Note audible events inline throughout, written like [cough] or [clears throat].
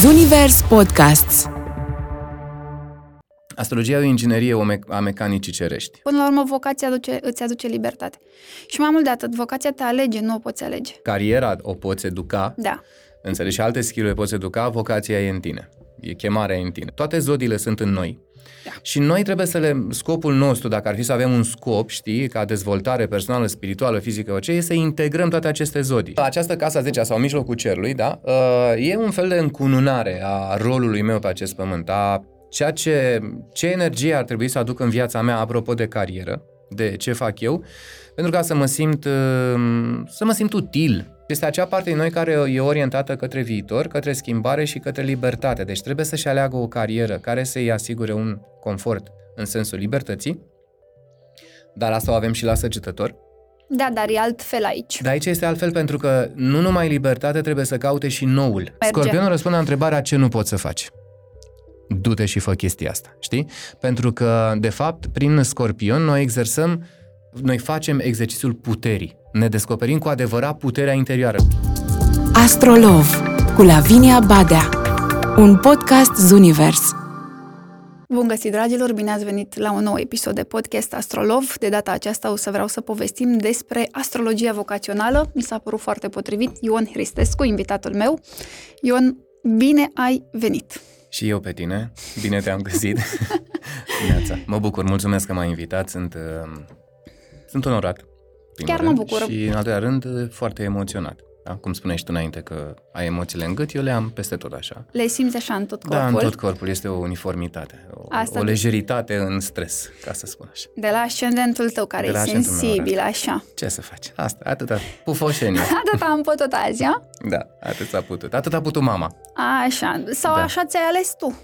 Zunivers Podcasts Astrologia e o inginerie a mecanicii cerești. Până la urmă, vocația aduce, îți aduce libertate. Și mai mult de atât, vocația te alege, nu o poți alege. Cariera o poți educa. Da. Înțelegi? Și alte skill-uri poți educa, vocația e în tine. E chemarea e în tine. Toate zodiile sunt în noi. Da. Și noi trebuie să le, scopul nostru, dacă ar fi să avem un scop, știi, ca dezvoltare personală, spirituală, fizică, orice, e să integrăm toate aceste zodii. Această casa 10 sau mijlocul cerului, da, uh, e un fel de încununare a rolului meu pe acest pământ, a ceea ce, ce energie ar trebui să aduc în viața mea, apropo de carieră, de ce fac eu, pentru ca să mă simt, uh, să mă simt util. Este acea parte din noi care e orientată către viitor, către schimbare și către libertate. Deci trebuie să-și aleagă o carieră care să-i asigure un confort în sensul libertății, dar asta o avem și la săgetător. Da, dar e altfel aici. Dar aici este altfel pentru că nu numai libertate trebuie să caute și noul. Merge. Scorpionul răspunde la întrebarea ce nu poți să faci du-te și fă chestia asta, știi? Pentru că, de fapt, prin scorpion noi exersăm, noi facem exercițiul puterii. Ne descoperim cu adevărat puterea interioară. Astrolov cu Lavinia Badea Un podcast Zunivers Bun găsit, dragilor! Bine ați venit la un nou episod de podcast Astrolov. De data aceasta o să vreau să povestim despre astrologia vocațională. Mi s-a părut foarte potrivit Ion Hristescu, invitatul meu. Ion, bine ai venit! Și eu pe tine. Bine te-am găsit. [laughs] mă bucur, mulțumesc că m-ai invitat. Sunt, uh, sunt onorat. Chiar mă bucur. Și, în al doilea rând, foarte emoționat. Da? Cum spuneai și tu înainte că ai emoțiile în gât, eu le am peste tot așa. Le simți așa în tot corpul? Da, în tot corpul. Este o uniformitate, o, Asta o lejeritate de... în stres, ca să spun așa. De la ascendentul tău, care e sensibil, meu, da. așa. Ce să faci? Asta, atâta, pufoșenie. [laughs] atât am putut azi, a? Da, atât a putut. Atât a putut mama. Așa, sau da. așa ți-ai ales tu.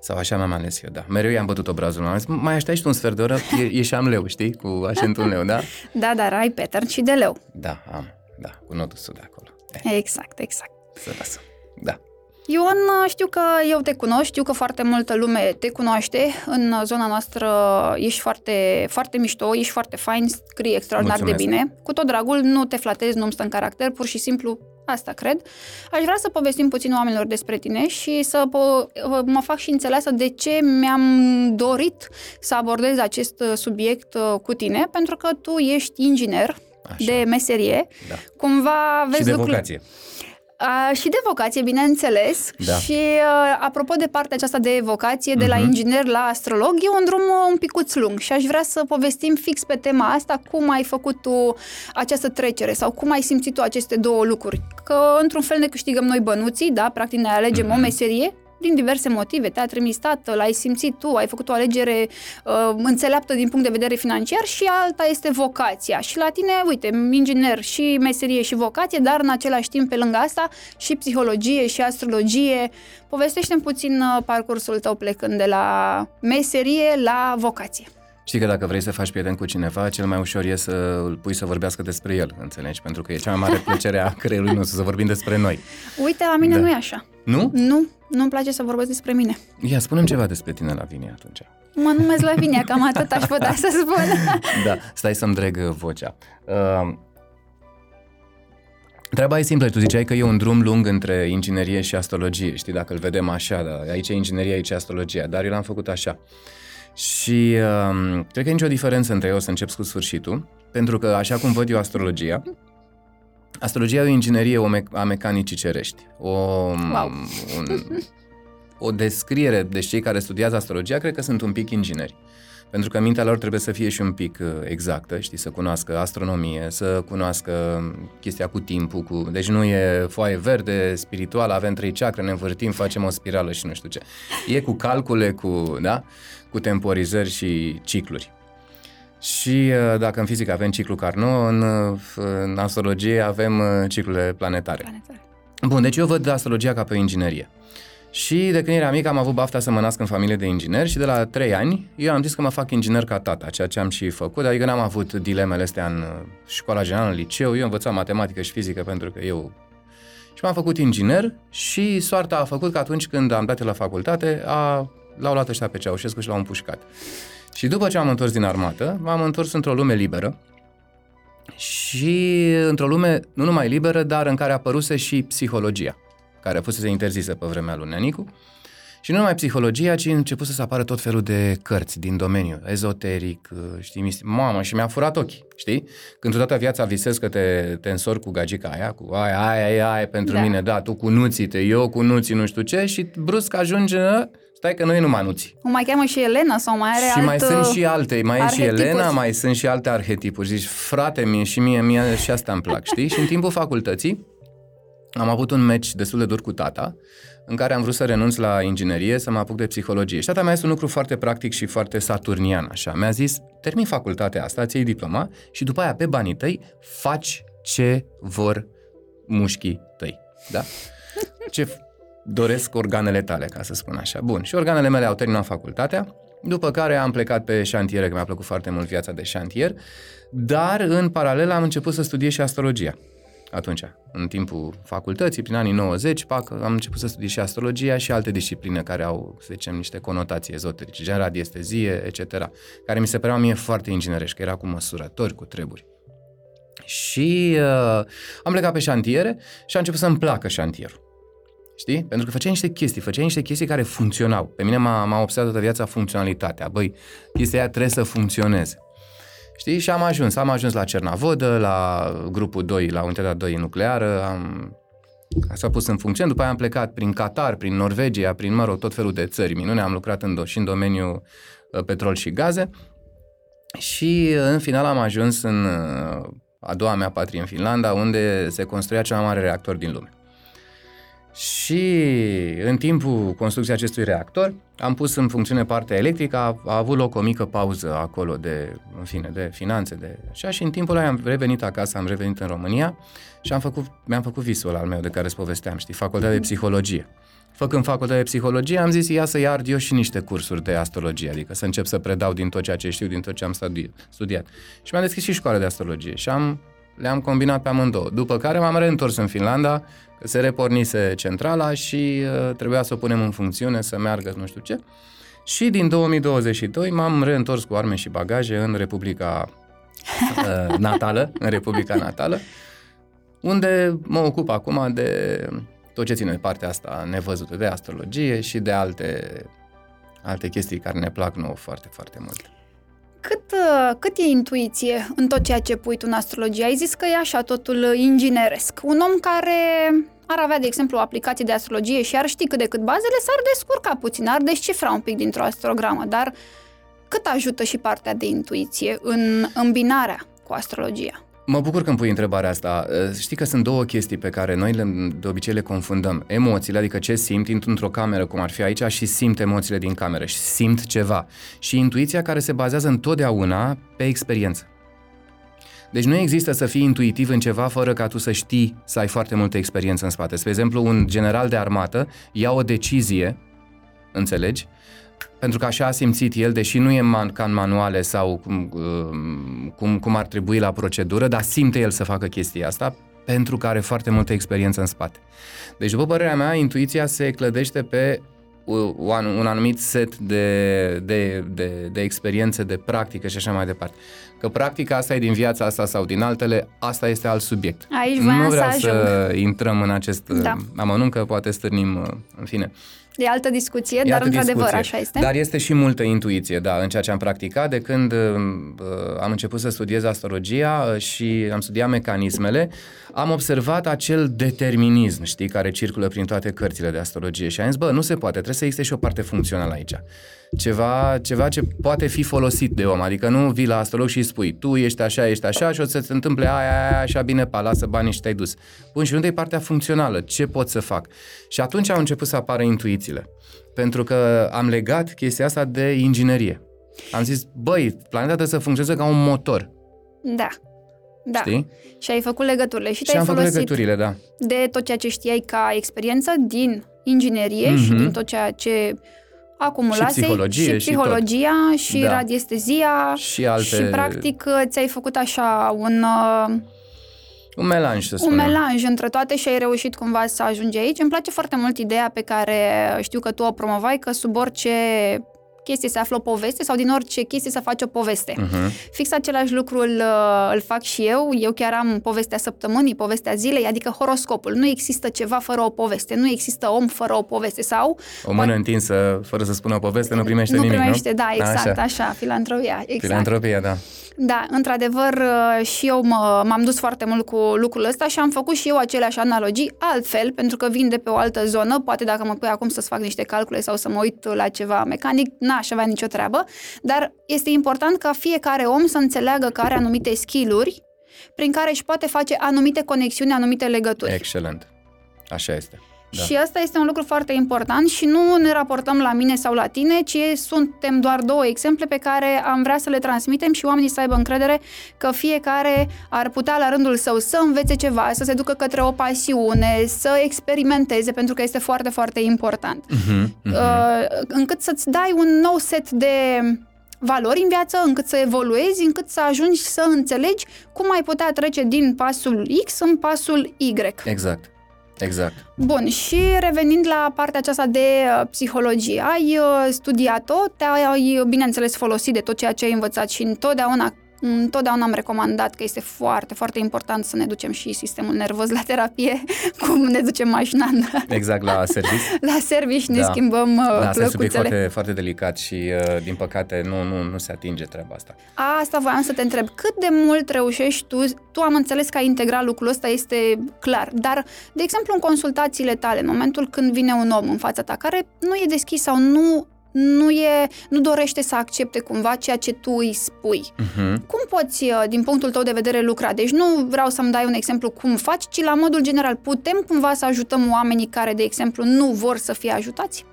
Sau așa mi-am ales eu, da. Mereu i-am bătut obrazul. Am zis, mai așteai și tu un sfert de oră, ieșeam leu, știi? Cu acentul leu, da? [laughs] da, dar ai pattern și de leu. Da, am. Da, cu notusul de acolo. Exact, exact. Să lasă. Da. Ion, știu că eu te cunosc, știu că foarte multă lume te cunoaște. În zona noastră ești foarte, foarte mișto, ești foarte fain, scrii extraordinar Mulțumesc. de bine. Cu tot dragul, nu te flatezi, nu-mi stă în caracter, pur și simplu Asta cred. Aș vrea să povestim puțin oamenilor despre tine și să po- mă fac și înțeleasă de ce mi-am dorit să abordez acest subiect uh, cu tine, pentru că tu ești inginer, Așa. de meserie, da. cumva vezi și de lucruri... vocație. A, și de vocație, bineînțeles. Da. Și a, apropo de partea aceasta de vocație, de uh-huh. la mhm. inginer la astrolog, e un drum un picuț lung și aș vrea să povestim fix pe tema asta, cum ai făcut tu această trecere sau cum ai simțit tu aceste două lucruri. Că într-un fel ne câștigăm noi bănuții, da, practic ne alegem uh-huh. o meserie din diverse motive, te-a trimis tatăl, ai simțit tu, ai făcut o alegere uh, înțeleaptă din punct de vedere financiar și alta este vocația. Și la tine, uite, inginer și meserie și vocație, dar în același timp, pe lângă asta, și psihologie și astrologie. Povestește-mi puțin uh, parcursul tău plecând de la meserie la vocație. Știi că dacă vrei să faci prieten cu cineva, cel mai ușor e să îl pui să vorbească despre el, înțelegi? Pentru că e cea mai mare [laughs] plăcere a creierului nostru să vorbim despre noi. Uite, la mine da. nu e așa. Nu? Nu, nu-mi place să vorbesc despre mine. Ia, spunem ceva despre tine, Lavinia, atunci. Mă numesc Lavinia, cam atât aș putea să spun. [laughs] da, stai să-mi dreg uh, vocea. Uh, Treaba e simplă, tu ziceai că e un drum lung între inginerie și astrologie, știi, dacă îl vedem așa, da, aici e ingineria, aici e astrologia, dar eu l-am făcut așa. Și uh, cred că e nicio diferență între eu să încep cu sfârșitul, pentru că așa cum văd eu astrologia, astrologia e o inginerie a mecanicii cerești. O, wow. un, o descriere, de cei care studiază astrologia, cred că sunt un pic ingineri. Pentru că mintea lor trebuie să fie și un pic uh, exactă, știi, să cunoască astronomie, să cunoască chestia cu timpul, cu... deci nu e foaie verde, spiritual, avem trei chakre, ne învârtim, facem o spirală și nu știu ce. E cu calcule, cu, da? cu temporizări și cicluri. Și uh, dacă în fizică avem ciclu Carnot, în, uh, în astrologie avem ciclurile planetare. planetare. Bun, deci eu văd astrologia ca pe o inginerie. Și de când eram mic am avut bafta să mă nasc în familie de ingineri și de la 3 ani eu am zis că mă fac inginer ca tata, ceea ce am și făcut, adică n-am avut dilemele astea în uh, școala generală, în liceu, eu învățam matematică și fizică pentru că eu... Și m-am făcut inginer și soarta a făcut că atunci când am dat la facultate, a, l-au luat ăștia pe Ceaușescu și l-au împușcat. Și după ce am întors din armată, m-am întors într-o lume liberă și într-o lume nu numai liberă, dar în care a apăruse și psihologia care a fost să se interzisă pe vremea lui Nenicu. Și nu numai psihologia, ci a început să se apară tot felul de cărți din domeniu, ezoteric, uh, știi, mistic. Mamă, și mi-a furat ochii, știi? Când toată viața visezi că te, te însori cu gagica aia, cu aia, aia, aia, aia pentru da. mine, da, tu cu nuții-te, eu cu nuții, nu știu ce, și brusc ajunge, stai că nu e numai nuții. O mai cheamă și Elena sau mai are Și alt mai sunt și alte, mai e și arhetipuri. Elena, mai sunt și alte arhetipuri. Zici, frate, mie și mie, mie și asta îmi plac, știi? Și în timpul facultății am avut un meci destul de dur cu tata, în care am vrut să renunț la inginerie, să mă apuc de psihologie. Și tata mi-a zis un lucru foarte practic și foarte saturnian, așa. Mi-a zis, termin facultatea asta, ți iei diploma și după aia, pe banii tăi, faci ce vor mușchii tăi. Da? Ce f- doresc organele tale, ca să spun așa. Bun, și organele mele au terminat facultatea, după care am plecat pe șantiere, că mi-a plăcut foarte mult viața de șantier, dar în paralel am început să studiez și astrologia atunci, în timpul facultății, prin anii 90, pac, am început să studiez și astrologia și alte discipline care au, să zicem, niște conotații ezoterice, gen radiestezie, etc., care mi se păreau mie foarte inginerești, că era cu măsurători, cu treburi. Și uh, am plecat pe șantiere și a început să-mi placă șantierul. Știi? Pentru că făceai niște chestii, făceai niște chestii care funcționau. Pe mine m-a, m-a obsedat toată viața funcționalitatea. Băi, chestia aia trebuie să funcționeze. Știi? Și am ajuns. Am ajuns la Cernavodă, la grupul 2, la unitatea 2 nucleară, am S-a pus în funcțiune, după aia am plecat prin Qatar, prin Norvegia, prin, mă rog, tot felul de țări minune, am lucrat în, și în domeniul uh, petrol și gaze și uh, în final am ajuns în uh, a doua mea patrie în Finlanda, unde se construia cel mai mare reactor din lume. Și în timpul construcției acestui reactor am pus în funcțiune partea electrică, a, a avut loc o mică pauză acolo de, în fine, de finanțe, de așa și în timpul ăla am revenit acasă, am revenit în România și am făcut, mi-am făcut visul al meu de care îți povesteam, știi, facultatea de psihologie. Făcând facultatea de psihologie, am zis, ia să-i ard eu și niște cursuri de astrologie, adică să încep să predau din tot ceea ce știu, din tot ce am studi- studiat. Și mi-am deschis și școala de astrologie și am, le-am combinat pe amândouă. După care m-am reîntors în Finlanda, că se repornise centrala și uh, trebuia să o punem în funcțiune, să meargă nu știu ce. Și din 2022 m-am reîntors cu arme și bagaje în Republica [laughs] uh, natală, în Republica natală, unde mă ocup acum de tot ce ține de partea asta nevăzută de astrologie și de alte, alte chestii care ne plac nouă foarte, foarte mult. Cât, uh, cât e intuiție în tot ceea ce pui tu în astrologie? Ai zis că e așa totul ingineresc. Un om care ar avea, de exemplu, o aplicație de astrologie și ar ști cât de cât bazele, s-ar descurca puțin, ar descifra un pic dintr-o astrogramă, dar cât ajută și partea de intuiție în îmbinarea cu astrologia? Mă bucur că îmi pui întrebarea asta. Știi că sunt două chestii pe care noi le, de obicei le confundăm. Emoțiile, adică ce simt, intru într-o cameră, cum ar fi aici, și simt emoțiile din cameră și simt ceva. Și intuiția care se bazează întotdeauna pe experiență. Deci nu există să fii intuitiv în ceva fără ca tu să știi să ai foarte multă experiență în spate. Spre exemplu, un general de armată ia o decizie, înțelegi, pentru că așa a simțit el, deși nu e man, ca în manuale sau cum, uh, cum, cum ar trebui la procedură, dar simte el să facă chestia asta pentru că are foarte multă experiență în spate. Deci, după părerea mea, intuiția se clădește pe un anumit set de, de, de, de experiențe, de practică și așa mai departe. Că practica asta e din viața asta sau din altele, asta este alt subiect. Aici nu vreau să, să intrăm în acest Da. amănunt, că poate stârnim, uh, în fine. E altă discuție, E dar altă într-adevăr discuție. așa este. Dar este și multă intuiție, da, în ceea ce am practicat. De când uh, am început să studiez astrologia uh, și am studiat mecanismele, am observat acel determinism, știi, care circulă prin toate cărțile de astrologie și am zis, bă, nu se poate, trebuie să existe și o parte funcțională aici. Ceva, ceva ce poate fi folosit de om, adică nu vii la astrolog și îi spui, tu ești așa, ești așa și o să se întâmple aia, aia, aia, așa bine, pa, lasă banii și te-ai dus. Bun, și unde e partea funcțională? Ce pot să fac? Și atunci au început să apară intuițiile. Pentru că am legat chestia asta de inginerie. Am zis, băi, planeta trebuie să funcționeze ca un motor. Da. Da. Știi? Și ai făcut legăturile și Și te-ai am făcut folosit legăturile, da. de tot ceea ce știai ca experiență din inginerie Mhm. și din tot ceea ce acumulasei Și psihologie și și psihologia și, Da. radiestezia Și alte... și practic ți-ai făcut așa un, uh, Un melanj, să un spunem. melanj între toate și ai reușit cumva să ajungi aici. Îmi place foarte mult ideea pe care știu că tu o promovai, că sub orice chestie se află o poveste sau din orice chestie să faci o poveste. Uh-huh. Fix același lucru îl, uh, îl fac și eu. Eu chiar am povestea săptămânii, povestea zilei, adică horoscopul. Nu există ceva fără o poveste, nu există om fără o poveste sau... O mână întinsă, fără să spună o poveste, nu primește nu nimic, primește, nu? da, exact, Așa. așa, filantropia, exact. Filantropia, da. Da, într-adevăr, uh, și eu mă, m-am dus foarte mult cu lucrul ăsta și am făcut și eu aceleași analogii, altfel, pentru că vin de pe o altă zonă, poate dacă mă pui acum să-ți fac niște calcule sau să mă uit la ceva mecanic, n-aș avea nicio treabă, dar este important ca fiecare om să înțeleagă că are anumite skill-uri prin care își poate face anumite conexiuni, anumite legături. Excelent. Așa este. Da. Și asta este un lucru foarte important și nu ne raportăm la mine sau la tine, ci suntem doar două exemple pe care am vrea să le transmitem și oamenii să aibă încredere că fiecare ar putea la rândul său să învețe ceva, să se ducă către o pasiune, să experimenteze, pentru că este foarte, foarte important. Uh-huh, uh-huh. Uh, încât să-ți dai un nou set de valori în viață, încât să evoluezi, încât să ajungi să înțelegi cum ai putea trece din pasul X în pasul Y. Exact. Exact. Bun, și revenind la partea aceasta de uh, psihologie, ai uh, studiat-o, te-ai, bineînțeles, folosit de tot ceea ce ai învățat și întotdeauna Întotdeauna am recomandat că este foarte, foarte important să ne ducem și sistemul nervos la terapie, [laughs] cum ne ducem mașina în, Exact, la serviciu. [laughs] la serviciu și ne Da. schimbăm uh, Da, asta e un subiect plăcuțele. foarte, foarte delicat și, uh, din păcate, nu, nu, nu se atinge treaba asta. Asta voiam să te întreb. Cât de mult reușești tu? Tu am înțeles că ai integrat lucrul ăsta, este clar. Dar, de exemplu, în consultațiile tale, în momentul când vine un om în fața ta care nu e deschis sau nu nu, e, nu dorește să accepte cumva ceea ce tu îi spui. Uh-huh. Cum poți, uh, din punctul tău de vedere, lucra? Deci nu vreau să-mi dai un exemplu cum faci, ci la modul general. Putem cumva să ajutăm oamenii care, de exemplu, nu vor să fie ajutați?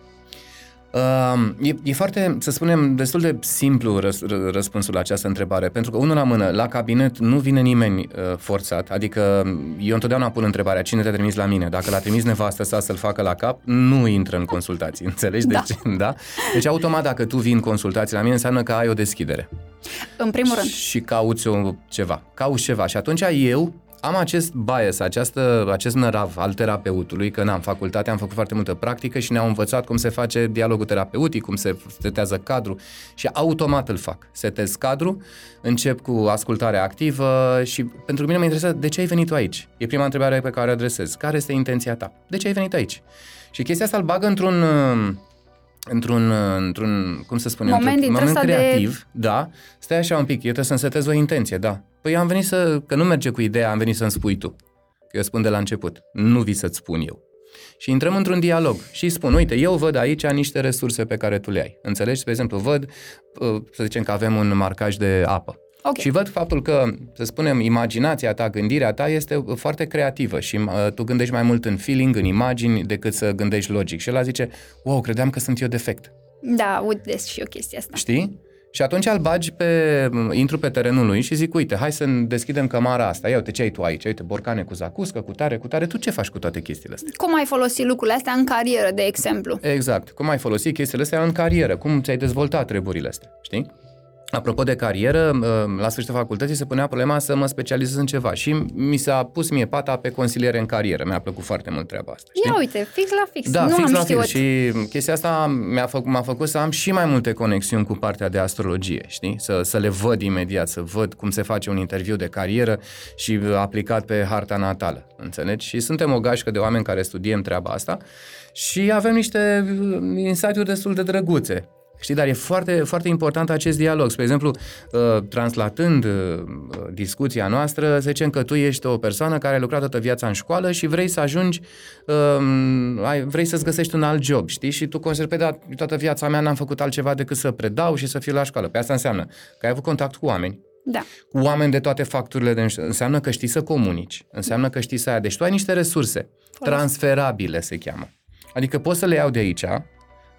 Uh, e, e foarte, să spunem, destul de simplu răs, ră- răspunsul la această întrebare, pentru că, unul la mână, la cabinet nu vine nimeni uh, forțat, adică eu întotdeauna pun întrebarea, cine te-a trimis la mine? Dacă l-a trimis nevastă sa să-l facă la cap, nu intră în consultații, [laughs] înțelegi? Da. Deci, da? deci, automat, dacă tu vii în consultații la mine, înseamnă că ai o deschidere. În primul rând. Și cauți o, ceva. Cauți ceva. Și atunci eu am acest bias, această, acest nărav al terapeutului, că n-am facultate, am făcut foarte multă practică și ne-au învățat cum se face dialogul terapeutic, cum se setează cadru și automat îl fac. Setez cadru, încep cu ascultare activă și pentru mine mă interesează de ce ai venit tu aici. E prima întrebare pe care o adresez. Care este intenția ta? De ce ai venit aici? Și chestia asta îl bagă într-un uh, într-un, uh, într-un, cum să spunem, Moment într-un dintre moment ăsta de- creativ, da, stai așa un pic, eu trebuie să-mi setez o intenție, da. Păi am venit să, că nu merge cu ideea, am venit să-mi spui tu. Că eu spun de la început, nu vii să-ți spun eu. Și intrăm într-un dialog și îi spun, uite, eu văd aici niște resurse pe care tu le ai. Înțelegi? Spre exemplu, văd, uh, să zicem că avem un marcaj de apă. Ok. Și văd faptul că, să spunem, imaginația ta, gândirea ta este foarte creativă și uh, tu gândești mai mult în feeling, în imagini, decât să gândești logic. Și el zice, wow, credeam că sunt eu defect. Da, uite și eu chestia asta. Știi? Și atunci îl bagi pe, intru pe terenul lui și zic, uite, hai să deschidem cămara asta. Ia uite ce ai tu aici, uite, borcane cu zacuscă, cu tare, cu tare. Tu ce faci cu toate chestiile astea? Cum ai folosit lucrurile astea în carieră, de exemplu? Exact. Cum ai folosit chestiile astea în carieră? Cum ți-ai dezvoltat treburile astea? Știi? Apropo de carieră, la sfârșitul facultății se punea problema să mă specializez în ceva și mi s-a pus mie pata pe consiliere în carieră. Mi-a plăcut foarte mult treaba asta. Știi? Ia uite, fix la fix. Da, nu fix am la știut. fix. Și chestia asta mi-a făcut, m-a făcut să am și mai multe conexiuni cu partea de astrologie, știi? Să, să le văd imediat, să văd cum se face un interviu de carieră și aplicat pe harta natală, înțelegi? Și suntem o gașcă de oameni care studiem treaba asta și avem niște insight-uri destul de drăguțe. Știi, dar e foarte, foarte important acest dialog. Spre exemplu, uh, translatând uh, discuția noastră, să zicem că tu ești o persoană care a lucrat toată viața în școală și vrei să ajungi, uh, ai- vrei să-ți găsești un alt job, știi? Și tu consideri, pe da, toată viața mea n-am făcut altceva decât să predau și să fiu la școală. Pe asta înseamnă că ai avut contact cu oameni, Da. cu oameni de toate facturile, de, înseamnă că știi să comunici, înseamnă că știi să ai. Deci tu ai niște resurse transferabile, se cheamă. Adică poți să le iau de aici,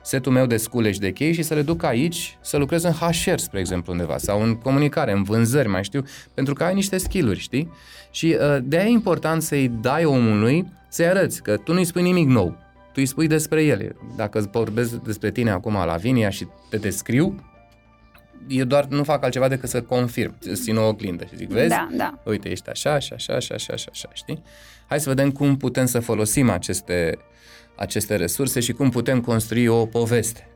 setul meu de scule și de chei și să le duc aici să lucrez în HR, spre exemplu, undeva, sau în comunicare, în vânzări, mai știu, pentru că ai niște skill-uri, știi? Și uh, de aia e important să-i dai omului, să-i arăți că tu nu-i spui nimic nou, tu îi spui despre el. Dacă îți vorbesc despre tine acum la Vinia și te descriu, eu doar nu fac altceva decât să confirm, să țin o oglindă și zic, vezi? Da, da. Uite, ești așa, și așa, și așa, și așa, știi? Hai să vedem cum putem să folosim aceste, aceste resurse și cum putem construi o poveste.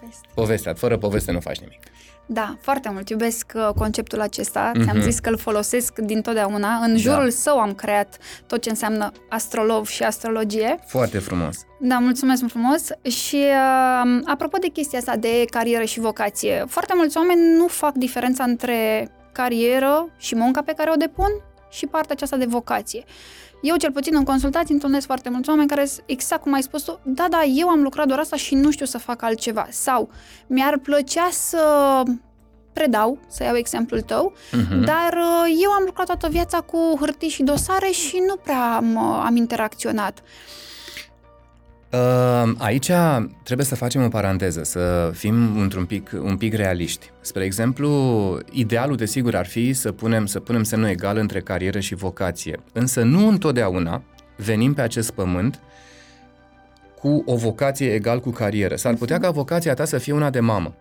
Poveste. Povestea. Fără poveste nu faci nimic. Da, foarte mult. Iubesc uh, conceptul acesta. Mm-hmm. Ți-am Mhm. zis că îl folosesc dintotdeauna. În jurul său am creat tot ce înseamnă astrolog și astrologie. Foarte frumos. Da, mulțumesc frumos. Și uh, apropo de chestia asta de carieră și vocație, foarte mulți oameni nu fac diferența între carieră și munca pe care o depun și partea aceasta de vocație. Eu, cel puțin în consultații, întâlnesc foarte mulți oameni care, sunt exact cum ai spus tu, da, da, eu am lucrat doar asta și nu știu să fac altceva. Sau mi-ar plăcea să predau, să iau exemplul tău, Mhm. dar uh, eu am lucrat toată viața cu hârtii și dosare și nu prea am, uh, am interacționat. Uh, Aici trebuie să facem o paranteză, să fim într-un pic, un pic realiști. Spre exemplu, idealul, desigur, ar fi să punem, să punem semnul egal între carieră și vocație. Însă nu întotdeauna venim pe acest pământ cu o vocație egal cu carieră. S-ar putea ca vocația ta să fie una de mamă.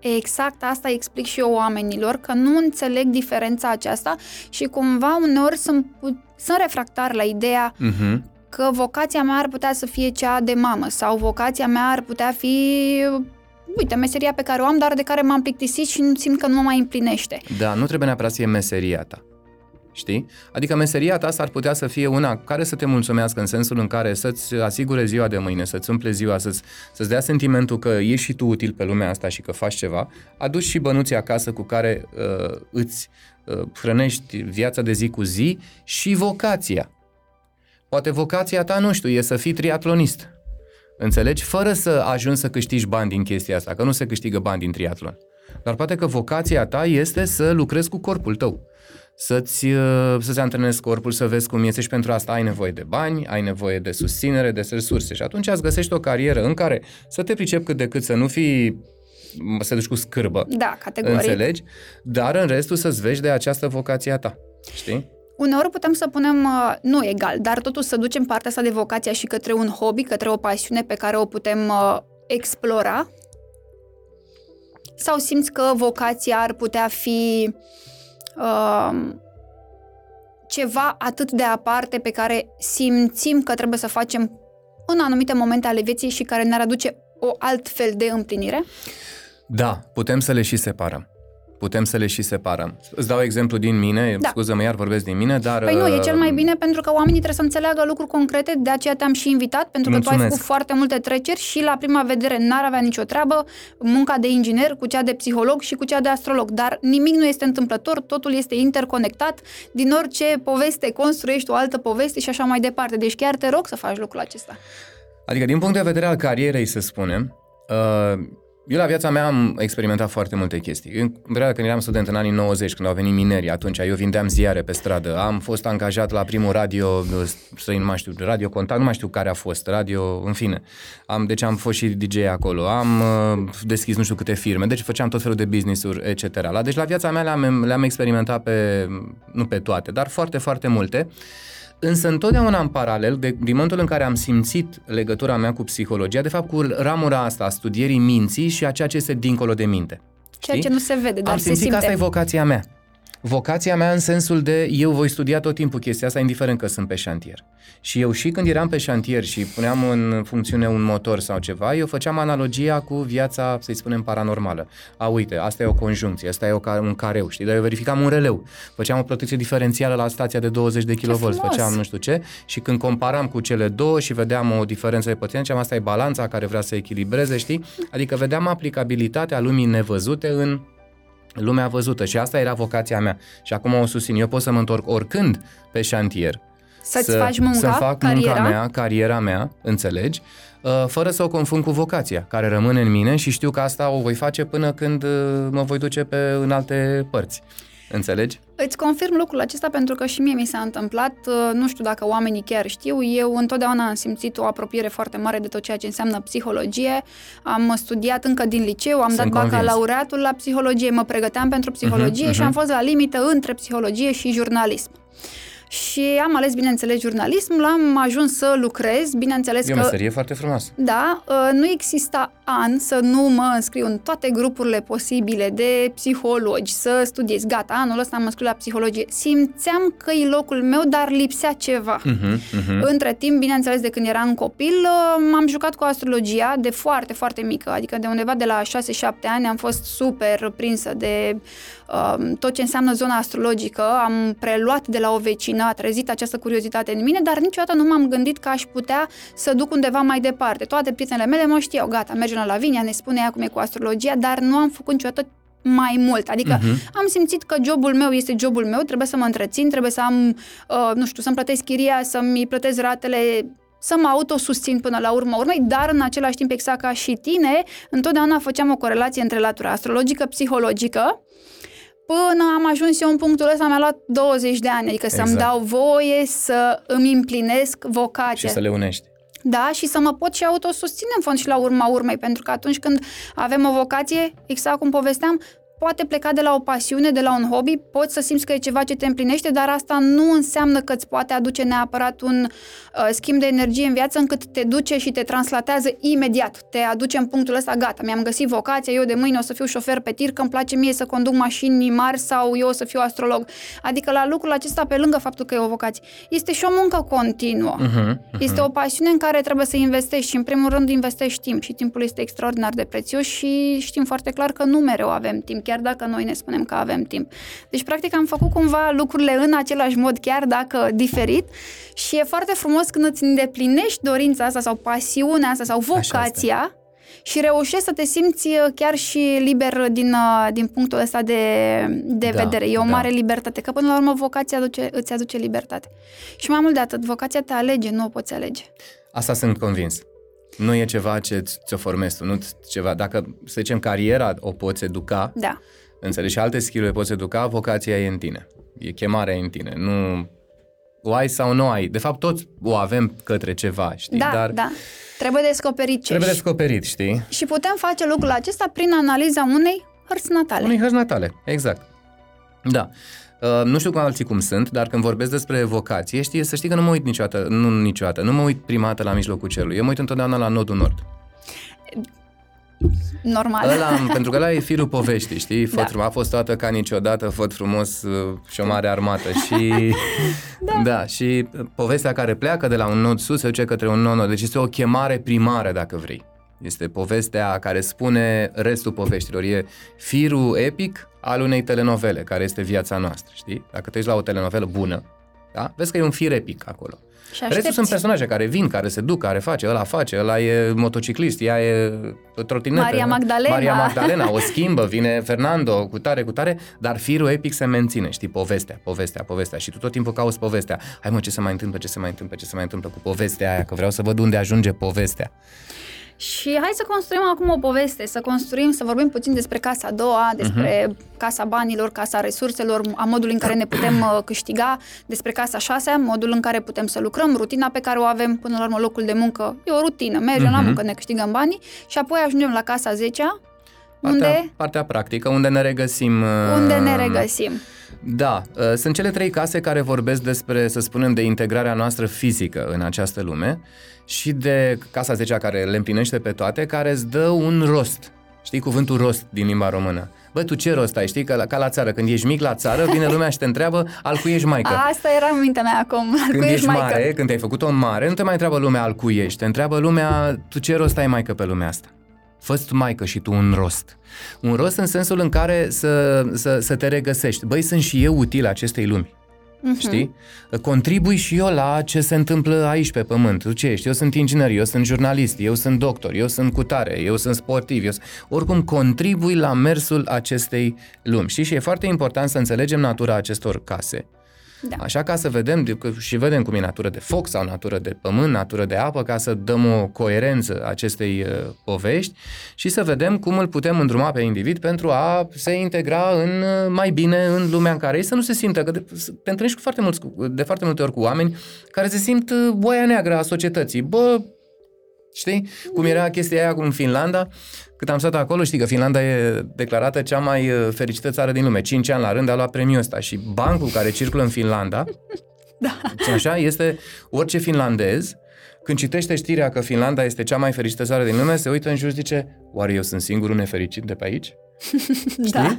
Exact asta explic și eu oamenilor, că nu înțeleg diferența aceasta și cumva uneori sunt, pu- sunt refractar la ideea Uh-huh. Că vocația mea ar putea să fie cea de mamă sau vocația mea ar putea fi, uite, meseria pe care o am, dar de care m-am plictisit și nu simt că nu mă mai împlinește. Da, nu trebuie neapărat să fie meseria ta. Știi? Adică meseria ta s-ar putea să fie una care să te mulțumească în sensul în care să-ți asigure ziua de mâine, să-ți umple ziua, să-ți, să-ți dea sentimentul că ești și tu util pe lumea asta și că faci ceva, aduci și bănuții acasă cu care uh, îți uh, hrănești viața de zi cu zi și vocația. Poate vocația ta, nu știu, e să fii triatlonist. Înțelegi? Fără să ajungi să câștigi bani din chestia asta, că nu se câștigă bani din triatlon. Dar poate că vocația ta este să lucrezi cu corpul tău. Să-ți, uh, să-ți antrenezi corpul, să vezi cum este și pentru asta ai nevoie de bani, ai nevoie de susținere, de resurse. Și atunci îți găsești o carieră în care să te pricepi cât de cât, să nu fii să duci cu scârbă. Da, categoric. Înțelegi? Dar în restul să-ți vezi de această vocație a ta. Știi? Uneori putem să punem, uh, nu egal, dar totuși să ducem partea asta de vocația și către un hobby, către o pasiune pe care o putem uh, explora? Sau simți că vocația ar putea fi uh, ceva atât de aparte pe care simțim că trebuie să facem în anumite momente ale vieții și care ne-ar aduce o alt fel de împlinire? Da, putem să le și separăm. Putem să le și separăm. Îți dau exemplu din mine, Da. da. scuză-mă, iar vorbesc din mine, dar... Păi nu, e uh, cel mai bine pentru că oamenii trebuie să înțeleagă lucruri concrete, de aceea te-am și invitat, pentru că tu ai Mulțumesc. făcut foarte multe treceri și la prima vedere n-ar avea nicio treabă munca de inginer cu cea de psiholog și cu cea de astrolog, dar nimic nu este întâmplător, totul este interconectat, din orice poveste construiești o altă poveste și așa mai departe. Deci chiar te rog să faci lucrul acesta. Adică din punct de vedere al carierei, să spunem, uh, eu la viața mea am experimentat foarte multe chestii. În perioada când eram student în anii 90, când au venit minerii, atunci eu vindeam ziare pe stradă, am fost angajat la primul radio, uh, străin, nu mai știu, radio contact, nu mai știu care a fost, radio, în fine. Am, deci am fost și DJ acolo, am uh, deschis nu știu câte firme, deci făceam tot felul de business-uri, etc. La, deci la viața mea le-am, le-am experimentat pe, nu pe toate, dar foarte, foarte multe. Însă întotdeauna în paralel, de, din momentul în care am simțit legătura mea cu psihologia, de fapt cu ramura asta a studierii minții și a ceea ce este dincolo de minte. Ceea Știi? ce nu se vede, dar am se simțit că simte. asta e vocația mea. Vocația mea în sensul de eu voi studia tot timpul chestia asta, indiferent că sunt pe șantier. Și eu și când eram pe șantier și puneam în funcțiune un motor sau ceva, eu făceam analogia cu viața, să-i spunem, paranormală. A, uite, asta e o conjuncție, asta e o, ca- un careu, știi? Dar eu verificam un releu. Făceam o protecție diferențială la stația de 20 de kV, frumos! făceam nu știu ce și când comparam cu cele două și vedeam o diferență de potență, ziceam, asta e balanța care vrea să echilibreze, știi? Adică vedeam aplicabilitatea lumii nevăzute în lumea văzută și asta era vocația mea. Și acum o susțin. Eu pot să mă întorc oricând pe șantier. Să-ți faci munca, să fac cariera. munca mea, cariera mea, înțelegi? Uh, Fără să o confund cu vocația, care rămâne în mine și știu că asta o voi face până când uh, mă voi duce pe în alte părți. Înțelegi? Îți confirm lucrul acesta pentru că și mie mi s-a întâmplat, uh, nu știu dacă oamenii chiar știu, eu întotdeauna am simțit o apropiere foarte mare de tot ceea ce înseamnă psihologie. Am studiat încă din liceu, am Sunt dat convins. bacalaureatul la psihologie, mă pregăteam pentru psihologie Mhm, și am mhm. fost la limită între psihologie și jurnalism. Și am ales, bineînțeles, jurnalismul, am ajuns să lucrez, bineînțeles E o că... meserie foarte frumoasă. Da, uh, nu exista an să nu mă înscriu în toate grupurile posibile de psihologi, să studiez. Gata, anul ăsta am înscris la psihologie. Simțeam că e locul meu, dar lipsea ceva. Uh-huh, uh-huh. Între timp, bineînțeles, de când eram copil, uh, m-am jucat cu astrologia de foarte, foarte mică, adică de undeva de la 6-7 ani am fost super prinsă de uh, tot ce înseamnă zona astrologică, am preluat de la o vecină, a trezit această curiozitate în mine, dar niciodată nu m-am gândit că aș putea să duc undeva mai departe. Toate prietenele mele mă știau, gata, mergem la Lavinia, ne spune ea cum e cu astrologia, dar nu am făcut niciodată mai mult. Adică uh-huh. am simțit că jobul meu este jobul meu, trebuie să mă întrețin, trebuie să am, uh, nu știu, să-mi plătesc chiria, să-mi plătesc ratele, să mă autosusțin până la urmă urmei, dar în același timp, exact ca și tine, întotdeauna făceam o corelație între latura astrologică, psihologică, Până am ajuns eu în punctul ăsta, mi-a luat 20 de ani, adică exact. să-mi dau voie să îmi împlinesc vocația. Și să le unești. Da, și să mă pot și autosusține în fond și la urma urmei, pentru că atunci când avem o vocație, exact cum povesteam, poate pleca de la o pasiune, de la un hobby, poți să simți că e ceva ce te împlinește, dar asta nu înseamnă că îți poate aduce neapărat un uh, schimb de energie în viață încât te duce și te translatează imediat. Te aduce în punctul ăsta, gata, mi-am găsit vocația, eu de mâine o să fiu șofer pe tir, că îmi place mie să conduc mașini mari sau eu o să fiu astrolog. Adică la lucrul acesta, pe lângă faptul că e o vocație, este și o muncă continuă. Uh-huh, uh-huh. Este o pasiune în care trebuie să investești și în primul rând investești timp și timpul este extraordinar de prețios și știm foarte clar că nu mereu avem timp chiar dacă noi ne spunem că avem timp. Deci, practic, am făcut cumva lucrurile în același mod, chiar dacă diferit și e foarte frumos când îți îndeplinești dorința asta sau pasiunea asta sau vocația și reușești să te simți uh, chiar și liber din, uh, din punctul ăsta de, de da, vedere. E o da. mare libertate, că până la urmă vocația aduce, îți aduce libertate. Și mai mult de atât, vocația te alege, nu o poți alege. Asta sunt convins. Nu e ceva ce ți-o formezi tu, nu ceva. Dacă, să zicem, cariera o poți educa, da. înțelegi, și alte skill poți educa, vocația e în tine. E chemarea în tine. Nu o ai sau nu ai. De fapt, toți o avem către ceva, știi? Da, Dar da. Trebuie descoperit ce Trebuie descoperit, știi? Și putem face lucrul acesta prin analiza unei hărți natale. Unei hărți natale, exact. Da. Uh, nu știu cu alții cum sunt, dar când vorbesc despre vocație, știi, să știi că nu mă uit niciodată, nu niciodată, nu mă uit prima dată la mijlocul cerului. Eu mă uit întotdeauna la nodul nord. Normal. Ăla, [laughs] pentru că ăla e firul poveștii, știi? Făt da. A fost toată ca niciodată, făt frumos uh, și o mare armată. [laughs] Și, da. da. și povestea care pleacă de la un nod sus se duce către un nod nord. Deci este o chemare primară, dacă vrei. Este povestea care spune restul poveștilor. E firul epic al unei telenovele, care este viața noastră, știi? Dacă te uiți la o telenovelă bună, da? vezi că e un fir epic acolo. Și Restul sunt personaje care vin, care se duc, care face, ăla face, ăla e motociclist, ea e trotinetă. Maria Magdalena. Maria Magdalena, o schimbă, vine Fernando, cu tare, cu tare, dar firul epic se menține, știi, povestea, povestea, povestea și tu tot timpul cauți povestea. Hai mă, ce se mai întâmplă, ce se mai întâmplă, ce se mai întâmplă cu povestea aia, că vreau să văd unde ajunge povestea. Și hai să construim acum o poveste, să construim, să vorbim puțin despre casa a doua, despre uh-huh. casa banilor, casa resurselor, a modului în care ne putem [clears throat] uh, câștiga, despre casa a șasea, modul în care putem să lucrăm, rutina pe care o avem, până la urmă locul de muncă, e o rutină, mergem uh-huh. la mhm. muncă, ne câștigăm banii și apoi ajungem la casa a zecea, partea, unde... Partea practică, unde ne regăsim... Uh... Unde ne regăsim. Da, uh, sunt cele trei case care vorbesc despre, să spunem, de integrarea noastră fizică în această lume și de Casa 10 care le împlinește pe toate, care îți dă un rost. Știi cuvântul rost din limba română? Bă, tu ce rost ai? Știi că la, ca la țară, când ești mic la țară, vine lumea și te întreabă al cui ești maică. Asta era în mintea mea acum. Al când cui ești maică. mare, când ai făcut-o mare, nu te mai întreabă lumea al cui ești. Te întreabă lumea, tu ce rost ai maică pe lumea asta? Fă maică și tu un rost. Un rost în sensul în care să, să, să te regăsești. Băi, sunt și eu util acestei lumi. Uh-huh. Știi? Contribui și eu la ce se întâmplă aici pe pământ. Tu ce ești? Eu sunt inginer, eu sunt jurnalist, eu sunt doctor, eu sunt cutare, eu sunt sportiv. Eu sunt... Oricum, contribui la mersul acestei lumi. Știi? Și e foarte important să înțelegem natura acestor case. Da. Așa ca să vedem și vedem cum e natură de foc sau natură de pământ, natură de apă, ca să dăm o coerență acestei uh, povești și să vedem cum îl putem îndruma pe individ pentru a se integra în uh, mai bine în lumea în care e, să nu se simtă, că de, te întâlnești cu foarte mulți, de foarte multe ori cu oameni care se simt uh, boia neagră a societății. Bă, Știi? Cum era chestia aia cu în Finlanda, cât am stat acolo, știi că Finlanda e declarată cea mai uh, fericită țară din lume. Cinci ani la rând a luat premiul ăsta și bancul care circulă în Finlanda [laughs] Da. Așa, este orice finlandez, când citește știrea că Finlanda este cea mai fericită țară din lume, se uită în jur și zice, oare eu sunt singurul nefericit de pe aici? [laughs] Da.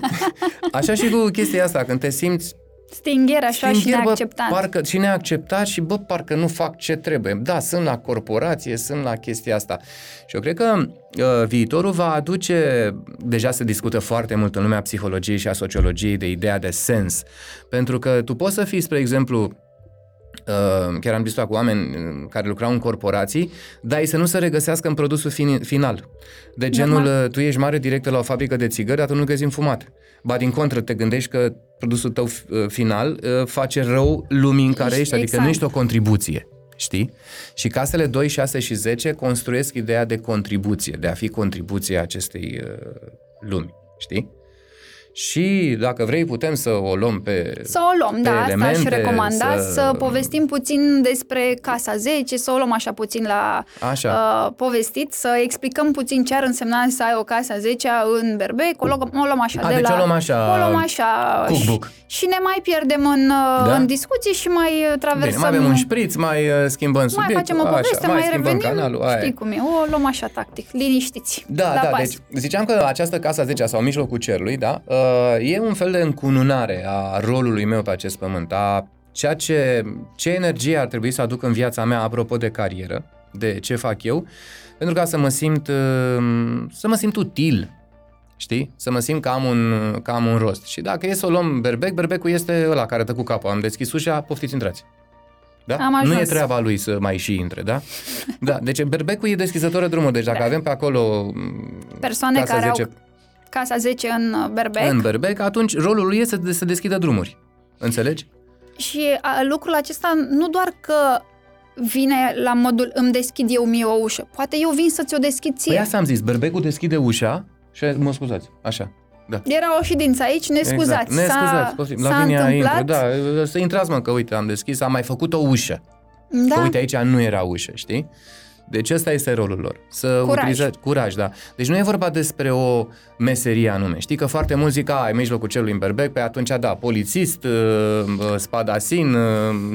Așa și cu chestia asta, când te simți Stingher așa și Stingher, bă, neacceptant. Parcă, și neacceptat și bă, parcă nu fac ce trebuie. Da, sunt la corporație, sunt la chestia asta. Și eu cred că uh, viitorul va aduce, deja se discută foarte mult în lumea psihologiei și a sociologiei de ideea de sens. Pentru că tu poți să fii, spre exemplu, Uh, chiar am discutat cu oameni uh, care lucrau în corporații, dar ei să nu se regăsească în produsul fin- final. De genul, Normal. uh, tu ești mare director la o fabrică de țigări, dar tu nu găsi fumat. Ba din contră, te gândești că produsul tău uh, final uh, face rău lumii în care Ești- ești, adică exact. nu ești o contribuție. Știi? Și casele 2, 6 și 10 construiesc ideea de contribuție, de a fi contribuția acestei uh, lumi. Știi? Și dacă vrei putem să o luăm pe Să o luăm, pe da, asta aș elemente, recomanda, să... să- povestim puțin despre Casa 10, să o luăm așa puțin la Așa. uh, povestit, să explicăm puțin ce ar însemna să ai o Casa 10 în Berbec, o luăm, o luăm așa A, de deci la... o luăm așa, O luăm așa cookbook. și, și ne mai pierdem în, uh, Da? în discuții și mai uh, traversăm... Bine, mai avem un șpriț, mai uh, schimbăm mai subiectul. facem o poveste, așa, mai, schimbăm revenim, canalul. Aia. știi cum e, o luăm așa tactic, liniștiți. Da, la da, pas. deci ziceam că această casa 10 sau mijlocul cerului, da, uh, e un fel de încununare a rolului meu pe acest pământ, a ceea ce, ce energie ar trebui să aduc în viața mea apropo de carieră, de ce fac eu, pentru ca să mă simt, uh, să mă simt util, știi? Să mă simt că am un, că am un rost. Și dacă e să o luăm berbec, berbecul este ăla care dă cu capul. Am deschis ușa, poftiți, intrați. Da? Am nu e ajuns. treaba lui să mai și intre, da? Da, deci berbecul e deschizător de drumul. Deci dacă Da. avem pe acolo Persoane Casa care 10 au Casa 10 în uh, Berbec în berbec, atunci rolul lui este să, să deschidă drumuri. Înțelegi? și a, lucrul acesta nu doar că vine la modul îmi deschid eu mie o ușă, poate eu vin să ți-o deschid ție. Păi asta am zis, berbecul deschide ușa și mă scuzați, așa. Da. Era o ședință aici, ne scuzați. Exact. Ne scuzați, poftim. s-a Lavinia întâmplat. intru, da, să intrați mă, că uite, am deschis, am mai făcut o ușă. da. Că uite, aici nu era ușă, știi? Deci ăsta este rolul lor. Să Curaj. utilizați curaj, da. Deci nu e vorba despre o meserie anume. Știi că foarte mulți zic, a, în mijlocul celui în berbec, pe atunci da, polițist, uh, uh, spadasin, uh,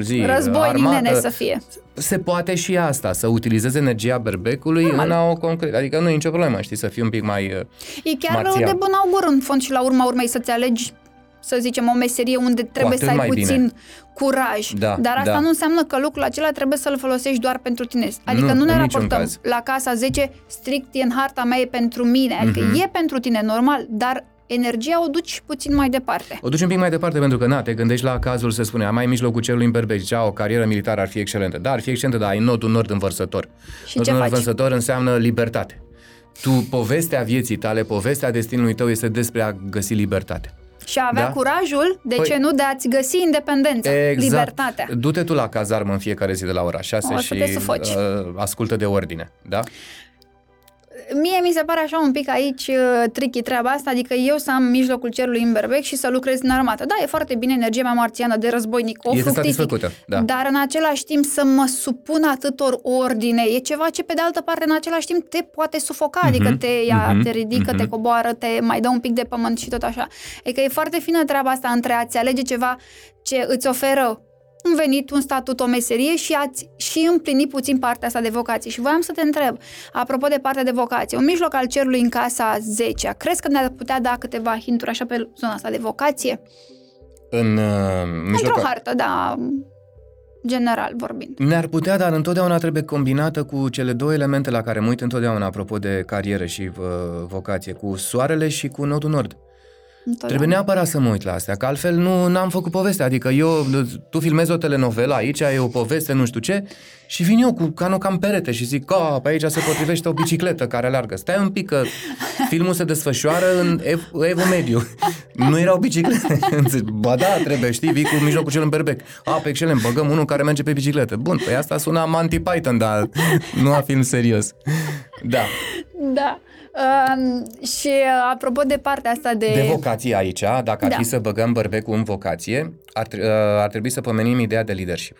zi, Războinic armată. nene să fie. Se poate și asta, să utilizezi energia berbecului Normal. în a o concret. Adică nu e nicio problemă, știi, să fii un pic mai... uh, E chiar Marțial. de bun augur în fond și la urma urmei să-ți alegi să zicem, o meserie unde trebuie atât să ai mai puțin bine. curaj. Da, Dar asta da. nu înseamnă că lucrul acela trebuie să-l folosești doar pentru tine. Adică Nu, nu, ne în niciun raportăm caz. la casa 10 strict e în harta mea, e pentru mine. Adică Mhm. e pentru tine, normal, dar energia o duci puțin mai departe. O duci un pic mai departe pentru că, na, te gândești la cazul, se spune, mai în mijlocul cerului în berbec, zicea, o carieră militară ar fi excelentă. Da, ar fi excelentă, dar ai nodul nord învărsător. Și nodul ce nord faci? învărsător înseamnă libertate. Tu, povestea vieții tale, povestea destinului tău este despre a găsi libertate. Și a avea Da. curajul, de Păi- ce nu, de a-ți găsi independența, libertatea. Du-te tu la cazarmă în fiecare zi de la ora 6 O să și te sufoci. uh, ascultă de ordine, da? Mie mi se pare așa un pic aici uh, tricky treaba asta, adică eu să am mijlocul cerului în berbec și să lucrez în armată. Da, e foarte bine energia mea marțiană de războinic, o Este fructific, satisfăcută, da. dar în același timp să mă supun atâtor ordine, e ceva ce pe de altă parte în același timp te poate sufoca, adică te ia, mhm, te ridică, te mhm. coboară, te mai dă un pic de pământ și tot așa. Adică e foarte fină treaba asta între a-ți alege ceva ce îți oferă un venit, un statut, o meserie și ați și împlini puțin partea asta de vocație. Și voiam să te întreb, apropo de partea de vocație, un mijloc al cerului în casa 10 crezi că ne-ar putea da câteva hinturi așa pe zona asta de vocație? În uh, Într-o mijlocul... hartă, da, general vorbind. Ne-ar putea, dar întotdeauna trebuie combinată cu cele două elemente la care mă uit întotdeauna apropo de carieră și uh, vocație, cu soarele și cu nodul nord. Trebuie neapărat să mă uit la astea, că altfel nu am făcut povestea. Adică eu, tu filmezi o telenovelă, aici e o poveste, nu știu ce, și vin eu cu canul cam perete și zic, că pe aici se potrivește o bicicletă care alergă. Stai un pic că filmul se desfășoară în ev, evo mediu. Nu erau biciclete. [laughs] ba da, trebuie, știi, vii cu mijlocul cel în berbec. A, pe excelent, băgăm unul care merge pe bicicletă. Bun, păi asta sună Monty Python, dar nu a film serios. Da. Da. Um, și uh, apropo de partea asta de... De vocație aici, dacă ar Da. fi să băgăm bărbecul în vocație, ar, tre- uh, ar trebui să pomenim ideea de leadership.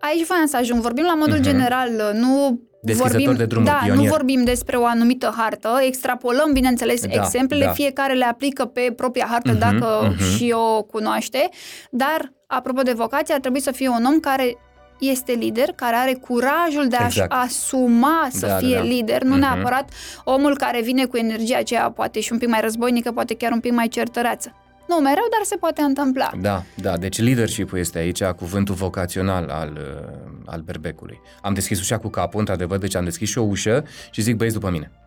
Aici voiam să ajung. Vorbim la modul Mhm. general, nu Deschizător vorbim, de drumuri, da, pionier. nu vorbim despre o anumită hartă, extrapolăm, bineînțeles, Da, exemplele, da. fiecare le aplică pe propria hartă Mhm, dacă mhm. și o cunoaște, dar apropo de vocație, ar trebui să fie un om care este lider, care are curajul de a-și Exact. asuma să Da, da, fie da. lider, nu Mhm. neapărat omul care vine cu energia aceea, poate și un pic mai războinică, poate chiar un pic mai certăreață. Nu mereu, dar se poate întâmpla. Da, da, deci leadership-ul este aici cuvântul vocațional al, uh, al berbecului. Am deschis ușa cu capul, într-adevăr, deci am deschis și o ușă și zic băieți după mine. Eu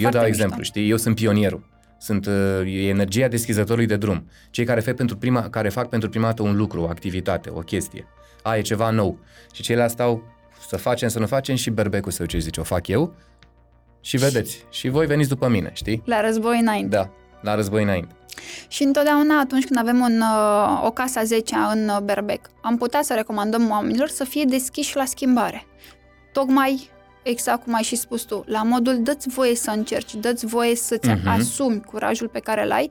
Foarte dau mișto. exemplu, știi, eu sunt pionierul. Sunt uh, e energia deschizătorului de drum. Cei care fac, pentru prima, care fac pentru prima dată un lucru, o activitate, o chestie. A, e ceva nou. Și ceilalți stau să facem, să nu facem și berbecul să ce zice, o fac eu și vedeți. Și voi veniți după mine, știi? La război înainte. Da, la război înainte. Și întotdeauna atunci când avem un, uh, o casă a 10 în uh, berbec, am putea să recomandăm oamenilor să fie deschiși la schimbare. Tocmai exact cum ai și spus tu, la modul dă-ți voie să încerci, dă-ți voie să-ți Mhm. asumi curajul pe care îl ai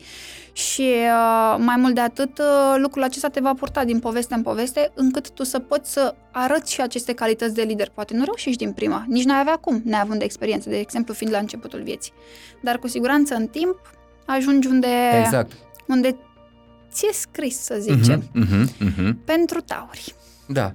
și uh, mai mult de atât, uh, lucrul acesta te va purta din poveste în poveste, încât tu să poți să arăți și aceste calități de lider. Poate nu reușești din prima, nici n-ai avea cum, neavând de experiență, de exemplu fiind la începutul vieții. Dar cu siguranță în timp ajungi unde, Exact. unde ți-e scris, să zicem, Mhm, mhm, mhm. pentru tauri. Da.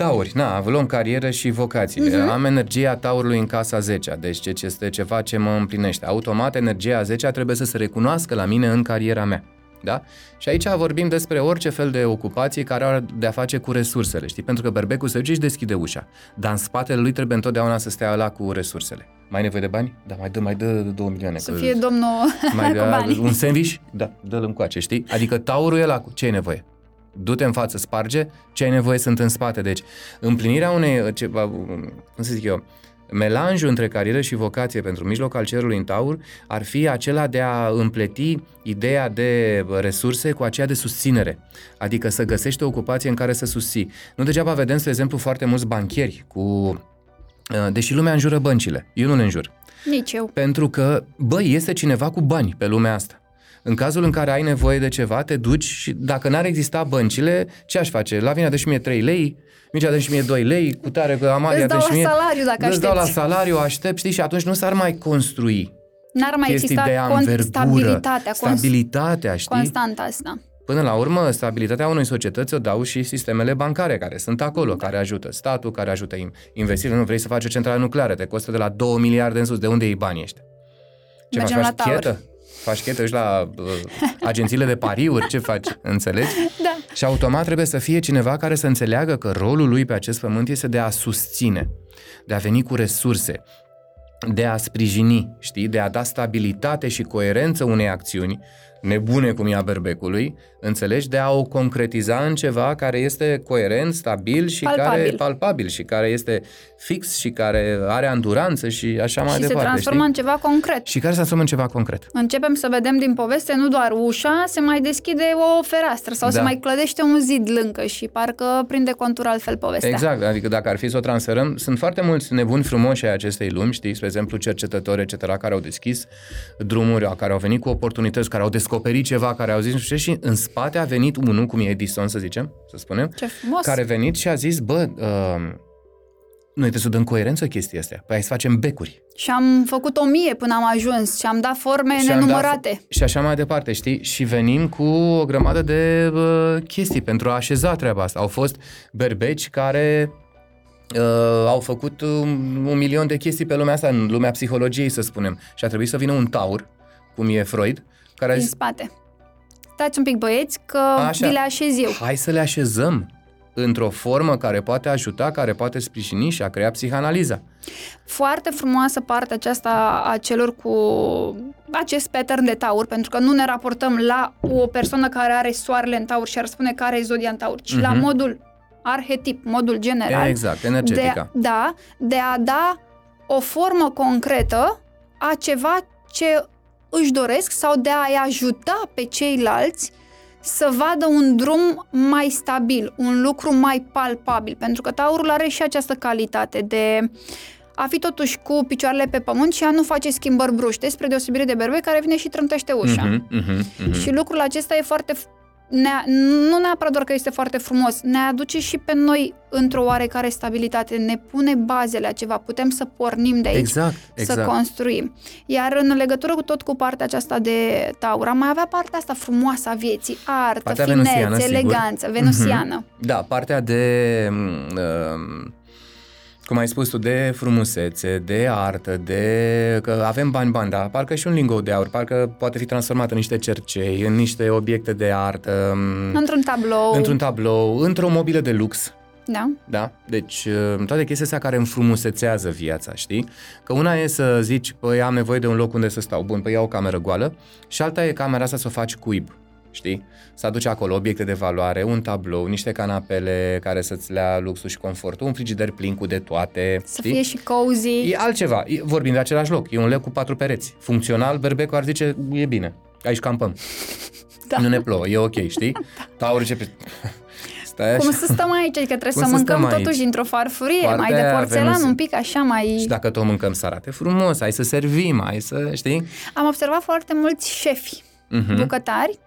Tauri, na, luăm carieră și vocațiile. Mhm. Am energia taurului în casa 10 deci ce este ceva ce mă împlinește. Automat, energia 10 trebuie să se recunoască la mine în cariera mea. Da? Și aici vorbim despre orice fel de ocupație care are de-a face cu resursele, știi? Pentru că berbecul se duce și deschide ușa, dar în spatele lui trebuie întotdeauna să stea ăla cu resursele. Mai ai nevoie de bani? Da, mai dă, mai dă 2 milioane. Să că- fie domnul mai [laughs] cu bani. un sandwich? Da, dă-l încoace, știi? Adică taurul e la ce ai nevoie? Du-te în față, sparge, ce ai nevoie sunt în spate. Deci, împlinirea unei, ceva, cum să zic eu, melanjul între carieră și vocație pentru mijloc al cerului în taur ar fi acela de a împleti ideea de resurse cu aceea de susținere. Adică să găsești o ocupație în care să susții. Nu degeaba vedem, spre exemplu, foarte mulți banchieri cu... uh, Deși lumea înjură băncile, eu nu le înjur. Nici eu. Pentru că, băi, este cineva cu bani pe lumea asta. În cazul în care ai nevoie de ceva, te duci și dacă n-ar exista băncile, ce aș face? La vine de și mie 3 lei, Micea de și mie 2 lei, cu tare că Amalia Îți de dau și la mie... salariu dacă Îți dau la aștepți. salariu, aștept, știi, și atunci nu s-ar mai construi N-ar mai chestii exista de con- anvergură, stabilitatea, cons- stabilitatea, știi? constant asta. Până la urmă, stabilitatea unei societăți o dau și sistemele bancare care sunt acolo, care ajută statul, care ajută in- investițiile. Nu vrei să faci o centrală nucleară, te costă de la 2 miliarde în sus. De unde iei banii ăștia? Ce Mergem faci? la Faci Tower. chetă? Faci chetă, ești la uh, agențiile de pariuri, ce faci? Înțelegi? Da. Și automat trebuie să fie cineva care să înțeleagă că rolul lui pe acest pământ este de a susține, de a veni cu resurse, de a sprijini, știi, de a da stabilitate și coerență unei acțiuni nebune cum e a berbecului, înțelegi, de a o concretiza în ceva care este coerent, stabil și care Palpabil. palpabil și care este fix și care are anduranță și așa mai și se departe, transformă știi? în ceva concret. Și care se transformă în ceva concret. Începem să vedem din poveste nu doar ușa, se mai deschide o fereastră sau Da. se mai clădește un zid lângă și parcă prinde contur altfel povestea. Exact, adică dacă ar fi să o transferăm, sunt foarte mulți nebuni frumoși ai acestei lumi, știi, spre exemplu cercetători, etc., care au deschis drumuri, care au venit cu oportunități, care au descoperit ceva, care au zis nu știu ce, și în spate a venit unul, cum e Edison, să zicem, să spunem, Ce frumos! care a venit și a zis, bă, uh, noi trebuie să dăm coerență chestia astea, păi hai să facem becuri. Și am făcut o mie până am ajuns și am dat forme Și am nenumărate. Dat, și așa mai departe, știi? Și venim cu o grămadă de uh, chestii pentru a așeza treaba asta. Au fost berbeci care uh, au făcut un, un milion de chestii pe lumea asta, în lumea psihologiei, să spunem. Și a trebuit să vină un taur, cum e Freud, care a din zis, spate. Stați un pic băieți că Așa. vi le așez eu. hai să le așezăm într-o formă care poate ajuta, care poate sprijini și a crea psihanaliza. Foarte frumoasă partea aceasta a celor cu acest pattern de taur, pentru că nu ne raportăm la o persoană care are soarele în taur și ar spune care e zodia în taur, ci la Mhm. modul arhetip, modul general. Exact, energetica. De, da, de a da o formă concretă a ceva ce își doresc sau de a-i ajuta pe ceilalți să vadă un drum mai stabil, un lucru mai palpabil, pentru că taurul are și această calitate de a fi totuși cu picioarele pe pământ și a nu face schimbări bruște, spre deosebire de berbec care vine și trântește ușa. Mhm, mhm, mhm. Și lucrul acesta e foarte f- ne, nu neapărat doar că este foarte frumos, ne aduce și pe noi într-o oarecare stabilitate, ne pune bazele a ceva, putem să pornim de aici, Exact, exact. să construim. Iar în legătură cu tot cu partea aceasta de taur, am mai avea partea asta frumoasă a vieții, artă, Partea finețe, venusiană, sigur. eleganță, venusiană. Da, partea de, uh, cum ai spus tu, de frumusețe, de artă, de că avem bani, bani, dar parcă și un lingou de aur, parcă poate fi transformat în niște cercei, în niște obiecte de artă, um, Într-un tablou. într-un tablou, într-o mobilă de lux. Da? Da? Deci, uh, toate chestiile astea care înfrumusețează viața, știi? Că una e să zici, păi am nevoie de un loc unde să stau, bun, păi iau o cameră goală, și alta e camera asta să o faci cuib, știi? Să aduci acolo obiecte de valoare, un tablou, niște canapele care să-ți lea luxul și confortul, un frigider plin cu de toate, Să știi? fie și cozy. E altceva, e, vorbim de același loc, e un lec cu patru pereți. Funcțional, Berbecu ar zice, e bine, aici campăm. [laughs] Da. Nu ne plouă, e ok, știi? [laughs] Taur ce... Stai Cum așa. să stăm aici, adică trebuie Cum să să mâncăm stăm aici? totuși într-o farfurie, Partea mai de aia porțelan, Venus- un pic așa mai... Și dacă tot mâncăm să arate frumos, hai să servim, hai să, știi? Am observat foarte mulți șefi Mhm. bucătari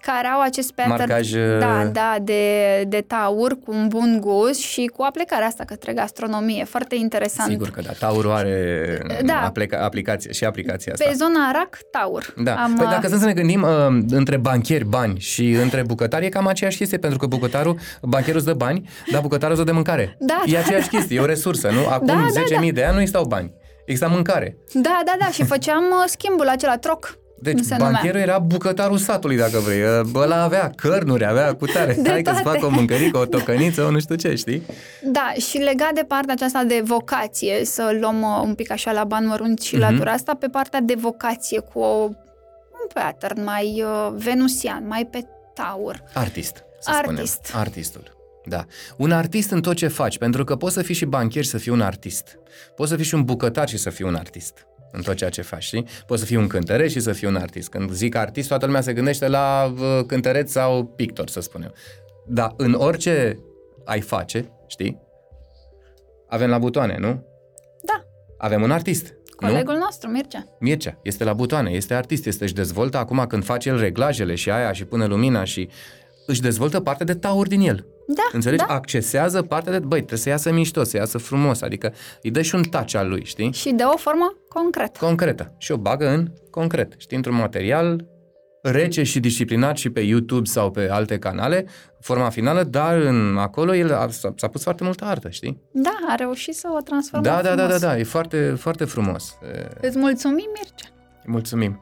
care au acest pattern Marcaj, da, uh, da, de, de taur cu un bun gust și cu aplicarea asta către gastronomie. Foarte interesant. Sigur că da, taurul are Da. aplica- aplicație și aplicația asta. Pe zona rac, taur. Da. Am, păi uh, dacă să ne gândim uh, între bancheri bani și între bucătari, e cam aceeași chestie, pentru că bucătarul, bancherul îți dă bani, dar bucătarul îți dă de mâncare. Da, e da, aceeași chestie, e o resursă, nu? Acum Da, da, 10.000 de ani nu existau bani, exista mâncare. Da, da, da, și făceam uh, schimbul acela, troc. Deci cum se numea. bancherul era bucătarul satului, dacă vrei. Bă, ăla avea cărnuri, avea cutare. De Hai că-ți toate. fac o mâncărică, o tocăniță, o nu știu ce, știi? Da, și legat de partea aceasta de vocație, să luăm uh, un pic așa la bani mărunți și Mhm. la tura asta, pe partea de vocație cu o, un pattern mai uh, venusian, mai pe taur. Artist, să Artist. spunem. Artistul. Da. Un artist în tot ce faci, pentru că poți să fii și bancher și să fii un artist. Poți să fii și un bucătar și să fii un artist în tot ceea ce faci, știi? Poți să fii un cântăreț și să fii un artist. Când zic artist, toată lumea se gândește la uh, cântăreț sau pictor, să spunem. Dar în orice ai face, știi? Avem la butoane, nu? Da, Avem un artist. colegul nu? nostru, Mircea. Mircea, este la butoane, este artist, este își dezvoltă acum când face el reglajele și aia și pune lumina și își dezvoltă parte de taur din el. Da, Înțelegi? da. Accesează partea de, băi, trebuie să iasă mișto, să iasă frumos, adică îi dă și un touch al lui, știi? Și de o formă concretă. Concretă. Și o bagă în concret, știi, într-un material rece și disciplinat și pe YouTube sau pe alte canale, forma finală, dar în acolo el a, s-a, s-a pus foarte multă artă, știi? Da, a reușit să o transformă Da, da, da, frumos. da, da, e foarte, foarte frumos. E, Îți mulțumim, Mircea. mulțumim.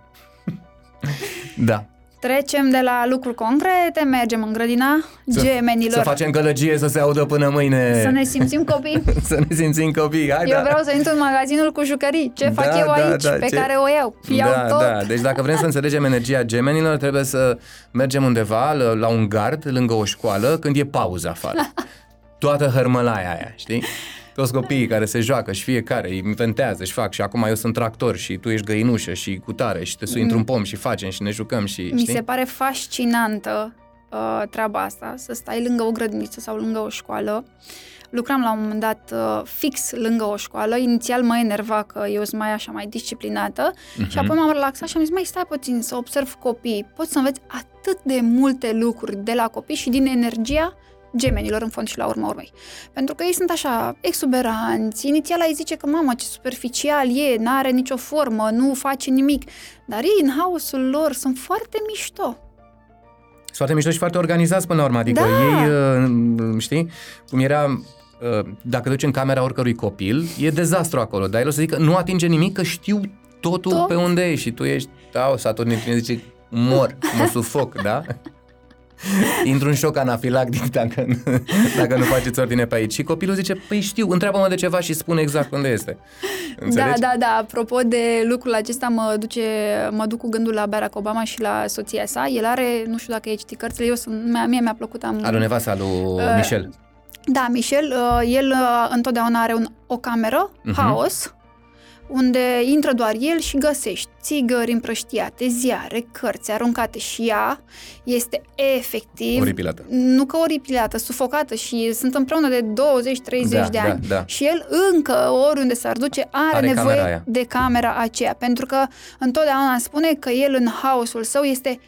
[laughs] da. Trecem de la lucruri concrete, mergem în grădina gemenilor. Să facem gălăgie să se audă până mâine. Să ne simțim copii. [laughs] să ne simțim copii. Hai, Eu da. vreau să intru în magazinul cu jucării. Ce fac Da, eu da, aici, da, pe ce- care o iau? Iau da, tot. da. Deci dacă vrem să înțelegem energia gemenilor, trebuie să mergem undeva la, la un gard, lângă o școală, când e pauză afară. [laughs] Toată hărmălaia aia, știi? Toți copiii care se joacă și fiecare inventează și fac și acum eu sunt tractor și tu ești găinușă și cu tare și te sui într-un pom și facem și ne jucăm și Mi știi? se pare fascinantă uh, treaba asta, să stai lângă o grădiniță sau lângă o școală. Lucram la un moment dat uh, fix lângă o școală. Inițial mă enerva că eu sunt mai așa, mai disciplinată Mhm. și apoi m-am relaxat și am zis, mai stai puțin să observ copii. Poți să înveți atât de multe lucruri de la copii și din energia gemenilor în fond și la urma urmei. Pentru că ei sunt așa exuberanți. Inițial ai zice că mama ce superficial e, n-are nicio formă, nu face nimic. Dar ei în haosul lor sunt foarte mișto. Sunt foarte mișto și foarte organizați până la urmă. Adică Da. ei, uh, știi, cum era, uh, dacă duci în camera oricărui copil, e dezastru acolo. Dar el o să zică, nu atinge nimic, că știu totul Tot. pe unde e și tu ești, da, o să atunci tine zice, mor, mă sufoc, da? Intru în șoc anafilactic dacă, nu- dacă nu faceți ordine pe aici. Și copilul zice, păi știu, întreabă-mă de ceva și spune exact unde este. Înțelegi? Da, da, da. Apropo de lucrul acesta, mă, duce, mă duc cu gândul la Barack Obama și la soția sa. El are, nu știu dacă ai citit cărțile, eu sunt, mie, mie mi-a plăcut. Am, Al lui nevasta lui Uh, Michel. Da, Michel, uh, el uh, întotdeauna are un, o cameră, Mhm. haos, unde intră doar el și găsești țigări împrăștiate, ziare, cărți aruncate și ea este efectiv Oripilată. nu că oripilată, sufocată și sunt împreună de 20-30 Da, de da, ani. da. Și el încă, oriunde s-ar duce, are, Are nevoie camera aia. de camera aceea. Pentru că întotdeauna spune că el în haosul său este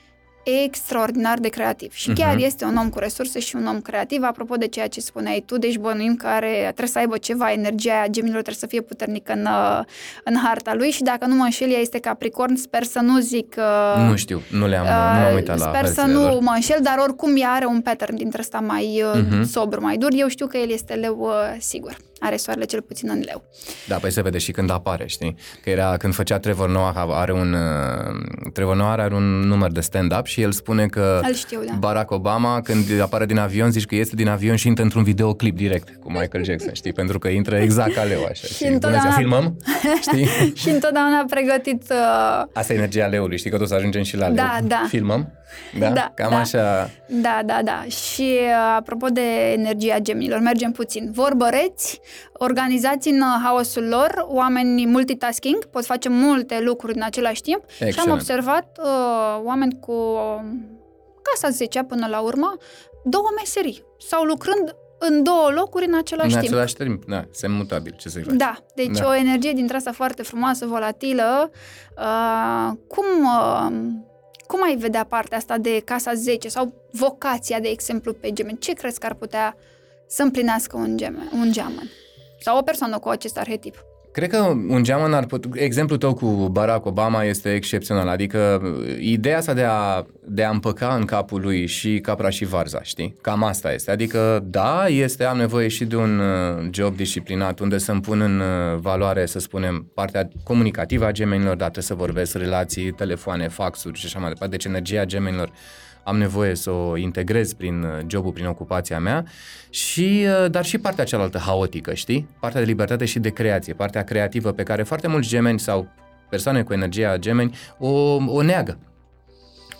extraordinar de creativ și chiar este un om cu resurse și un om creativ, apropo de ceea ce spuneai tu, deci bănuim care trebuie să aibă ceva, energia aia gemilor trebuie să fie puternică în, uh, în harta lui și dacă nu mă înșel, ea este Capricorn, sper să nu zic... Uh, nu știu, nu le-am, uh, nu am uitat Sper la să nu lor. mă înșel, dar oricum ea are un pattern dintre ăsta mai uh, uh-huh. sobru, mai dur. Eu știu că el este leu uh, sigur. Are soarele cel puțin în leu. Da, păi se vede și când apare, știi? Că era când făcea Trevor Noah, are un uh, Trevor Noah are un număr de stand-up și el spune că Îl știu, da. Barack Obama când apare din avion zici că este din avion și intră într-un videoclip direct cu Michael Jackson, știi? Pentru că intră exact ca leu așa. [laughs] Și știi? Bună întotdeauna- ziua, filmăm? [laughs] Știi? și întotdeauna a pregătit... Uh, Asta e energia leului, știi că tot să ajungem și la leu. Da, da. Filmăm? Da? Da, Cam da. așa. Da, da, da. Și uh, apropo de energia gemilor, mergem puțin. Vorbăreți, organizați în uh, haosul lor, oameni multitasking, pot face multe lucruri în același timp și am Excelent. observat uh, oameni cu uh, casa 10 până la urmă, două meserii sau lucrând în două locuri în același În timp. același timp, da, semn mutabil, ce să-i faci. Da, deci Da. o energie dintre asta foarte frumoasă, volatilă. Uh, cum, uh, cum ai vedea partea asta de casa 10 sau vocația, de exemplu, pe gemeni? Ce crezi că ar putea să împlinească un, gemen, un geamăn? Sau o persoană cu acest arhetip? Cred că un geamăn ar put... Exemplul tău cu Barack Obama este excepțional. Adică ideea asta de a, de a împăca în capul lui și capra și varza, știi? Cam asta este. Adică, da, este, am nevoie și de un uh, job disciplinat unde să-mi pun în uh, valoare, să spunem, partea comunicativă a gemenilor, dar trebuie să vorbesc relații, telefoane, faxuri și așa mai departe. Deci energia gemenilor am nevoie să o integrez prin uh, jobul, prin ocupația mea, și, uh, dar și partea cealaltă haotică, știi? Partea de libertate și de creație, partea creativă pe care foarte mulți gemeni sau persoane cu energia gemeni o, o neagă,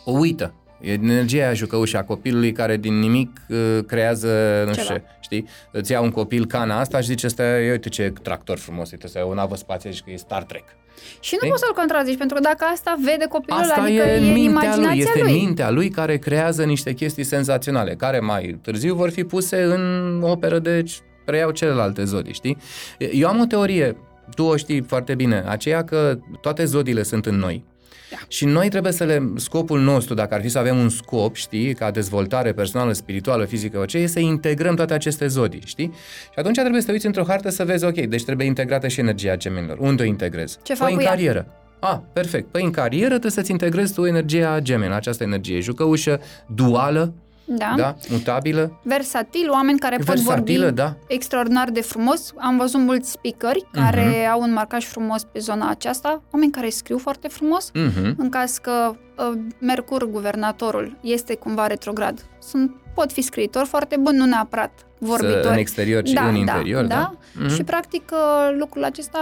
o uită. E energia aia jucăușă a copilului care din nimic uh, creează, nu știu Ceva. ce, știi? Îți ia un copil cana asta și zice, ăsta, e, uite ce tractor frumos, uite, ăsta e o navă spațială și că e Star Trek. Și nu Știi? poți să-l contrazici, pentru că dacă asta vede copilul, Asta adică e, e, în mintea imaginația lui, este lui. mintea lui care creează niște chestii senzaționale, care mai târziu vor fi puse în operă de ce preiau celelalte zodii, știi? Eu am o teorie, tu o știi foarte bine, aceea că toate zodiile sunt în noi. Da. Și noi trebuie să le, scopul nostru, dacă ar fi să avem un scop, știi, ca dezvoltare personală, spirituală, fizică, orice, e să integrăm toate aceste zodii, știi? Și atunci trebuie să te uiți într-o hartă să vezi, ok, deci trebuie integrată și energia gemenilor. Unde o integrez? Ce fac păi cu în ea? carieră. Ah, perfect. Păi în carieră trebuie să-ți integrezi tu energia gemeni, această energie jucăușă, duală, Da. da, mutabilă, Versatil, oameni care pot versatilă, vorbi da. extraordinar de frumos. Am văzut mulți speakeri care Mhm. au un marcaj frumos pe zona aceasta, oameni care scriu foarte frumos. Mhm. În caz că uh, Mercur, guvernatorul, este cumva retrograd, sunt, pot fi scriitori foarte buni, nu neapărat vorbitori. Să, în exterior, ci da, în da, interior, da. da. Mhm. Și practic uh, lucrul acesta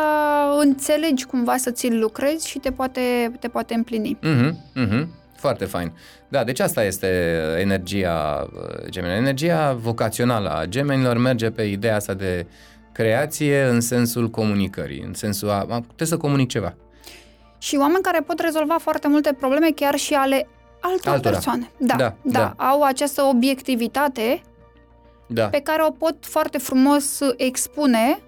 înțelegi cumva să ți-l lucrezi și te poate, te poate împlini. Mhm, mhm. Foarte fain. Da, deci asta este energia uh, gemenilor. Energia vocațională a gemenilor merge pe ideea asta de creație în sensul comunicării, în sensul a, a trebuie să comunic ceva. Și oameni care pot rezolva foarte multe probleme chiar și ale altor Altora. persoane. Da, Da, da, da. au această obiectivitate Da. pe care o pot foarte frumos expune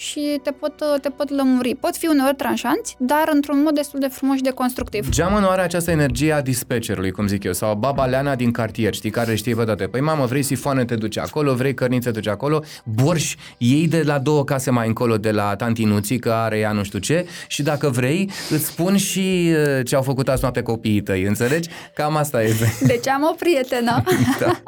și te pot, te pot lămuri. Pot fi uneori tranșanți, dar într-un mod destul de frumos și de constructiv. Geamănul are această energie a dispatcherului, cum zic eu, sau baba Leana din cartier, știi, care știe pe toate. Păi mamă, vrei sifoane, te duci acolo, vrei cărnițe, te duci acolo, borș, iei de la două case mai încolo de la tanti Nuții, că are ea nu știu ce, și dacă vrei, îți spun și uh, ce au făcut azi noapte copiii tăi, înțelegi? Cam asta e. [laughs] Deci am o prietenă, [laughs] da.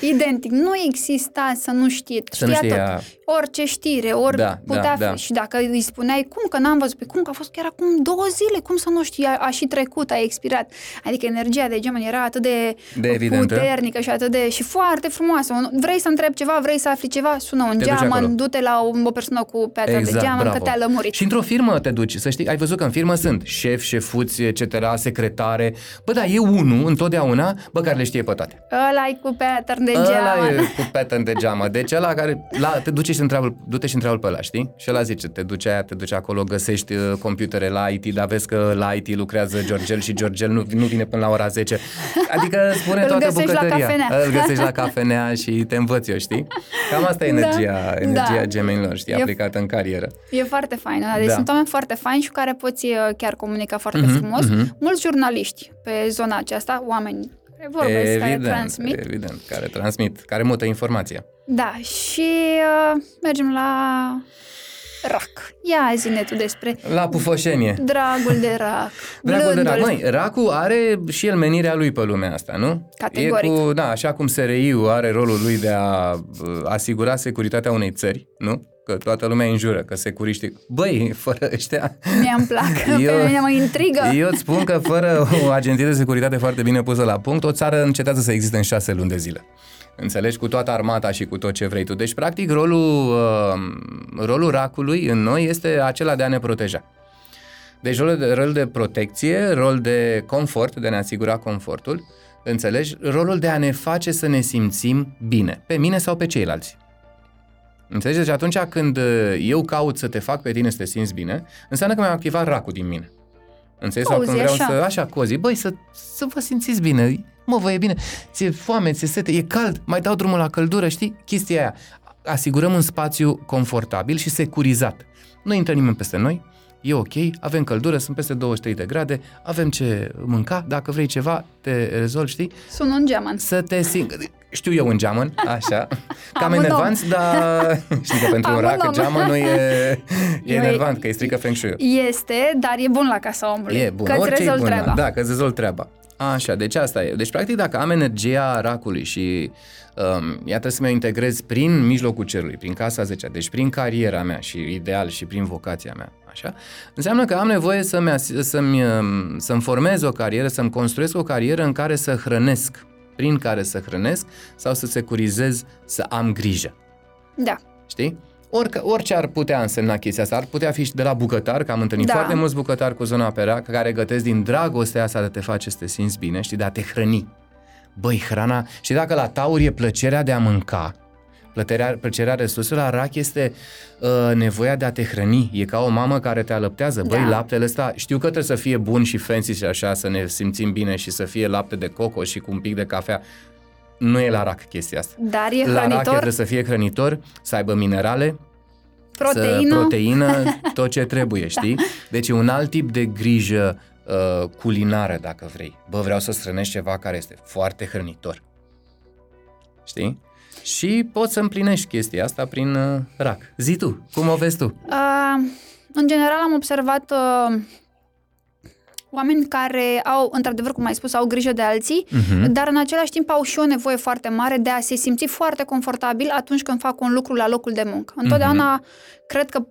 identic, nu exista să nu știe, Să nu știa știe tot. Ea. Orice știre, ori Da, putea da, fi. da. Și dacă îi spuneai, cum că n-am văzut, pe cum că a fost chiar acum două zile, cum să nu știi, a, a și trecut, a expirat. Adică energia de gemeni era atât de, De evidentă. puternică și atât de și foarte frumoasă. Un- Vrei să întrebi ceva, vrei să afli ceva, sună un Te duci acolo. geamăn, du-te la o, o persoană cu piatră de geamăn că te-a lămurit. Și într-o firmă te duci, să știi, ai văzut că în firmă sunt șef, șefuți, etc., secretare. Bă, da, e unul întotdeauna, bă, care le știe pe toate. Ăla e cu pattern de Ăla geamăn. e cu pattern de geamă. Deci ăla care la, te duce duce și întreabă, du-te și întreabă pe ăla, știi? Și ăla zice, te duce aia, te duci acolo, găsești uh, computere la IT, dar vezi că la IT lucrează Georgel și Georgel nu, nu vine până la ora 10. Adică spune Îl toată găsești la bucătăria. cafenea. Îl găsești la cafenea și te învăț eu, știi? Cam asta e energia, Da. energia Da. gemenilor, știi, E- aplicată în carieră. E foarte fain, da. Deci Da. sunt oameni foarte faini și cu care poți uh, chiar comunica foarte Mhm, frumos. mhm. Mulți jurnaliști pe zona aceasta, oameni care vorbesc, care transmit. evident, care transmit, care mută informația. Da, și uh, mergem la rac. Ia zine tu despre La pufoșenie. dragul de rac. [laughs] Dragul de rac. blândul. Măi, racul are și el menirea lui pe lumea asta, nu? Categoric. E cu, da, așa cum SRI-ul are rolul lui de a uh, asigura securitatea unei țări, nu? Că toată lumea îi înjură, că securiștii... Băi, fără ăștia... Mie-mi plac, Eu- pe mine mă intrigă. Eu îți spun că fără o agenție de securitate foarte bine pusă la punct, o țară încetează să existe în șase luni de zile. Înțelegi? Cu toată armata și cu tot ce vrei tu. Deci, practic, rolul, uh, rolul racului în noi este acela de a ne proteja. Deci rolul de, rol de protecție, rol de confort, de a ne asigura confortul, înțelegi? Rolul de a ne face să ne simțim bine, pe mine sau pe ceilalți. Înțelegi? Deci atunci când uh, eu caut să te fac pe tine să te simți bine, înseamnă că mi-am activat racul din mine. Înțelegi? Sau Cozi, când vreau așa. să, așa, cozi, băi, să, să vă simțiți bine, mă, vă e bine, ți-e foame, ți-e sete, e cald, mai dau drumul la căldură, știi? Chestia aia. Asigurăm un spațiu confortabil și securizat. Nu intră nimeni peste noi, e ok, avem căldură, sunt peste 23 de grade, avem ce mânca, dacă vrei ceva, te rezolvi, știi? Sun un geamăn. Să te simți... Știu eu un geamăn, așa, [laughs] cam Am un om. enervanți, dar [laughs] știi că pentru Am un un rac om. geamăn e, [laughs] e Eu- enervant, că îi strică feng shui Este, dar e bun la casa omului. E bun, că îți orice e rezolvi bun, treaba. da, că îți rezolvi treaba. Așa, deci asta e. Deci, practic, dacă am energia racului și um, ea trebuie să mă integrez prin mijlocul cerului, prin casa 10 deci prin cariera mea și ideal și prin vocația mea, așa, înseamnă că am nevoie să-mi, as- să-mi, um, să-mi formez o carieră, să-mi construiesc o carieră în care să hrănesc, prin care să hrănesc sau să securizez, să am grijă. Da. Știi? Orică, orice ar putea însemna chestia asta, ar putea fi și de la bucătar, că am întâlnit Da. foarte mulți bucătari cu zona pe rac, care gătesc din dragostea asta de a te face să te simți bine, știi, de a te hrăni. Băi, hrana, și dacă la taur e plăcerea de a mânca, plăcerea, plăcerea resurselor, la rac este uh, nevoia de a te hrăni. E ca o mamă care te alăptează. Băi, Da. laptele ăsta, știu că trebuie să fie bun și fancy și așa, să ne simțim bine și să fie lapte de coco și cu un pic de cafea. Nu e la rac chestia asta. Dar e La rache hrănitor, trebuie să fie hrănitor, să aibă minerale, proteină. să, proteină, [laughs] tot ce trebuie, știi? Deci e un alt tip de grijă uh, culinară, dacă vrei. Bă, vreau să strănești ceva care este foarte hrănitor. Știi? Și poți să împlinești chestia asta prin uh, rac. Zi tu, cum o vezi tu? Uh, în general am observat uh, oameni care au, într-adevăr, cum ai spus, au grijă de alții, Mhm. dar în același timp au și o nevoie foarte mare de a se simți foarte confortabil atunci când fac un lucru la locul de muncă. Întotdeauna Mhm. cred că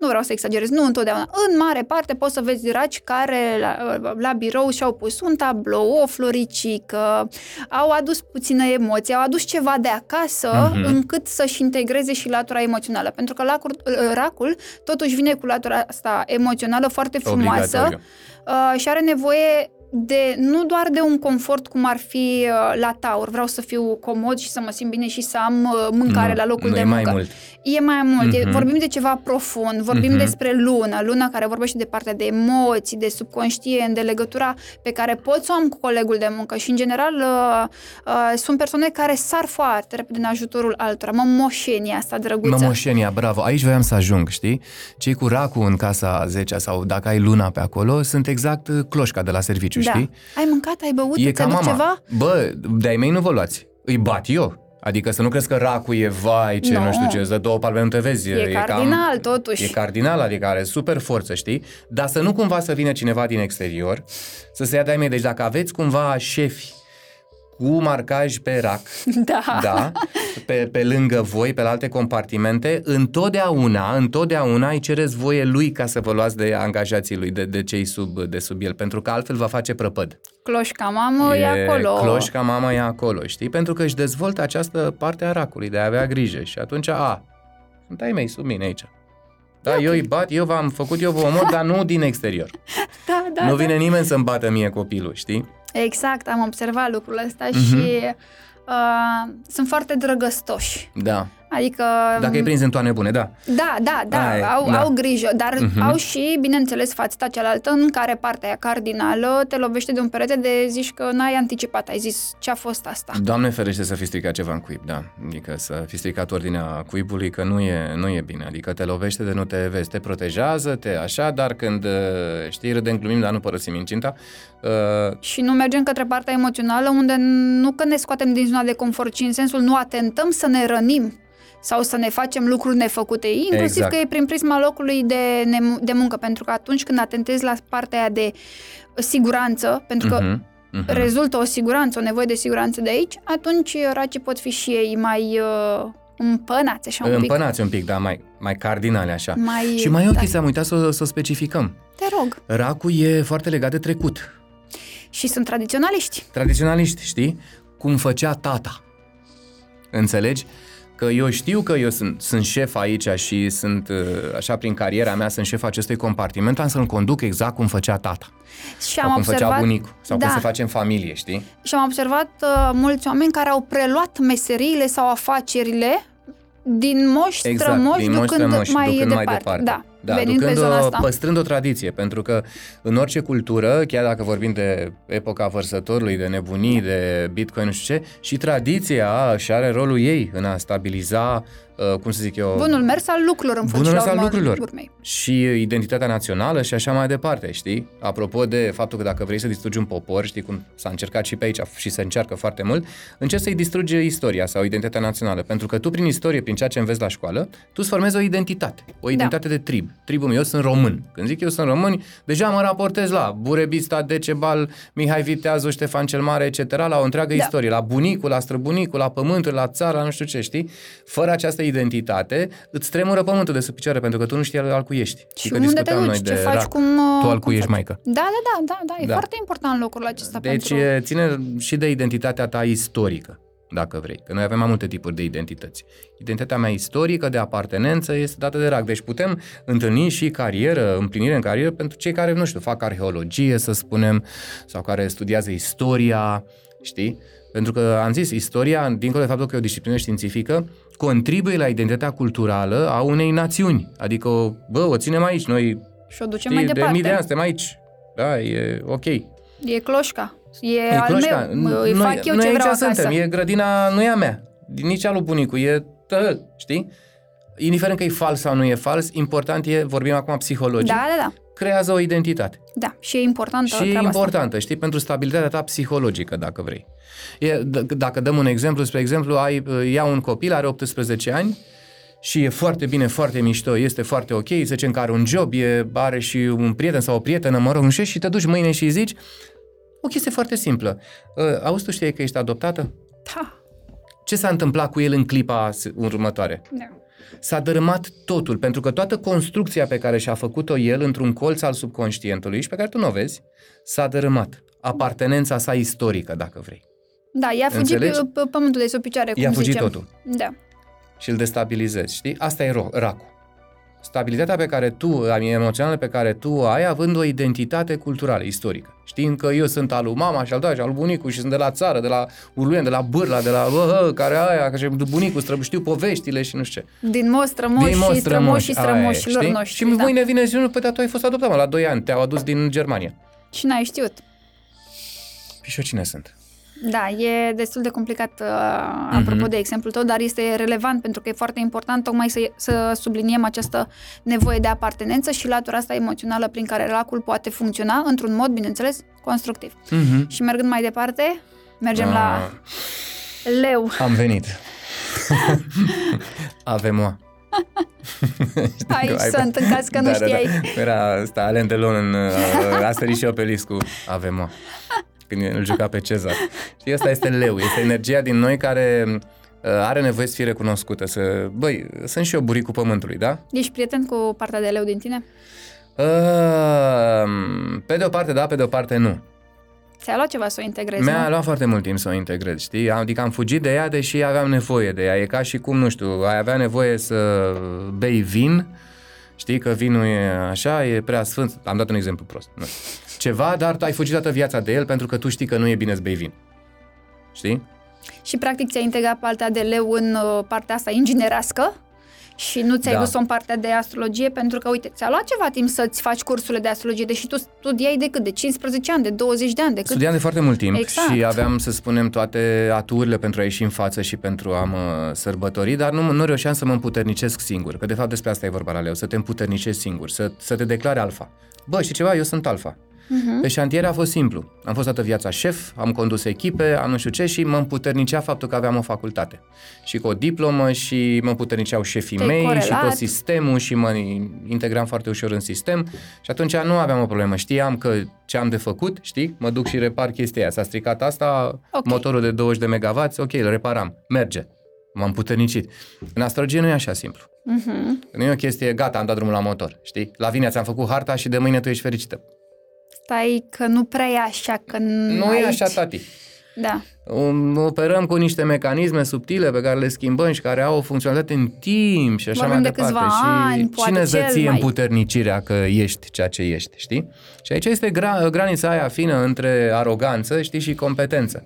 nu vreau să exagerez, nu întotdeauna. În mare parte poți să vezi raci care la, la birou și-au pus un tablou, o floricică, au adus puțină emoție, au adus ceva de acasă Mhm. încât să-și integreze și latura emoțională. Pentru că lacul, racul totuși vine cu latura asta emoțională foarte frumoasă Obligatoriu. uh, și are nevoie de nu doar de un confort cum ar fi uh, la taur, vreau să fiu comod și să mă simt bine și să am uh, mâncare Nu, la locul nu, de e muncă. mai mult. E mai mult, e, Mhm. vorbim de ceva profund, vorbim Mhm. despre lună, luna care vorbește de partea de emoții, de subconștient, de legătura pe care pot să o am cu colegul de muncă și în general uh, uh, sunt persoane care sar foarte repede în ajutorul altora, mă moșenia asta drăguță. Mămoșenia, bravo. Aici voiam să ajung, știi? Cei cu racul în casa 10 sau dacă ai luna pe acolo, sunt exact uh, cloșca de la serviciu, da. știi? Ai mâncat, ai băut, E îți ca aduc mama. ceva? Bă, de-ai mei nu vă luați. Îi bat eu. Adică să nu crezi că racul e vai, ce Nu. nu știu ce, îți dă două palme, nu te vezi. E cardinal, totuși. E cardinal, adică are super forță, știi? Dar să nu cumva să vină cineva din exterior, să se ia de-ai mei. Deci dacă aveți cumva șefi cu marcaj pe rac, [laughs] Da. da, pe, pe lângă voi, pe la alte compartimente, întotdeauna, întotdeauna îi cereți voie lui ca să vă luați de angajații lui, de, de cei sub, de sub el, pentru că altfel va face prăpăd. Cloșca mamă e, acolo. Cloșca mama e acolo, știi? Pentru că își dezvoltă această parte a racului, de a avea grijă. Și atunci, a, sunt ai mei sub mine aici. Da, eu îi bat, eu v-am făcut, eu vă omor, dar nu din exterior. [laughs] Da, da, nu da. vine nimeni să-mi bată mie copilul, știi? Exact, am observat lucrul ăsta Mhm. și uh, sunt foarte drăgăstoși. Da. Adică... Dacă e prins în toane bune, da. Da, da, da, Ai, au, da. au grijă, dar Mhm. au și, bineînțeles, fața cealaltă în care partea aia cardinală te lovește de un perete de zici că n-ai anticipat, ai zis ce a fost asta. Doamne ferește să fi stricat ceva în cuib, da. Adică să fi stricat ordinea cuibului, că nu e, nu e bine. Adică te lovește de nu te vezi, te protejează, te așa, dar când, uh, știi, râdem, glumim, dar nu părăsim incinta, uh, Și nu mergem către partea emoțională unde nu că ne scoatem din zona de confort, ci în sensul nu atentăm să ne rănim sau să ne facem lucruri nefăcute, inclusiv Exact. că e prin prisma locului de, ne- de muncă, pentru că atunci când atentezi la partea aia de siguranță, pentru că mhm, mhm. rezultă o siguranță, o nevoie de siguranță de aici, atunci racii pot fi și ei mai uh, împănați așa un pic. Împănați un pic, da, mai, mai cardinale așa. Mai, Și mai e o da. chestie, am uitat să, o- să o specificăm. Te rog. Racul e foarte legat de trecut. Și sunt tradiționaliști. Tradiționaliști, știi? Cum făcea tata. Înțelegi? Că eu știu că eu sunt, sunt șef aici și sunt, uh, așa, prin cariera mea, sunt șef acestui compartiment, am să-l conduc exact cum făcea tata. Și sau am cum observat, făcea bunicul. Sau da, cum se face în familie, știi? Și am observat uh, mulți oameni care au preluat meseriile sau afacerile din moși strămoși, din moși ducând, strămoși, mai, ducând departe. mai departe. Da, da venind ducând pe zona o, asta. păstrând o tradiție, pentru că în orice cultură, chiar dacă vorbim de epoca vărsătorului, de nebunii, de bitcoin, nu știu ce, și tradiția și are rolul ei în a stabiliza, uh, cum să zic eu, Bunul mers al lucrurilor în Bunul la mers al urma lucrurilor. urmei. și identitatea națională și așa mai departe, știi? Apropo de faptul că dacă vrei să distrugi un popor, știi cum s-a încercat și pe aici și se încearcă foarte mult, încerci să-i distrugi istoria sau identitatea națională, pentru că tu prin istorie, prin ceea ce înveți la școală, tu îți formezi o identitate, o identitate de trib. Tribul meu, eu sunt român. Când zic eu sunt român, deja mă raportez la Burebista, Decebal, Mihai Viteazu, Ștefan cel Mare, etc., la o întreagă Da. istorie, la bunicul, la străbunicul, la pământul, la țara, la nu știu ce, știi? Fără această identitate, îți tremură pământul de sub picioare, pentru că tu nu știi al cui ești. Și că unde te discutam duci, noi ce de faci, rac. cum... uh, Tu al cum cui ești faci. maică. Da, da, da, da, da, e Da. foarte important lucrul acesta Deci pentru... e, ține și de identitatea ta istorică, dacă vrei. Că noi avem mai multe tipuri de identități. Identitatea mea istorică, de apartenență, este dată de rac. Deci putem întâlni și carieră, împlinire în carieră pentru cei care, nu știu, fac arheologie, să spunem, sau care studiază istoria, știi? Pentru că am zis, istoria, dincolo de faptul că e o disciplină științifică, contribuie la identitatea culturală a unei națiuni. Adică, bă, o ținem aici, noi Și o ducem știi, mai de departe. mii de ani suntem aici. Da, e ok. E cloșca. E, E al cloșca. meu. Îi Noi- fac eu noi ce aici vreau acasă. suntem. E grădina, nu e a mea. Nici a lui bunicul. E tăl, știi? Indiferent că e fals sau nu e fals, important e, vorbim acum psihologic, Da, da, da. creează o identitate. Da, și e importantă și e treaba asta. importantă, știi, pentru stabilitatea ta psihologică, dacă vrei. E, d- dacă dăm un exemplu, spre exemplu, ai, ia un copil, are 18 ani, și e foarte bine, foarte mișto, este foarte ok, să zicem că are un job, e, are și un prieten sau o prietenă, mă rog, nu știu, și te duci mâine și îi zici o chestie foarte simplă. Uh, auzi, tu știi că ești adoptată? Da. Ce s-a întâmplat cu el în clipa s- următoare? da. S-a dărâmat totul, pentru că toată construcția pe care și-a făcut-o el într-un colț al subconștientului și pe care tu nu o vezi, s-a dărâmat. Apartenența sa istorică, dacă vrei. Da, i-a fugit Înțelegi? pe, pe pământul de sub picioare, cum I-a fugit zicem. totul. Da. și îl destabilizezi, știi? Asta e ro- racul. Stabilitatea pe care tu, emoțională pe care tu o ai, având o identitate culturală, istorică. Știind că eu sunt al lui mama și al tău și al lui bunicul și sunt de la țară, de la Urluien, de la Bârla, de la bă, bă, care aia, că și bunicul, stră, știu poveștile și nu știu ce. Din moși strămoși Din și moși strămoși și aia e, strămoșilor știi? noștri. Și da. mâine vine și nu, păi, dar tu ai fost adoptat, mă, la 2 ani, te-au adus din Germania. Și n-ai știut. Și și eu cine sunt? Da, e destul de complicat uh, Mhm. apropo de exemplul tău, dar este relevant pentru că e foarte important tocmai să, să subliniem această nevoie de apartenență și latura asta emoțională prin care racul poate funcționa într-un mod, bineînțeles, constructiv. Mm-hmm. Și mergând mai departe, mergem la leu. Am venit. [laughs] Avem o. Aici sunt, în caz că nu știai. Da, da. Era asta, Alain Delon în uh, Asterix și Obelix cu Avem o. Când îl juca pe Cezar. Și asta este leu, este energia din noi care uh, are nevoie să fie recunoscută. Să, băi, sunt și eu buricul pământului, da? Ești prieten cu partea de leu din tine? Uh, pe de o parte da, pe de o parte nu. Ți-a luat ceva să o integrezi, Mi-a nu? luat foarte mult timp să o integrez, știi? Adică am fugit de ea, deși aveam nevoie de ea. E ca și cum, nu știu, ai avea nevoie să bei vin, știi că vinul e așa, e prea sfânt. Am dat un exemplu prost. Nu. știu. Ceva, dar ai fugit toată viața de el pentru că tu știi că nu e bine să bei vin. Știi? Și practic ți-ai integrat partea de leu în uh, partea asta inginerească și nu ți-ai Da. dus-o în partea de astrologie pentru că, uite, ți-a luat ceva timp să-ți faci cursurile de astrologie, deși tu studiai de cât? De 15 ani, de 20 de ani, de cât? Studiam de foarte mult timp Exact. și aveam, să spunem, toate aturile pentru a ieși în față și pentru a mă sărbători, dar nu, nu reușeam să mă împuternicesc singur, că de fapt despre asta e vorba la leu, să te împuternicești singur, să, să te declare alfa. Bă, și ceva, eu sunt alfa. Uh-huh. Pe șantier a fost simplu. Am fost toată viața șef, am condus echipe, am nu știu ce și mă împuternicea faptul că aveam o facultate. Și cu o diplomă și mă împuterniceau șefii Te-ai mei și corelat. tot sistemul și mă integram foarte ușor în sistem și atunci nu aveam o problemă. Știam că ce am de făcut, știi? Mă duc și repar chestia aia. S-a stricat asta, Ok. motorul de 20 de MW, ok, îl reparam. Merge. M-am puternicit. În astrologie nu e așa simplu. Uh-huh. Nu e o chestie, gata, am dat drumul la motor, știi? La vine ți-am făcut harta și de mâine tu ești fericită. Stai că nu prea e așa, că Nu aici... e așa, tati. Da. Um, Operăm cu niște mecanisme subtile pe care le schimbăm și care au o funcționalitate în timp și așa Vorbim mai de departe. câțiva și ani, poate cine cel ză ție mai. împuternicirea că ești ceea ce ești, știi? Și aici este gra- granița aia fină între aroganță, știi, și competență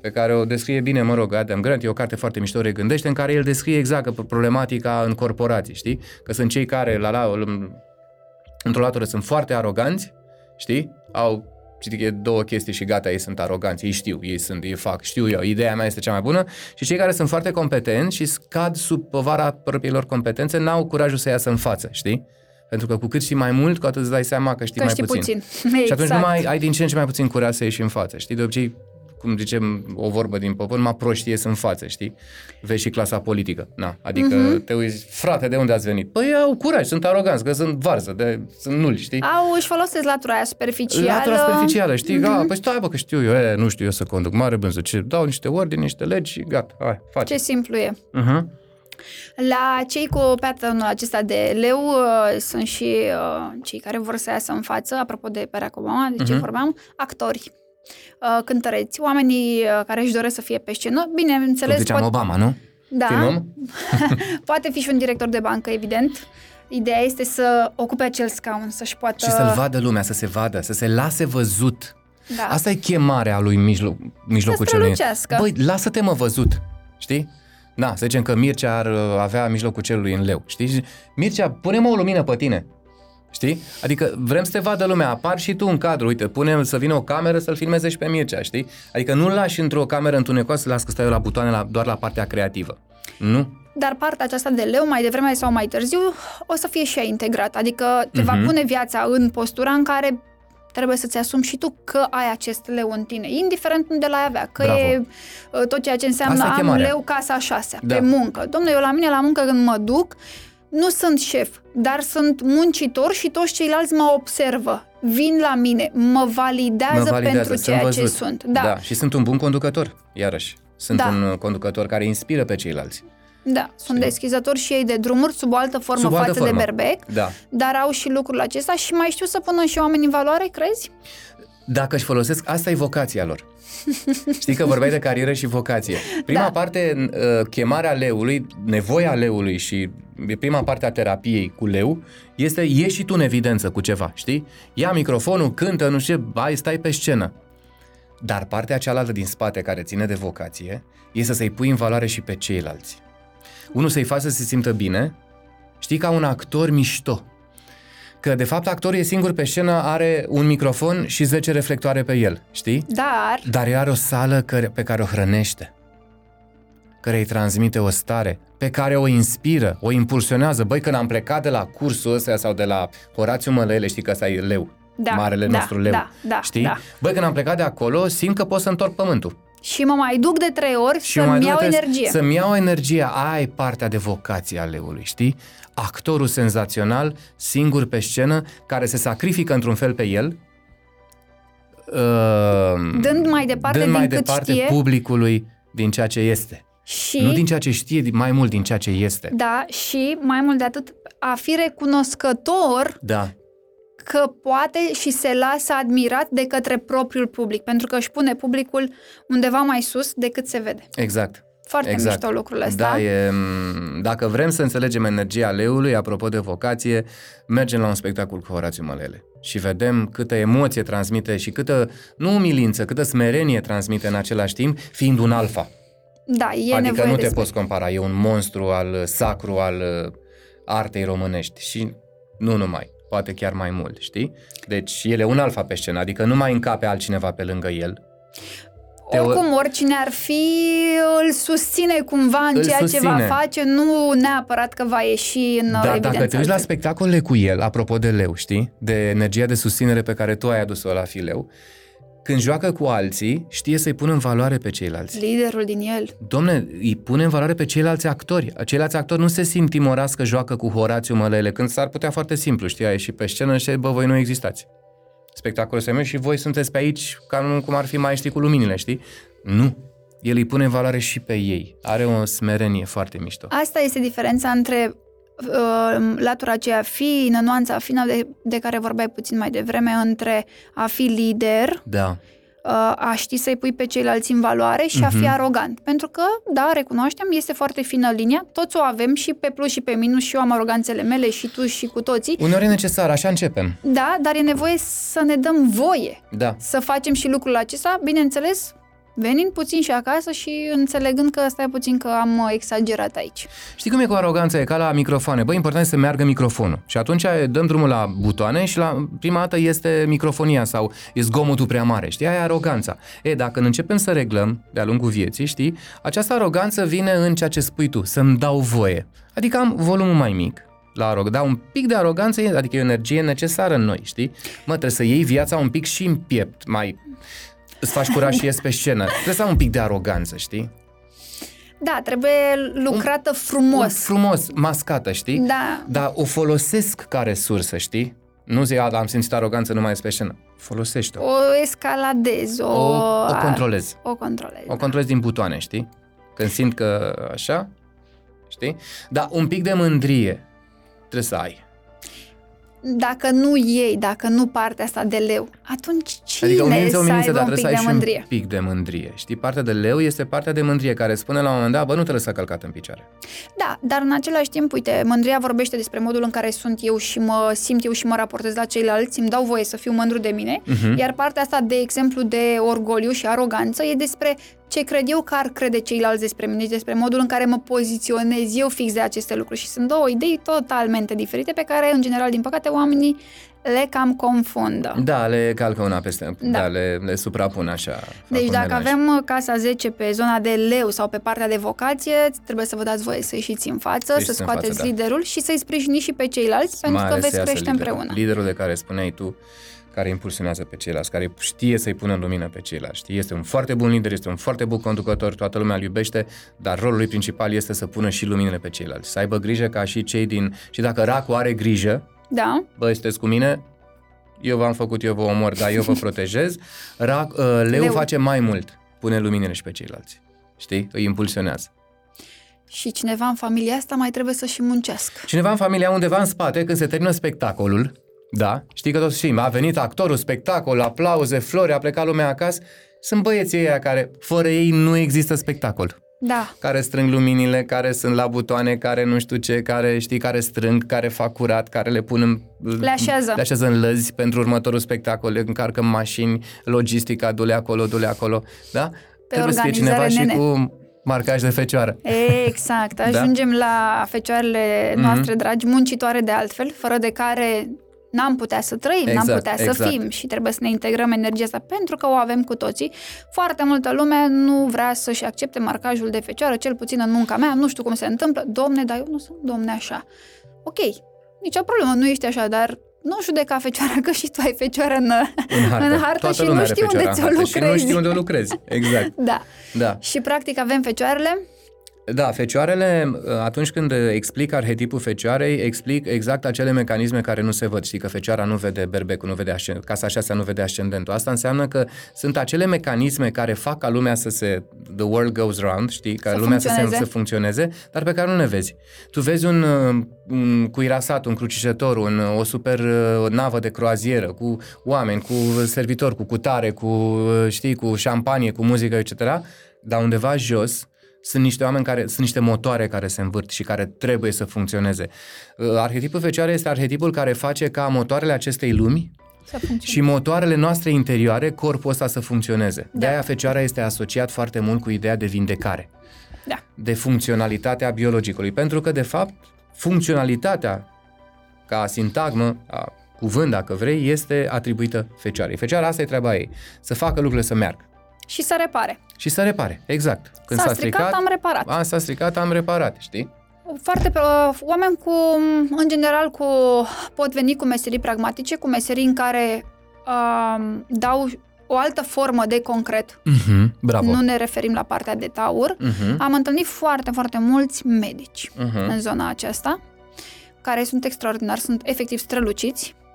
pe care o descrie bine, mă rog, Adam Grant, e o carte foarte mișto, regândește, în care el descrie exact că problematica în corporații, știi? Că sunt cei care, la, la, într-o latură, sunt foarte aroganți, știi? Au Știi că e două chestii și gata, ei sunt aroganți, ei știu, ei sunt, ei fac, știu eu, ideea mea este cea mai bună și cei care sunt foarte competenți și scad sub povara propriilor competențe n-au curajul să iasă în față, știi? Pentru că cu cât știi mai mult, cu atât îți dai seama că știi Că mai știi puțin. puțin. Și atunci Exact. nu mai ai din ce în ce mai puțin curaj să ieși în față, știi? De obicei, cum zicem o vorbă din popor, mai proști ies în față, știi? Vezi și clasa politică. Na, adică Mhm. uh-huh. te uiți, frate, de unde ați venit? Păi au curaj, sunt aroganți, că sunt varză, de, sunt nuli, știi? Au, își folosesc latura aia superficială. Latura superficială, știi? Mhm. Mm-hmm. Păi stai, bă, că știu eu, e, nu știu eu să conduc, mare bânză, ce, dau niște ordini, niște legi și gata, hai, faci. Ce simplu e. Uh-huh. La cei cu pattern acesta de leu uh, sunt și uh, cei care vor să iasă în față, apropo de Barack Obama, de ce Mhm. vorbeam, actori, uh, cântăreți, oamenii uh, care își doresc să fie pe scenă. Bineînțeles, Cum ziceam Obama, nu? da, Film? [laughs] poate fi și un director de bancă, evident. Ideea este să ocupe acel scaun, să-și poată... Și să-l vadă lumea, să se vadă, să se lase văzut. Da. Asta e chemarea lui mijloc, mijlocul Să celui. strălucească. Băi, lasă-te mă văzut, știi? Da, să zicem că Mircea ar uh, avea mijlocul celui în leu, știi? Și, Mircea, pune-mă o lumină pe tine, știi? Adică vrem să te vadă lumea, apar și tu în cadru, uite, punem să vină o cameră să-l filmeze și pe Mircea, știi? Adică nu-l lași într-o cameră întunecoasă să las că stai eu la butoane la, doar la partea creativă. Nu? Dar partea aceasta de leu, mai devreme sau mai târziu, o să fie și ea integrată. Adică te va Mhm. pune viața în postura în care trebuie să-ți asumi și tu că ai acest leu în tine, indiferent unde l-ai avea, că Bravo. e uh, tot ceea ce înseamnă Asta e am chemarea. leu casa a șasea, Da. pe muncă. Domnule, eu la mine la muncă când mă duc, nu sunt șef, dar sunt muncitor și toți ceilalți mă observă. Vin la mine, mă validează, Mă validează, pentru sunt ceea văzut. ce sunt. Da, da. Și sunt un bun conducător, iarăși. Sunt Da. un uh, conducător care inspiră pe ceilalți. da. Sunt deschizători și ei de drumuri sub o altă formă Sub o altă față formă. de berbec. Da. Dar au și lucrul acesta și mai știu să pună și oameni în valoare, crezi? Dacă își folosesc, asta e vocația lor. Știi că vorbeai de carieră și vocație. Prima Da. parte, uh, chemarea leului, nevoia leului și prima parte a terapiei cu leu este ieși și tu în evidență cu ceva, știi? Ia microfonul, cântă, nu știu ce, hai, stai pe scenă. Dar partea cealaltă din spate care ține de vocație este să-i pui în valoare și pe ceilalți. Unul să-i faci să se simtă bine, știi, ca un actor mișto. Că, de fapt, actorul e singur pe scenă, are un microfon și 10 reflectoare pe el, știi? Dar, Dar el are o sală care, pe care o hrănește, care îi transmite o stare, pe care o inspiră, o impulsionează. Băi, când am plecat de la cursul ăsta sau de la Horațiu Mălăele, știi că ăsta e leu, Da, marele da, nostru leu, da, da, știi? da. Băi, când am plecat de acolo, simt că pot să întorc pământul. și mă mai duc de trei ori Și mai să-mi duc iau trebuie energie. Să-mi iau energie. Ai partea de vocație a leului, știi? Actorul senzațional, singur pe scenă, care se sacrifică într-un fel pe el, uh, Dând mai departe dând din mai cât departe știe. publicului din ceea ce este. Și, Nu din ceea ce știe, mai mult din ceea ce este. da, și mai mult de atât, a fi recunoscător Da. că poate și se lasă admirat de către propriul public, pentru că își pune publicul undeva mai sus decât se vede. Exact. Foarte exact. mișto lucrul ăsta. Da, e, m, dacă vrem să înțelegem energia leului, apropo de vocație, mergem la un spectacol cu Horațiu Mălele și vedem câtă emoție transmite și câtă, nu umilință, câtă smerenie transmite în același timp, fiind un alfa. Da, e adică nevoie nu de te spațiu. poți compara, e un monstru al sacru al uh, artei românești și nu numai, poate chiar mai mult, știi? Deci el e un alfa pe scenă, adică nu mai încape altcineva pe lângă el. Te- Oricum, oricine ar fi, îl susține cumva în Îl ceea ce susține. va face, nu neapărat că va ieși în Dar evidență. dacă te uiți la altfel. spectacolele cu el, apropo de leu, știi? De energia de susținere pe care tu ai adus-o la fileu, când joacă cu alții, știe să-i pună în valoare pe ceilalți. Liderul din el. Domne, îi pune în valoare pe ceilalți actori. Ceilalți actori nu se simt timorați că joacă cu Horațiu Mălele, când s-ar putea foarte simplu, știi, a ieșit pe scenă și bă, voi nu existați. Spectacolul se și voi sunteți pe aici ca nu cum ar fi maestri cu luminile, știi? Nu. El îi pune în valoare și pe ei. Are o smerenie foarte mișto. Asta este diferența între uh, latura aceea fină, nuanța fină de, de care vorbeai puțin mai devreme, între a fi lider, Da. Uh, a ști să-i pui pe ceilalți în valoare și a fi Mhm. arogant. Pentru că, da, recunoaștem, este foarte fină linia, toți o avem și pe plus și pe minus și eu am aroganțele mele și tu și cu toții. Uneori e necesar, așa începem. Da, dar e nevoie să ne dăm voie Da. să facem și lucrul acesta, bineînțeles, venind puțin și acasă și înțelegând că stai puțin că am uh, exagerat aici. Știi cum e cu aroganța? E ca la microfoane. Băi, important e să meargă microfonul. Și atunci dăm drumul la butoane și la prima dată este microfonia sau e zgomotul prea mare. Știi? Aia e aroganța. E, dacă începem să reglăm de-a lungul vieții, știi? Această aroganță vine în ceea ce spui tu, să-mi dau voie. Adică am volumul mai mic, la arog, da, un pic de aroganță, e- adică e o energie necesară în noi, știi? Mă, trebuie să iei viața un pic și în piept, mai îți faci curaj și ies pe scenă. Trebuie să am un pic de aroganță, știi? Da, trebuie lucrată frumos. Un frumos, mascată, știi? Da. Dar o folosesc ca resursă, știi? Nu zic, "A, am simțit aroganță numai pe scenă. Folosește-o. O escaladez, o... O, o controlez. O controlez. O controlez din butoane, știi? Când simt că așa, știi? Dar un pic de mândrie trebuie să ai. Dacă nu ei, dacă nu partea asta de leu, atunci cine Adică umință, să umință, aibă dar un trebuie pic să ai de și mândrie? un pic de mândrie. Știi, partea de leu este partea de mândrie care spune la un moment dat, bă, nu trebuie să călcat în picioare. Da, dar în același timp, uite, mândria vorbește despre modul în care sunt eu și mă simt eu și mă raportez la ceilalți, îmi dau voie să fiu mândru de mine, Mhm. iar partea asta, de exemplu, de orgoliu și aroganță e despre ce cred eu că ar crede ceilalți despre mine și despre modul în care mă poziționez eu fix de aceste lucruri. Și sunt două idei totalmente diferite pe care, în general, din păcate, oamenii le cam confundă. Da, le calcă una peste, da, Da. le, le suprapun așa. fac Deci un dacă menaj. avem uh, casa 10 pe zona de leu sau pe partea de vocație, trebuie să vă dați voie să ieșiți în față, Să să ieșiți în scoateți față, da. liderul și să-i sprijiniți și pe ceilalți, pentru Mai că ales să veți iasă crește liderul. împreună. Liderul de care spuneai tu, care impulsionează pe ceilalți, care știe să-i pună în lumină pe ceilalți. Știi? Este un foarte bun lider, este un foarte bun conducător, toată lumea îl iubește, dar rolul lui principal este să pună și luminile pe ceilalți. Să aibă grijă ca și cei din... Și dacă racul are grijă, Da? bă, sunteți cu mine, eu v-am făcut, eu vă omor, dar eu vă [laughs] protejez, Rac, uh, leu, Leu. leu face mai mult, pune luminile și pe ceilalți. Știi? Îi impulsionează. Și cineva în familia asta mai trebuie să și muncească. Cineva în familia undeva în spate, când se termină spectacolul, da, știi că toți știm, a venit actorul, spectacol, aplauze, flori, a plecat lumea acasă, sunt băieții ăia care, fără ei, nu există spectacol. Da. Care strâng luminile, care sunt la butoane, care nu știu ce, care știi, care strâng, care fac curat, care le pun în... Le așează. Le așează în lăzi pentru următorul spectacol, le încarcă mașini, logistica, du-le acolo, du-le acolo, da? Trebuie să fie cineva organizare, și nene. cu marcaj de fecioară. Exact. Ajungem la fecioarele noastre dragi, muncitoare de altfel, fără de care n-am putea să trăim, n-am Exact, putea să exact. fim și trebuie să ne integrăm energia asta pentru că o avem cu toții. Foarte multă lume nu vrea să-și accepte marcajul de fecioară, cel puțin în munca mea, nu știu cum se întâmplă. Domne, dar eu nu sunt domne așa. Ok, nicio problemă, nu ești așa, dar nu judeca fecioara, că și tu ai fecioară în, În hartă, în hartă Toată și lumea nu are știu unde fecioara în ți-o hartă Și nu lucrezi. știu unde o lucrezi, exact. [laughs] Da. Da. Și practic avem fecioarele Da, fecioarele, atunci când explic arhetipul fecioarei, explic exact acele mecanisme care nu se văd. Știi că fecioara nu vede berbecul, nu vede ascend- casa șasea nu vede ascendentul. Asta înseamnă că sunt acele mecanisme care fac ca lumea să se... The world goes round, știi? Ca Să lumea să, se, funcționeze. să funcționeze, dar pe care nu le vezi. Tu vezi un, uh, un cuirasat, un crucișător, un, o super uh, navă de croazieră, cu oameni, cu servitori, cu cutare, cu, uh, știi, cu șampanie, cu muzică, etc. Dar undeva jos, sunt niște oameni care, sunt niște motoare care se învârt și care trebuie să funcționeze. Uh, Arhetipul fecioară este arhetipul care face ca motoarele acestei lumi să funcționeze. și motoarele noastre interioare, corpul ăsta să funcționeze. Da. De-aia fecioara este asociat foarte mult cu ideea de vindecare. Da. de funcționalitatea biologicului. Pentru că, de fapt, funcționalitatea ca sintagmă, a cuvânt, dacă vrei, este atribuită fecioarei. Fecioara asta e treaba ei, să facă lucrurile să meargă. Și să repare. Și să repare, exact. S-a stricat, am reparat. A, s-a stricat, am reparat, știi? Foarte, uh, oameni cu, în general, cu, pot veni cu meserii pragmatice, cu meserii în care uh, dau o altă formă de concret. Uh-huh, bravo. Nu ne referim la partea de taur. Uh-huh, Am întâlnit foarte, foarte mulți medici uh-huh. în zona aceasta, care sunt extraordinari, sunt efectiv străluciți uh,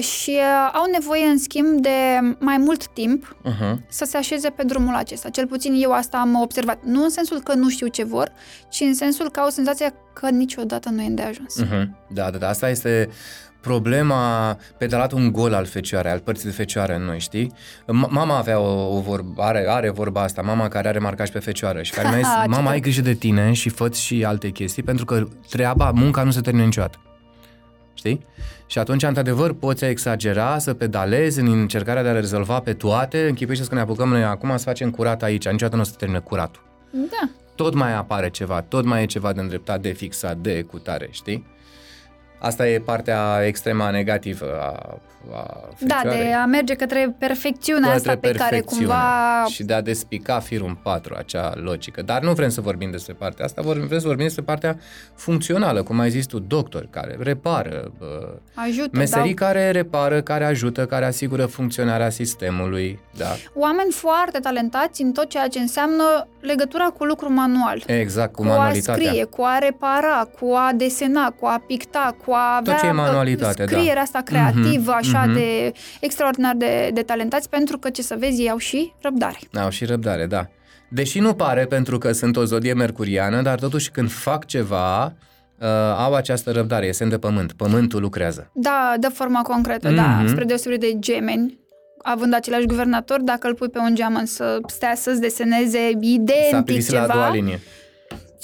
și uh, au nevoie, în schimb, de mai mult timp Uh-huh. să se așeze pe drumul acesta. Cel puțin eu asta am observat. Nu în sensul că nu știu ce vor, ci în sensul că au senzația că niciodată nu e îndeajuns. Uh-huh. Da, da, da, asta este problema pedalat un gol al fecioarei, al părții de fecioară în noi, știi? M- mama avea o, o vorbă, are, are vorba asta, mama care are marcaj pe fecioară și care mi-a [laughs] zis, Ce mama, tare. ai grijă de tine și fă și alte chestii, pentru că treaba, munca nu se termină niciodată. Știi? Și atunci, într-adevăr, poți exagera, să pedalezi în încercarea de a le rezolva pe toate, închipuiește că ne apucăm noi acum să facem curat aici, niciodată nu o să termină curatul. Da. tot mai apare ceva, tot mai e ceva de îndreptat, de fixat, de cutare, știi? Asta e partea extrema negativă a, a Da, fecioarei. de a merge către perfecțiunea Către asta pe care perfecțiune cumva... Și de a despica firul în patru, acea logică. Dar nu vrem să vorbim despre partea asta, vorbim, vrem să vorbim despre partea funcțională, cum ai zis tu, doctori care repară, bă, Ajută, meserii da. care repară, care ajută, care asigură funcționarea sistemului, da. Oameni foarte talentați în tot ceea ce înseamnă legătura cu lucru manual. Exact, cu, cu a manualitatea. scrie, cu a repara, cu a desena, cu a picta, cu a avea ce e uh, manualitate, da. scrierea asta creativă, Mhm, așa mhm. de extraordinar de, de talentați, pentru că, ce să vezi, ei au și răbdare. Au și răbdare, da. Deși nu pare pentru că sunt o zodie mercuriană, dar totuși când fac ceva, uh, au această răbdare, este de pământ. Pământul lucrează. Da, de forma concretă, da, Mhm. spre deosebire de gemeni, având același guvernator, dacă îl pui pe un geamăn să stea să-ți deseneze S-a identic plictisit la a doua ceva, linie.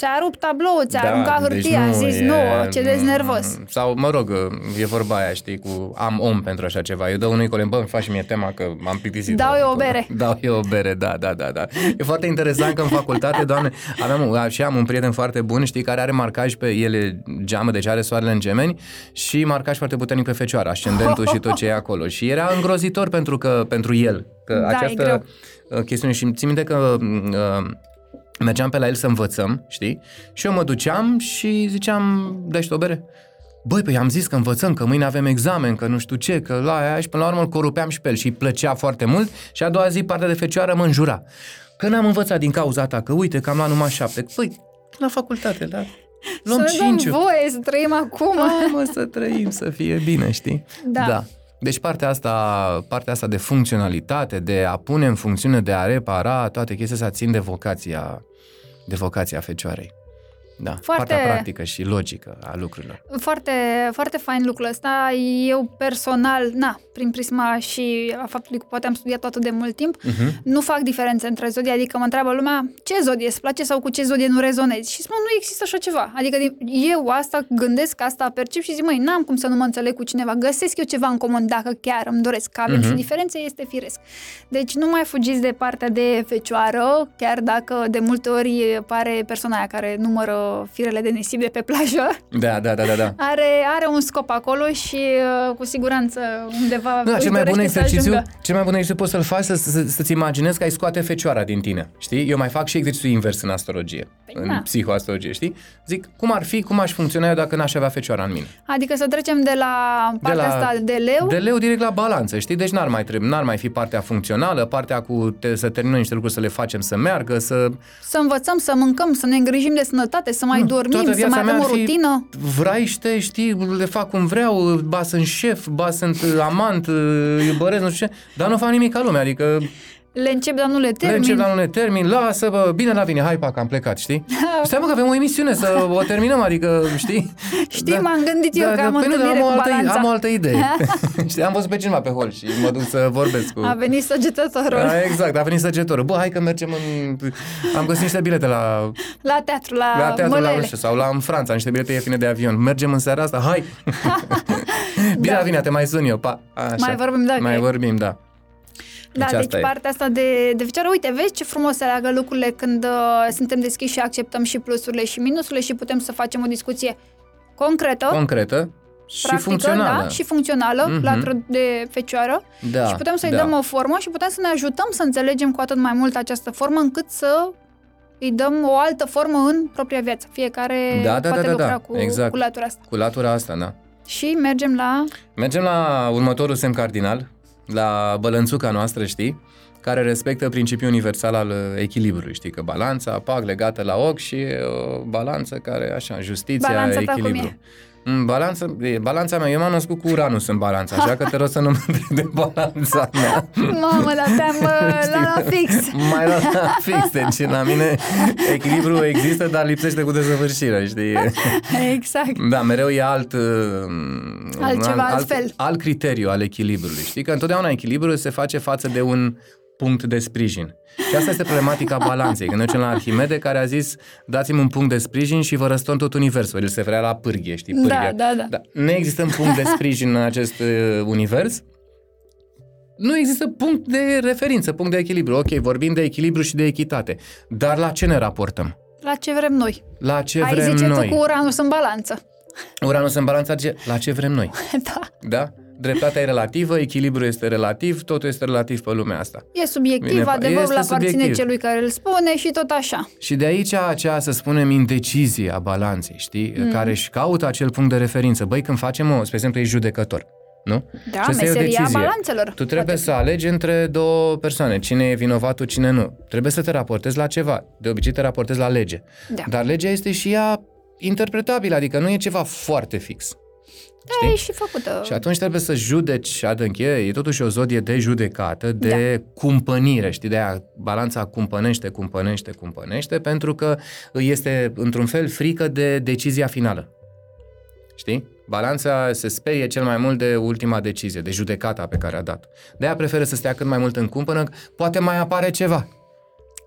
Ți-a rupt tablou, ți-a aruncat hârtia, a zis, e- nu, ce des nervos. Sau, mă rog, e vorba aia, știi, cu am om pentru așa ceva. Eu dau unui coleg, bă, îmi faci și mie tema că m-am plictisit. Dau eu o bere. [laughs] Dau eu o bere, da, da, da, da. E foarte interesant că în facultate, doamne, aveam, și am un prieten foarte bun, știi, care are marcaj pe ele geamă, deci are soarele în gemeni și marcaj foarte puternic pe fecioară, ascendentul și tot ce e acolo. Și era îngrozitor pentru că pentru el, că Da, e această greu. uh, chestiune și țin minte că uh, mergeam pe la el să învățăm, știi? Și eu mă duceam și ziceam, dai și o bere? Băi, păi am zis că învățăm, că mâine avem examen, că nu știu ce, că la aia și până la urmă îl corupeam și pe el și îi plăcea foarte mult și a doua zi partea de fecioară mă înjura. Că n-am învățat din cauza ta, că uite că am luat numai șapte. Păi, la facultate, da. Luăm să ne dăm cinci. voie să trăim acum. Hai mă să trăim, să fie bine, știi? Da. da. Deci partea asta, partea asta de funcționalitate, de a pune în funcțiune, de a repara, toate chestiile astea țin de vocația, de vocația fecioarei. Da, Foarte- partea practică și logică a lucrurilor. Foarte, foarte fain lucrul ăsta. Eu personal, na, prin prisma și a faptului că poate am studiat atât de mult timp, Uh-huh. nu fac diferențe între zodii, adică mă întreabă lumea ce zodie îți place sau cu ce zodie nu rezonezi. Și spun, nu există așa ceva. Adică din- eu asta gândesc, asta percep și zic, măi, n-am cum să nu mă înțeleg cu cineva. Găsesc eu ceva în comun dacă chiar îmi doresc. Că avem Mhm. și diferențe, este firesc. Deci nu mai fugiți de partea de fecioară, chiar dacă de multe ori pare persoana aia care numără firele de nisip de pe plajă. Da, da, da, da, da. Are, are un scop acolo și uh, cu siguranță undeva Da, își cel mai bun dorește să exercițiu, ajungă. cel mai bun exercițiu poți să-l faci să, să, să-ți imaginezi că ai scoate fecioara din tine, știi? Eu mai fac și exercițiul invers în astrologie, Păi în da. psihoastrologie, știi? Zic, cum ar fi, cum aș funcționa eu dacă n-aș avea fecioara în mine? Adică să trecem de la partea la- asta de leu De leu direct la balanță, știi? Deci n-ar mai, trebui, n-ar mai fi partea funcțională, partea cu te, să terminăm niște lucruri, să le facem să meargă, să... să învățăm, să mâncăm, să ne îngrijim de sănătate, să mai dormim, Toată să viața mai mea avem o ar fi rutină. Vraiște, știi, le fac cum vreau, ba sunt șef, ba sunt amant, iubăresc, nu știu ce, dar nu fac nimic ca lumea, adică Le încep, dar nu le le termin. încep la un termin, lasă, bă, bine la vine, hai, pac, am plecat, știi? [laughs] Stai mă că avem o emisiune să o terminăm, adică, știi? Știi, m-am gândit eu că am păi nu, dar întâlnire am o cu altă, balanța. am o altă idee. [laughs] știi, am văzut pe cineva pe hol și mă duc să vorbesc cu... A venit săgetătorul Da, exact, a venit săgetorul. Bă, hai că mergem în... Am găsit niște bilete la, la teatru, la, la teatru, la Mălele. nu știu, sau la în Franța, niște bilete ieftine de avion. Mergem în seara asta, hai! [laughs] Bine, Da. da. vine, te mai sun eu, pa! Așa. Mai vorbim, da, Mai că- vorbim, da. Da, deci, asta e. partea asta de, de fecioară, uite, vezi ce frumos se leagă lucrurile când uh, suntem deschiși și acceptăm și plusurile și minusurile și putem să facem o discuție concretă, Concretă și practică, funcțională. da, și funcțională, Mhm. latră de fecioară da, și putem să-i da. dăm o formă și putem să ne ajutăm să înțelegem cu atât mai mult această formă încât să îi dăm o altă formă în propria viață. Fiecare Da, da, poate da, da, lucra da, cu, exact. cu latura asta. Cu latura asta, da. Și mergem la... Mergem la următorul semn cardinal, la bălănțuca noastră, știi? care respectă principiul universal al uh, echilibrului. Știi că balanța, pac, legată la ochi și e o balanță care, așa, justiția, Balanța ta cum echilibru. E? Mm, Balanța, e, balanța mea, eu m-am născut cu Uranus în balanța, așa că te rog să nu mă întrebi de balanța mea. Mamă, dar te-am uh, [laughs] Știi? la, la fix. Mai la fix, deci la mine echilibru există, dar lipsește cu desăvârșire, știi? Exact. Da, mereu e alt... uh, Altceva, alt, altfel. alt criteriu al echilibrului. Știi că întotdeauna echilibrul se face față de un punct de sprijin. Și asta este problematica balanței. Când ne ducem la Arhimede, care a zis, dați-mi un punct de sprijin și vă răstorn tot universul. El se referea la pârghie, știi, pârghia. Da, da, da. da. Nu există un punct de sprijin în acest uh, univers. Nu există punct de referință, punct de echilibru. Ok, vorbim de echilibru și de echitate. Dar la ce ne raportăm? La ce vrem noi. La ce Ai vrem zice noi? tu cu Uranus în balanță. Uranus în balanța ge- la ce vrem noi? [laughs] da. Da? Dreptatea e relativă, echilibrul este relativ, totul este relativ pe lumea asta. E subiectiv, Bine, adevărul este aparține subiectiv. celui care îl spune și tot așa. Și de aici aceea, să spunem, indecizie a balanței, știi? Mm. Care își caută acel punct de referință. Băi, când facem o, spre exemplu, ești judecător, nu? Da, Și asta e o meseria decizie. balanțelor. Tu trebuie Poate. să alegi între două persoane, cine e vinovatul, cine nu. Trebuie să te raportezi la ceva. De obicei te raportezi la lege. Da. Dar legea este și ea interpretabilă, adică nu e ceva foarte fix. Da, e și făcută. Și atunci trebuie să judeci adânc. E, e totuși o zodie de judecată, de da. cumpănire, știi? De aia balanța cumpănește, cumpănește, cumpănește, pentru că îi este, într-un fel, frică de decizia finală. Știi? Balanța se sperie cel mai mult de ultima decizie, de judecata pe care a dat. De aia preferă să stea cât mai mult în cumpănă, poate mai apare ceva.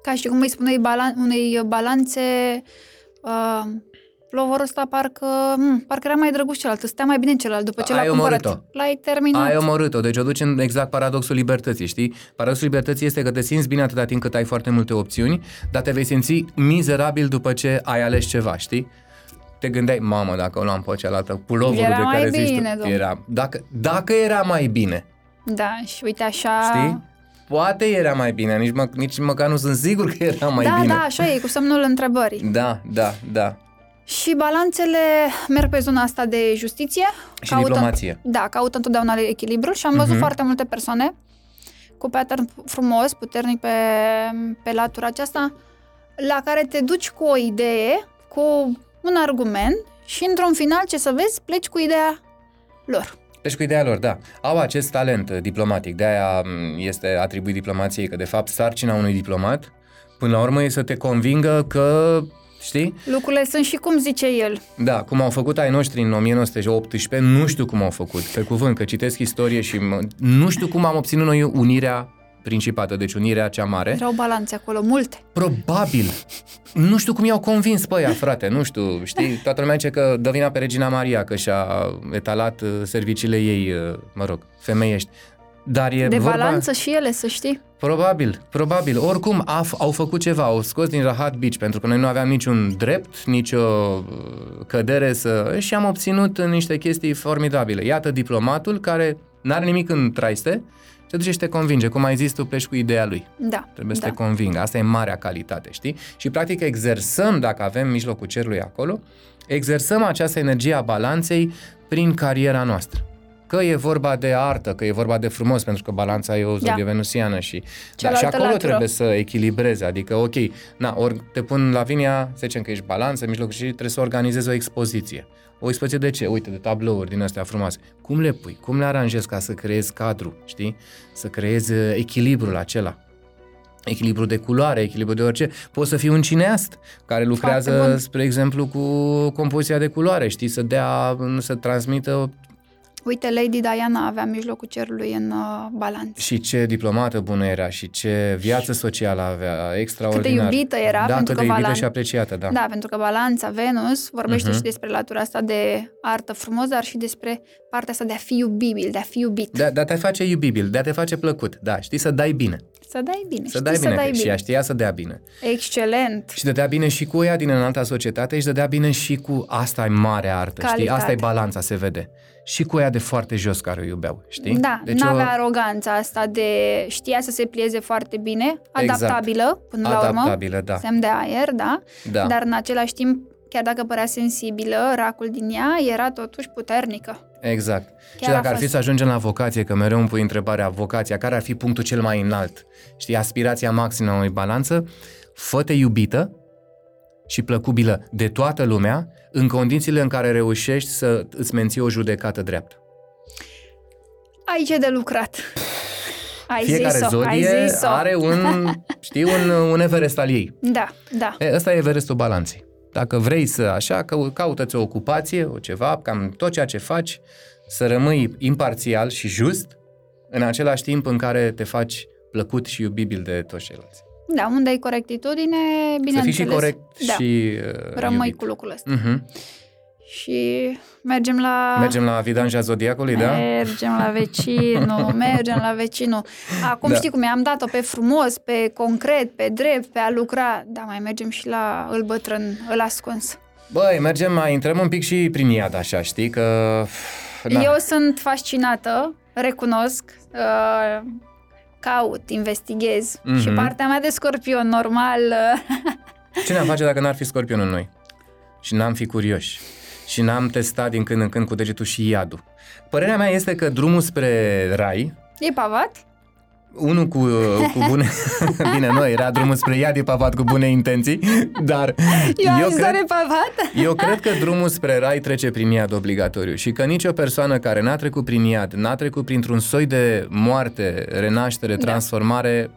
Ca și cum îi spune balan- unei balanțe, uh, lovorul ăsta parcă, m, parcă era mai drăguț celălalt, stea mai bine celălalt după ce Ai l-a cumpărat. omorât-o. L-ai terminat. Ai omorât-o, deci o duci în exact paradoxul libertății, știi? Paradoxul libertății este că te simți bine atâta timp cât ai foarte multe opțiuni, dar te vei simți mizerabil după ce ai ales ceva, știi? Te gândeai, mamă, dacă o luam pe cealaltă, puloverul Era de mai care zici bine, tu, domnule. era, dacă, dacă era mai bine, Da, și uite așa... știi? Poate era mai bine, nici, mă, nici măcar nu sunt sigur că era mai da, bine. da, așa e, cu semnul întrebării. Da, da, da. Și balanțele merg pe zona asta de justiție. Și diplomație. Da, caută întotdeauna echilibrul și am văzut Mhm. foarte multe persoane cu pattern frumos, puternic pe, pe latura aceasta, la care te duci cu o idee, cu un argument și într-un final, ce să vezi, pleci cu ideea lor. Deci cu ideea lor, da. Au acest talent uh, diplomatic, de-aia m, este atribuit diplomației, că de fapt sarcina unui diplomat, până la urmă, e să te convingă că, știi? Lucrurile sunt și cum zice el. Da, cum au făcut ai noștri în 1918, nu știu cum au făcut, pe cuvânt, că citesc istorie și mă, nu știu cum am obținut noi unirea principată, deci unirea cea mare. Erau balanțe acolo, multe. Probabil. Nu știu cum i-au convins pe ea, frate, nu știu, știi, toată lumea zice că dă vina pe Regina Maria, că și-a etalat uh, serviciile ei, uh, mă rog, femeiești. Dar e De vorba... balanță și ele, să știi. Probabil, probabil. Oricum a, f- au făcut ceva, au scos din Rahat Beach, pentru că noi nu aveam niciun drept, nicio uh, cădere să... și am obținut niște chestii formidabile. Iată diplomatul care n-are nimic în traiste, se duce și te convinge. Cum ai zis, tu pleci cu ideea lui. Da. Trebuie da. să te convingă. Asta e marea calitate, știi? Și practic exersăm, dacă avem mijlocul cerului acolo, exersăm această energie a balanței prin cariera noastră. Că e vorba de artă, că e vorba de frumos, pentru că balanța e o zodie Da. venusiană și, da, Cealaltă și acolo latură. trebuie să echilibreze. Adică, ok, na, ori te pun la vinia, să zicem că ești balanță, în mijlocul și trebuie să organizezi o expoziție. O expoziție de ce? Uite, de tablouri din astea frumoase. Cum le pui? Cum le aranjezi ca să creezi cadru, știi? Să creezi uh, echilibrul acela echilibru de culoare, echilibru de orice. Poți să fii un cineast care Foarte lucrează, bun. spre exemplu, cu compoziția de culoare, știi, să dea, să transmită Uite, Lady Diana avea mijlocul cerului în uh, balanță. Și ce diplomată bună era și ce viață socială avea, extraordinar. Cât de iubită era, da, pentru cât că de iubită balan- și apreciată, da. Da, pentru că balanța Venus vorbește Mhm. și despre latura asta de artă frumos, dar și despre partea asta de a fi iubibil, de a fi iubit. De, de a te face iubibil, de a te face plăcut, da, știi, să dai bine. Să dai bine. Să știi dai să bine, dai și bine. ea știa să dea bine. Excelent. Și dădea bine și cu ea din înalta societate și dădea bine și cu asta e mare artă, știi? Calitate. Asta e balanța, se vede. Și cu ea de foarte jos care o iubeau, știi? Da, deci n-avea o... aroganța asta de știa să se plieze foarte bine, Exact. adaptabilă până la urmă, Adaptabilă, da. semn de aer, da? da. dar în același timp, chiar dacă părea sensibilă, racul din ea era totuși puternică. Exact. și Chiar a dacă ar fi fost. să ajungem la vocație, că mereu îmi pui întrebarea, vocația, care ar fi punctul cel mai înalt? Știi, aspirația maximă a unei balanță? Fă-te iubită și plăcubilă de toată lumea în condițiile în care reușești să îți menții o judecată dreaptă. Aici e de lucrat. Ai Fiecare zis-o, ai zodie zis-o. are un, știi, un, un Everest al ei. Da, da. E, ăsta e Everestul balanței. Dacă vrei să așa, că, caută-ți o ocupație, o ceva, cam tot ceea ce faci, să rămâi imparțial și just, în același timp în care te faci plăcut și iubibil de toți ceilalți. Da, unde ai corectitudine, Să bineînțeles. fii și corect da. și uh, Rămâi iubit. cu lucrul ăsta. Uh-huh. Și mergem la... Mergem la Vidanja Zodiacului, da? Mergem la vecinul, [laughs] mergem la vecinul. Acum Da. știi cum am dat-o pe frumos, pe concret, pe drept, pe a lucra. Da, mai mergem și la îl bătrân, îl ascuns. Băi, mergem, mai intrăm un pic și prin iad, așa, știi, că... Da. Eu sunt fascinată, recunosc, uh, caut, investighez Mhm. și partea mea de scorpion normal uh, Ce ne-am face dacă n-ar fi scorpion în noi? Și n-am fi curioși. Și n-am testat din când în când cu degetul și iadul. Părerea mea este că drumul spre rai, e pavat. Unul cu, cu bune... [laughs] Bine, nu, era drumul spre iad, e pavat cu bune intenții, [laughs] dar Eu, eu am cred, cred... pavat. eu cred că drumul spre rai trece prin iad obligatoriu și că nicio persoană care n-a trecut prin iad, n-a trecut printr-un soi de moarte, renaștere, Da. transformare,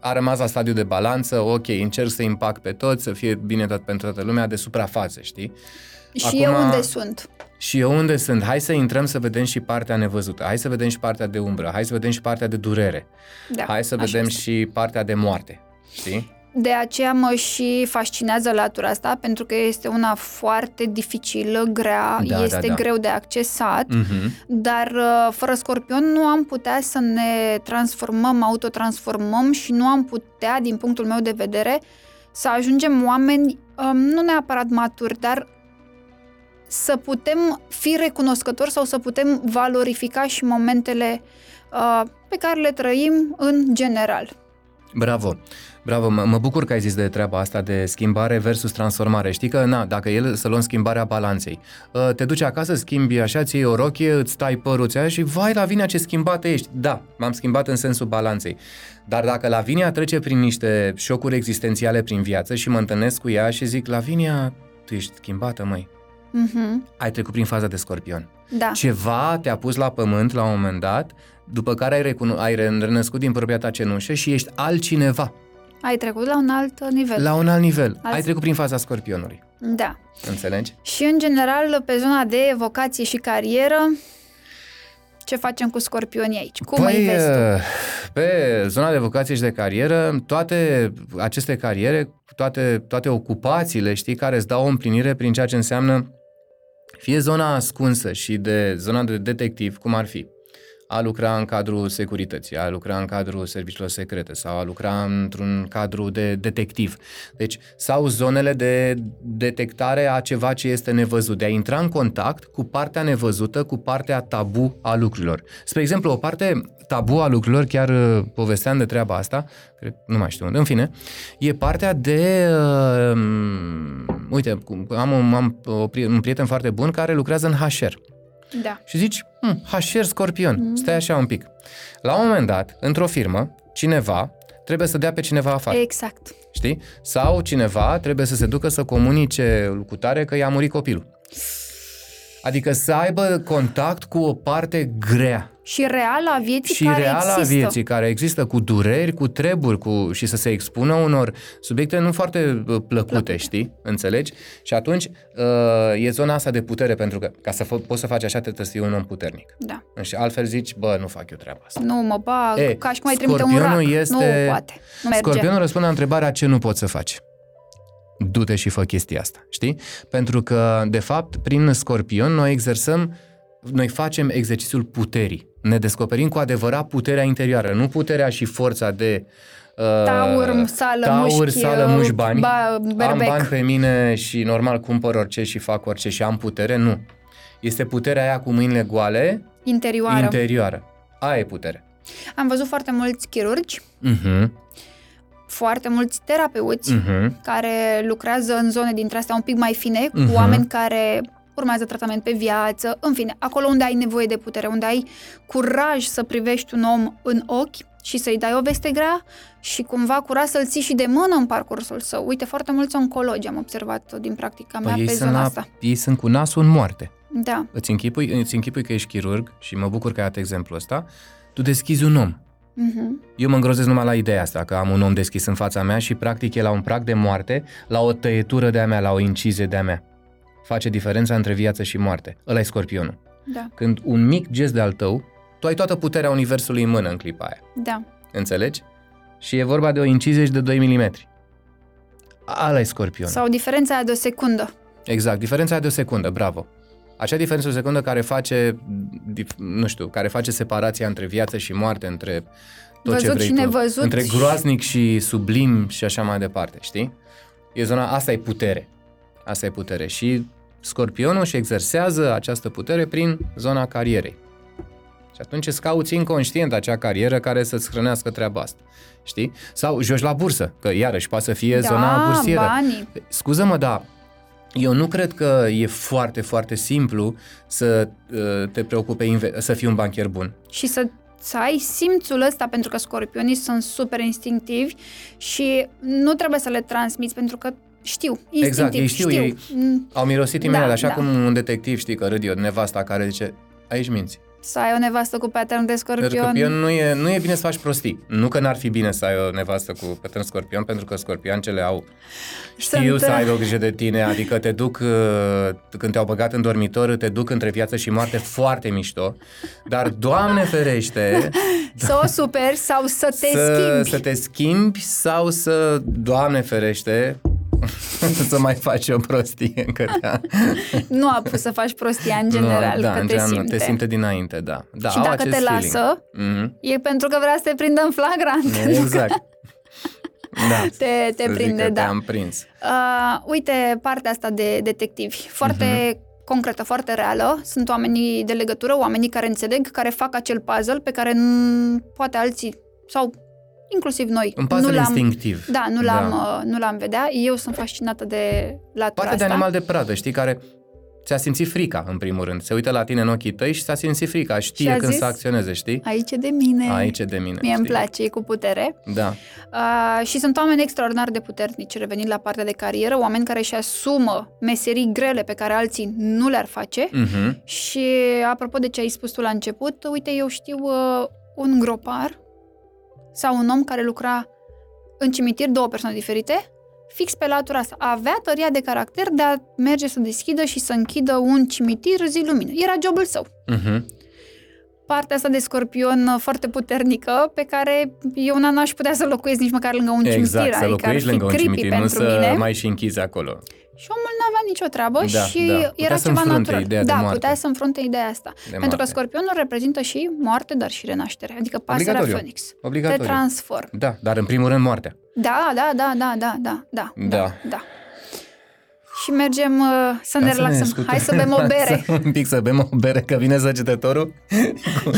a rămas la stadiu de balanță, ok, încerc să impact pe toți, să fie bine tot pentru toată lumea, de suprafață, știi? Și Acum- eu unde sunt? Și eu unde sunt? Hai să intrăm să vedem și partea nevăzută, hai să vedem și partea de umbră, hai să vedem și partea de durere, Da, hai să așa vedem este. și partea de moarte, știi? De aceea mă și fascinează latura asta, pentru că este una foarte dificilă, grea, Da, da, este da. greu de accesat, Mhm. dar uh, fără scorpion nu am putea să ne transformăm, autotransformăm și nu am putea, din punctul meu de vedere, să ajungem oameni, um, nu neapărat maturi, dar să putem fi recunoscători sau să putem valorifica și momentele uh, pe care le trăim în general. Bravo! Bravo, mă, mă bucur că ai zis de treaba asta de schimbare versus transformare. Știi că, na, dacă el să luăm schimbarea balanței, uh, te duci acasă, schimbi așa, ți iei o rochie, îți tai părul ți și vai, Lavinia, ce schimbată ești. Da, m-am schimbat în sensul balanței. Dar dacă Lavinia trece prin niște șocuri existențiale prin viață și mă întâlnesc cu ea și zic, Lavinia, tu ești schimbată, măi. Mhm. Ai trecut prin faza de scorpion. Da. Ceva te-a pus la pământ la un moment dat, după care ai, recuno- ai renăscut din propria ta cenușă și ești altcineva. Ai trecut la un alt nivel. La un alt nivel. Alt- Ai trecut prin faza scorpionului. Da. Înțelegi? Și în general, pe zona de vocație și carieră, ce facem cu scorpionii aici? Cum îi vezi tu? uh, pe zona de vocație și de carieră, toate aceste cariere, toate, toate ocupațiile, știi, care îți dau o împlinire prin ceea ce înseamnă fie zona ascunsă și de zona de detectiv, cum ar fi a lucra în cadrul securității, a lucra în cadrul serviciilor secrete sau a lucra într-un cadru de detectiv. Deci, sau zonele de detectare a ceva ce este nevăzut, de a intra în contact cu partea nevăzută, cu partea tabu a lucrurilor. Spre exemplu, o parte tabu a lucrurilor, chiar uh, povesteam de treaba asta, cred, nu mai știu unde, în fine, e partea de... Uh, uite, cum- am, un- am o, pri- un prieten foarte bun care lucrează în HR. Da. Și zici, hm, HR Scorpion, mm. stai așa un pic. La un moment dat, într-o firmă, cineva trebuie să dea pe cineva afară, Exact. știi? Sau cineva trebuie să se ducă să comunice cu tare că i-a murit copilul. Adică să aibă contact cu o parte grea Și reală a vieții și care reală a există. vieții care există cu dureri, cu treburi cu, și să se expună unor subiecte nu foarte uh, plăcute, plăcute. știi? Înțelegi? Și atunci uh, e zona asta de putere pentru că ca să fă, poți să faci așa trebuie să fii un om puternic. Da. Și altfel zici, bă, nu fac eu treaba asta. Nu mă bag, E, ca și cum ai trimite un scorpionul rac. este- Nu poate, nu merge. Scorpionul răspunde la întrebarea ce nu poți să faci. Du-te și fă chestia asta, știi? Pentru că, de fapt, prin scorpion noi exersăm, noi facem exercițiul puterii. Ne descoperim cu adevărat puterea interioară, nu puterea și forța de uh, Taur, sală, taur, mușchi, sală, uh, mușchi, bani. ba- am berbec. bani pe mine și normal cumpăr orice și fac orice și am putere, nu. Este puterea aia cu mâinile goale, Interioară. interioară. Aia e putere. Am văzut foarte mulți chirurgi, Uh-huh, foarte mulți terapeuți uh-huh. care lucrează în zone dintre astea un pic mai fine, cu Mhm. oameni care urmează tratament pe viață, în fine, acolo unde ai nevoie de putere, unde ai curaj să privești un om în ochi și să-i dai o veste grea și cumva curaj să-l ții și de mână în parcursul său. Uite, foarte mulți oncologi am observat din practica mea Păi ei pe sunt, zona la, asta. ei sunt cu nasul în moarte. Da, Îți închipui, îți închipui că ești chirurg și mă bucur că ai dat exemplul ăsta, tu deschizi un om. Mhm. Eu mă îngrozesc numai la ideea asta, că am un om deschis în fața mea și practic e la un prag de moarte, la o tăietură de-a mea, la o incizie de-a mea. Face diferența între viață și moarte. Ăla e scorpionul. da, Când un mic gest de-al tău, tu ai toată puterea universului în mână în clipa aia. da. Înțelegi? Și e vorba de o incizie și de 2 mm. Ala e scorpionul. Sau diferența aia de o secundă. Exact, diferența e de o secundă, bravo. Acea diferență de o secundă care face, dif- nu știu, care face separația între viață și moarte, între tot ce Văzut vrei și tu. nevăzut Între și- groaznic și sublim și așa mai departe, știi? E zona, asta e putere. Asta e putere. Și scorpionul și exersează această putere prin zona carierei. Și atunci îți cauți inconștient acea carieră care să-ți hrănească treaba asta. Știi? Sau joci la bursă, că iarăși poate să fie da, zona bursieră. banii. Scuză-mă, dar eu nu cred că e foarte, foarte simplu să uh, te preocupe inve- să fii un bancher bun. și să să ai simțul ăsta, pentru că scorpionii sunt super instinctivi și nu trebuie să le transmiți, pentru că știu, instinctiv, Exact, ei știu, ei- Mm, Au mirosit imediat, Da, așa da. cum un detectiv, știi, că râd eu, nevasta care zice, aici minți. Să ai o nevastă cu pattern de Pentru că scorpion. nu e, nu e bine să faci prostii. Nu că n-ar fi bine să ai o nevastă cu pattern scorpion, pentru că scorpioancele au știu Sunt, să uh, aibă grijă de tine, adică te duc, uh, când te-au băgat în dormitor, te duc între viață și moarte foarte mișto, dar, Doamne ferește, [laughs] Să o superi sau să te să, schimbi. să te schimbi sau să, Doamne ferește, [laughs] să mai faci o prostie încă da. [laughs] Nu a pus să faci prostia în general, nu, da, că în te general, simte. te simte dinainte, da. da și au dacă acest te feeling. lasă, Mhm. e pentru că vrea să te prindă în flagrant. pentru că Exact. [laughs] Da. Te, te Să zic prinde, că da. Te-am prins. Uh, uite, partea asta de detectivi, foarte Mhm. uh-huh. concretă, foarte reală. Sunt oamenii de legătură, oamenii care înțeleg, care fac acel puzzle pe care n- poate alții sau inclusiv noi Un puzzle nu l-am, instinctiv. Da, nu l-am, Da. uh, nu l-am vedea. Eu sunt fascinată de latura Partea de asta. animal de pradă, știi, care ți-a simțit frica, în primul rând. Se uită la tine în ochii tăi și ți-a simțit frica. Știe Și a când zis, să acționeze, știi? Aici e de mine. Aici e de mine. Mie îmi știi? place, e cu putere. Da. Uh, și sunt oameni extraordinar de puternici, revenind la partea de carieră, oameni care își asumă meserii grele pe care alții nu le-ar face. Mhm. Și apropo de ce ai spus tu la început, uite, eu știu uh, un gropar sau un om care lucra în cimitir, două persoane diferite, fix pe latura asta. Avea tăria de caracter de a merge să deschidă și să închidă un cimitir zi lumină. Era jobul său. Mhm. Partea asta de scorpion uh, foarte puternică, pe care eu n- n-aș putea să locuiesc nici măcar lângă un Exact, cimitir. să adică ar locuiești fi lângă un creepy cimitir, nu pentru să mine. mai și închizi acolo. Și omul n-avea nicio treabă Da, și da. Putea era să ceva înfrunte natural. ideea de da, moarte. putea să înfrunte ideea asta. De Pentru că moarte. scorpionul reprezintă și moarte, dar și renaștere. Adică pasărea Obligatoriu. Phoenix. Te Obligatoriu. transform. Da, dar în primul rând moartea. Da, da, da, da, da, da, da, Da. da, da. Și mergem uh, să ne Hai să relaxăm. scutăm. Hai să bem o bere un pic să bem o bere, că vine săgetătorul.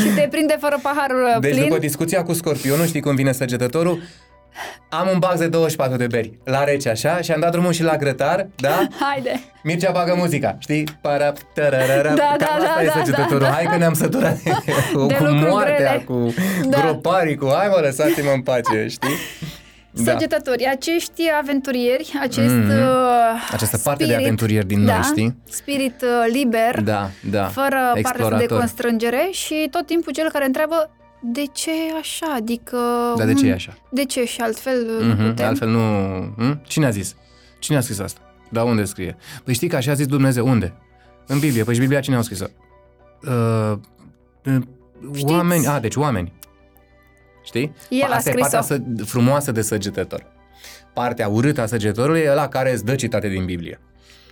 și te prinde fără paharul uh, Deci plin. după discuția cu scorpionul, știi cum vine săgetătorul? Am un bag de 24 de beri, la rece așa, și am dat drumul și la grătar, da? [laughs] Haide! Mircea bagă muzica, știi? Para, tararara, Da, cam da, asta da, e da, săgetătorul. da, da. Hai că ne-am săturat [laughs] cu, De cu lucruri moartea, grele. cu Da. groparii, cu hai mă, lăsați-mă în pace, știi? Da. Săgetători, acești aventurieri, acest Mhm. uh, Această parte de spirit, aventurieri din da, noi, știi? Spirit uh, liber, Da, da. fără parte de Explorator. constrângere și tot timpul cel care întreabă de ce e așa? Adică... Dar de ce un- e așa? De ce și altfel uh, Mhm, nu putem? Altfel nu... Hm? Cine a zis? Cine a scris asta? Da, unde scrie? Păi știi că așa a zis Dumnezeu. Unde? În Biblie. Păi și Biblia cine a scris-o? Uh, uh, Știți? oameni. A, deci oameni. Știi? El a Asta e scris-o. partea să, frumoasă de săgetător. Partea urâtă a săgetătorului e ăla care îți dă citate din Biblie.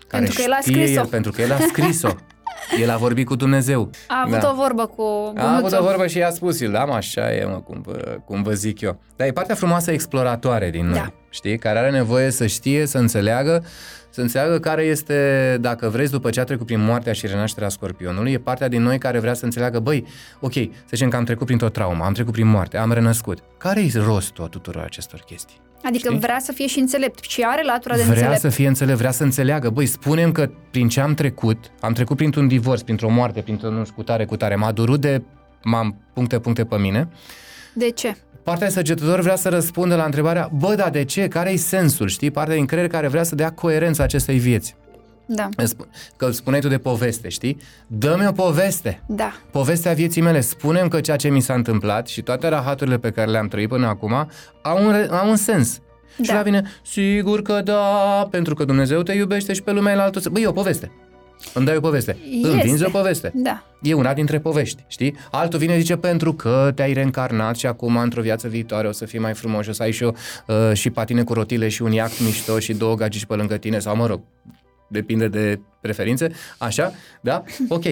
Care Pentru că el a știe scris-o. El, pentru că el a scris-o. [laughs] El a vorbit cu Dumnezeu. A avut Da. o vorbă cu A avut Gunuțu. o vorbă și i-a spus el, da, mă, așa e, mă, cum, vă, cum vă zic eu. Dar e partea frumoasă exploratoare din noi, Da. știi? Care are nevoie să știe, să înțeleagă, să înțeleagă care este, dacă vreți, după ce a trecut prin moartea și renașterea scorpionului, e partea din noi care vrea să înțeleagă, băi, ok, să zicem că am trecut printr-o traumă, am trecut prin moarte, am renăscut. Care-i rostul tuturor acestor chestii? Adică știi? vrea să fie și înțelept și are latura de Vrea înțelept. să fie înțelept, vrea să înțeleagă. Băi, spunem că prin ce am trecut, am trecut printr-un divorț, printr-o moarte, printr-un nu știu, cu tare, cu tare, m-a durut de m-am puncte, puncte pe mine. De ce? Partea de săgetător vrea să răspundă la întrebarea, bă, dar de ce? Care-i sensul? Știi? Partea din creier care vrea să dea coerență acestei vieți. Da, Sp- Că spuneai tu de poveste, știi? Dă-mi o poveste. da. Povestea vieții mele. Spunem că ceea ce mi s-a întâmplat și toate rahaturile pe care le-am trăit până acum au un, re- au un sens. Și Da. la vine, sigur că da, pentru că Dumnezeu te iubește și pe lumea la altul. Băi, e o poveste. Îmi dai o poveste. Este. Îmi vinzi o poveste. Da. E una dintre povești, știi? Altul vine zice pentru că te-ai reîncarnat și acum într-o viață viitoare o să fii mai frumos și o să ai și, o, uh, și patine cu rotile și un iact mișto și două gagici pe lângă tine sau mă rog, depinde de preferințe, așa, da? Ok.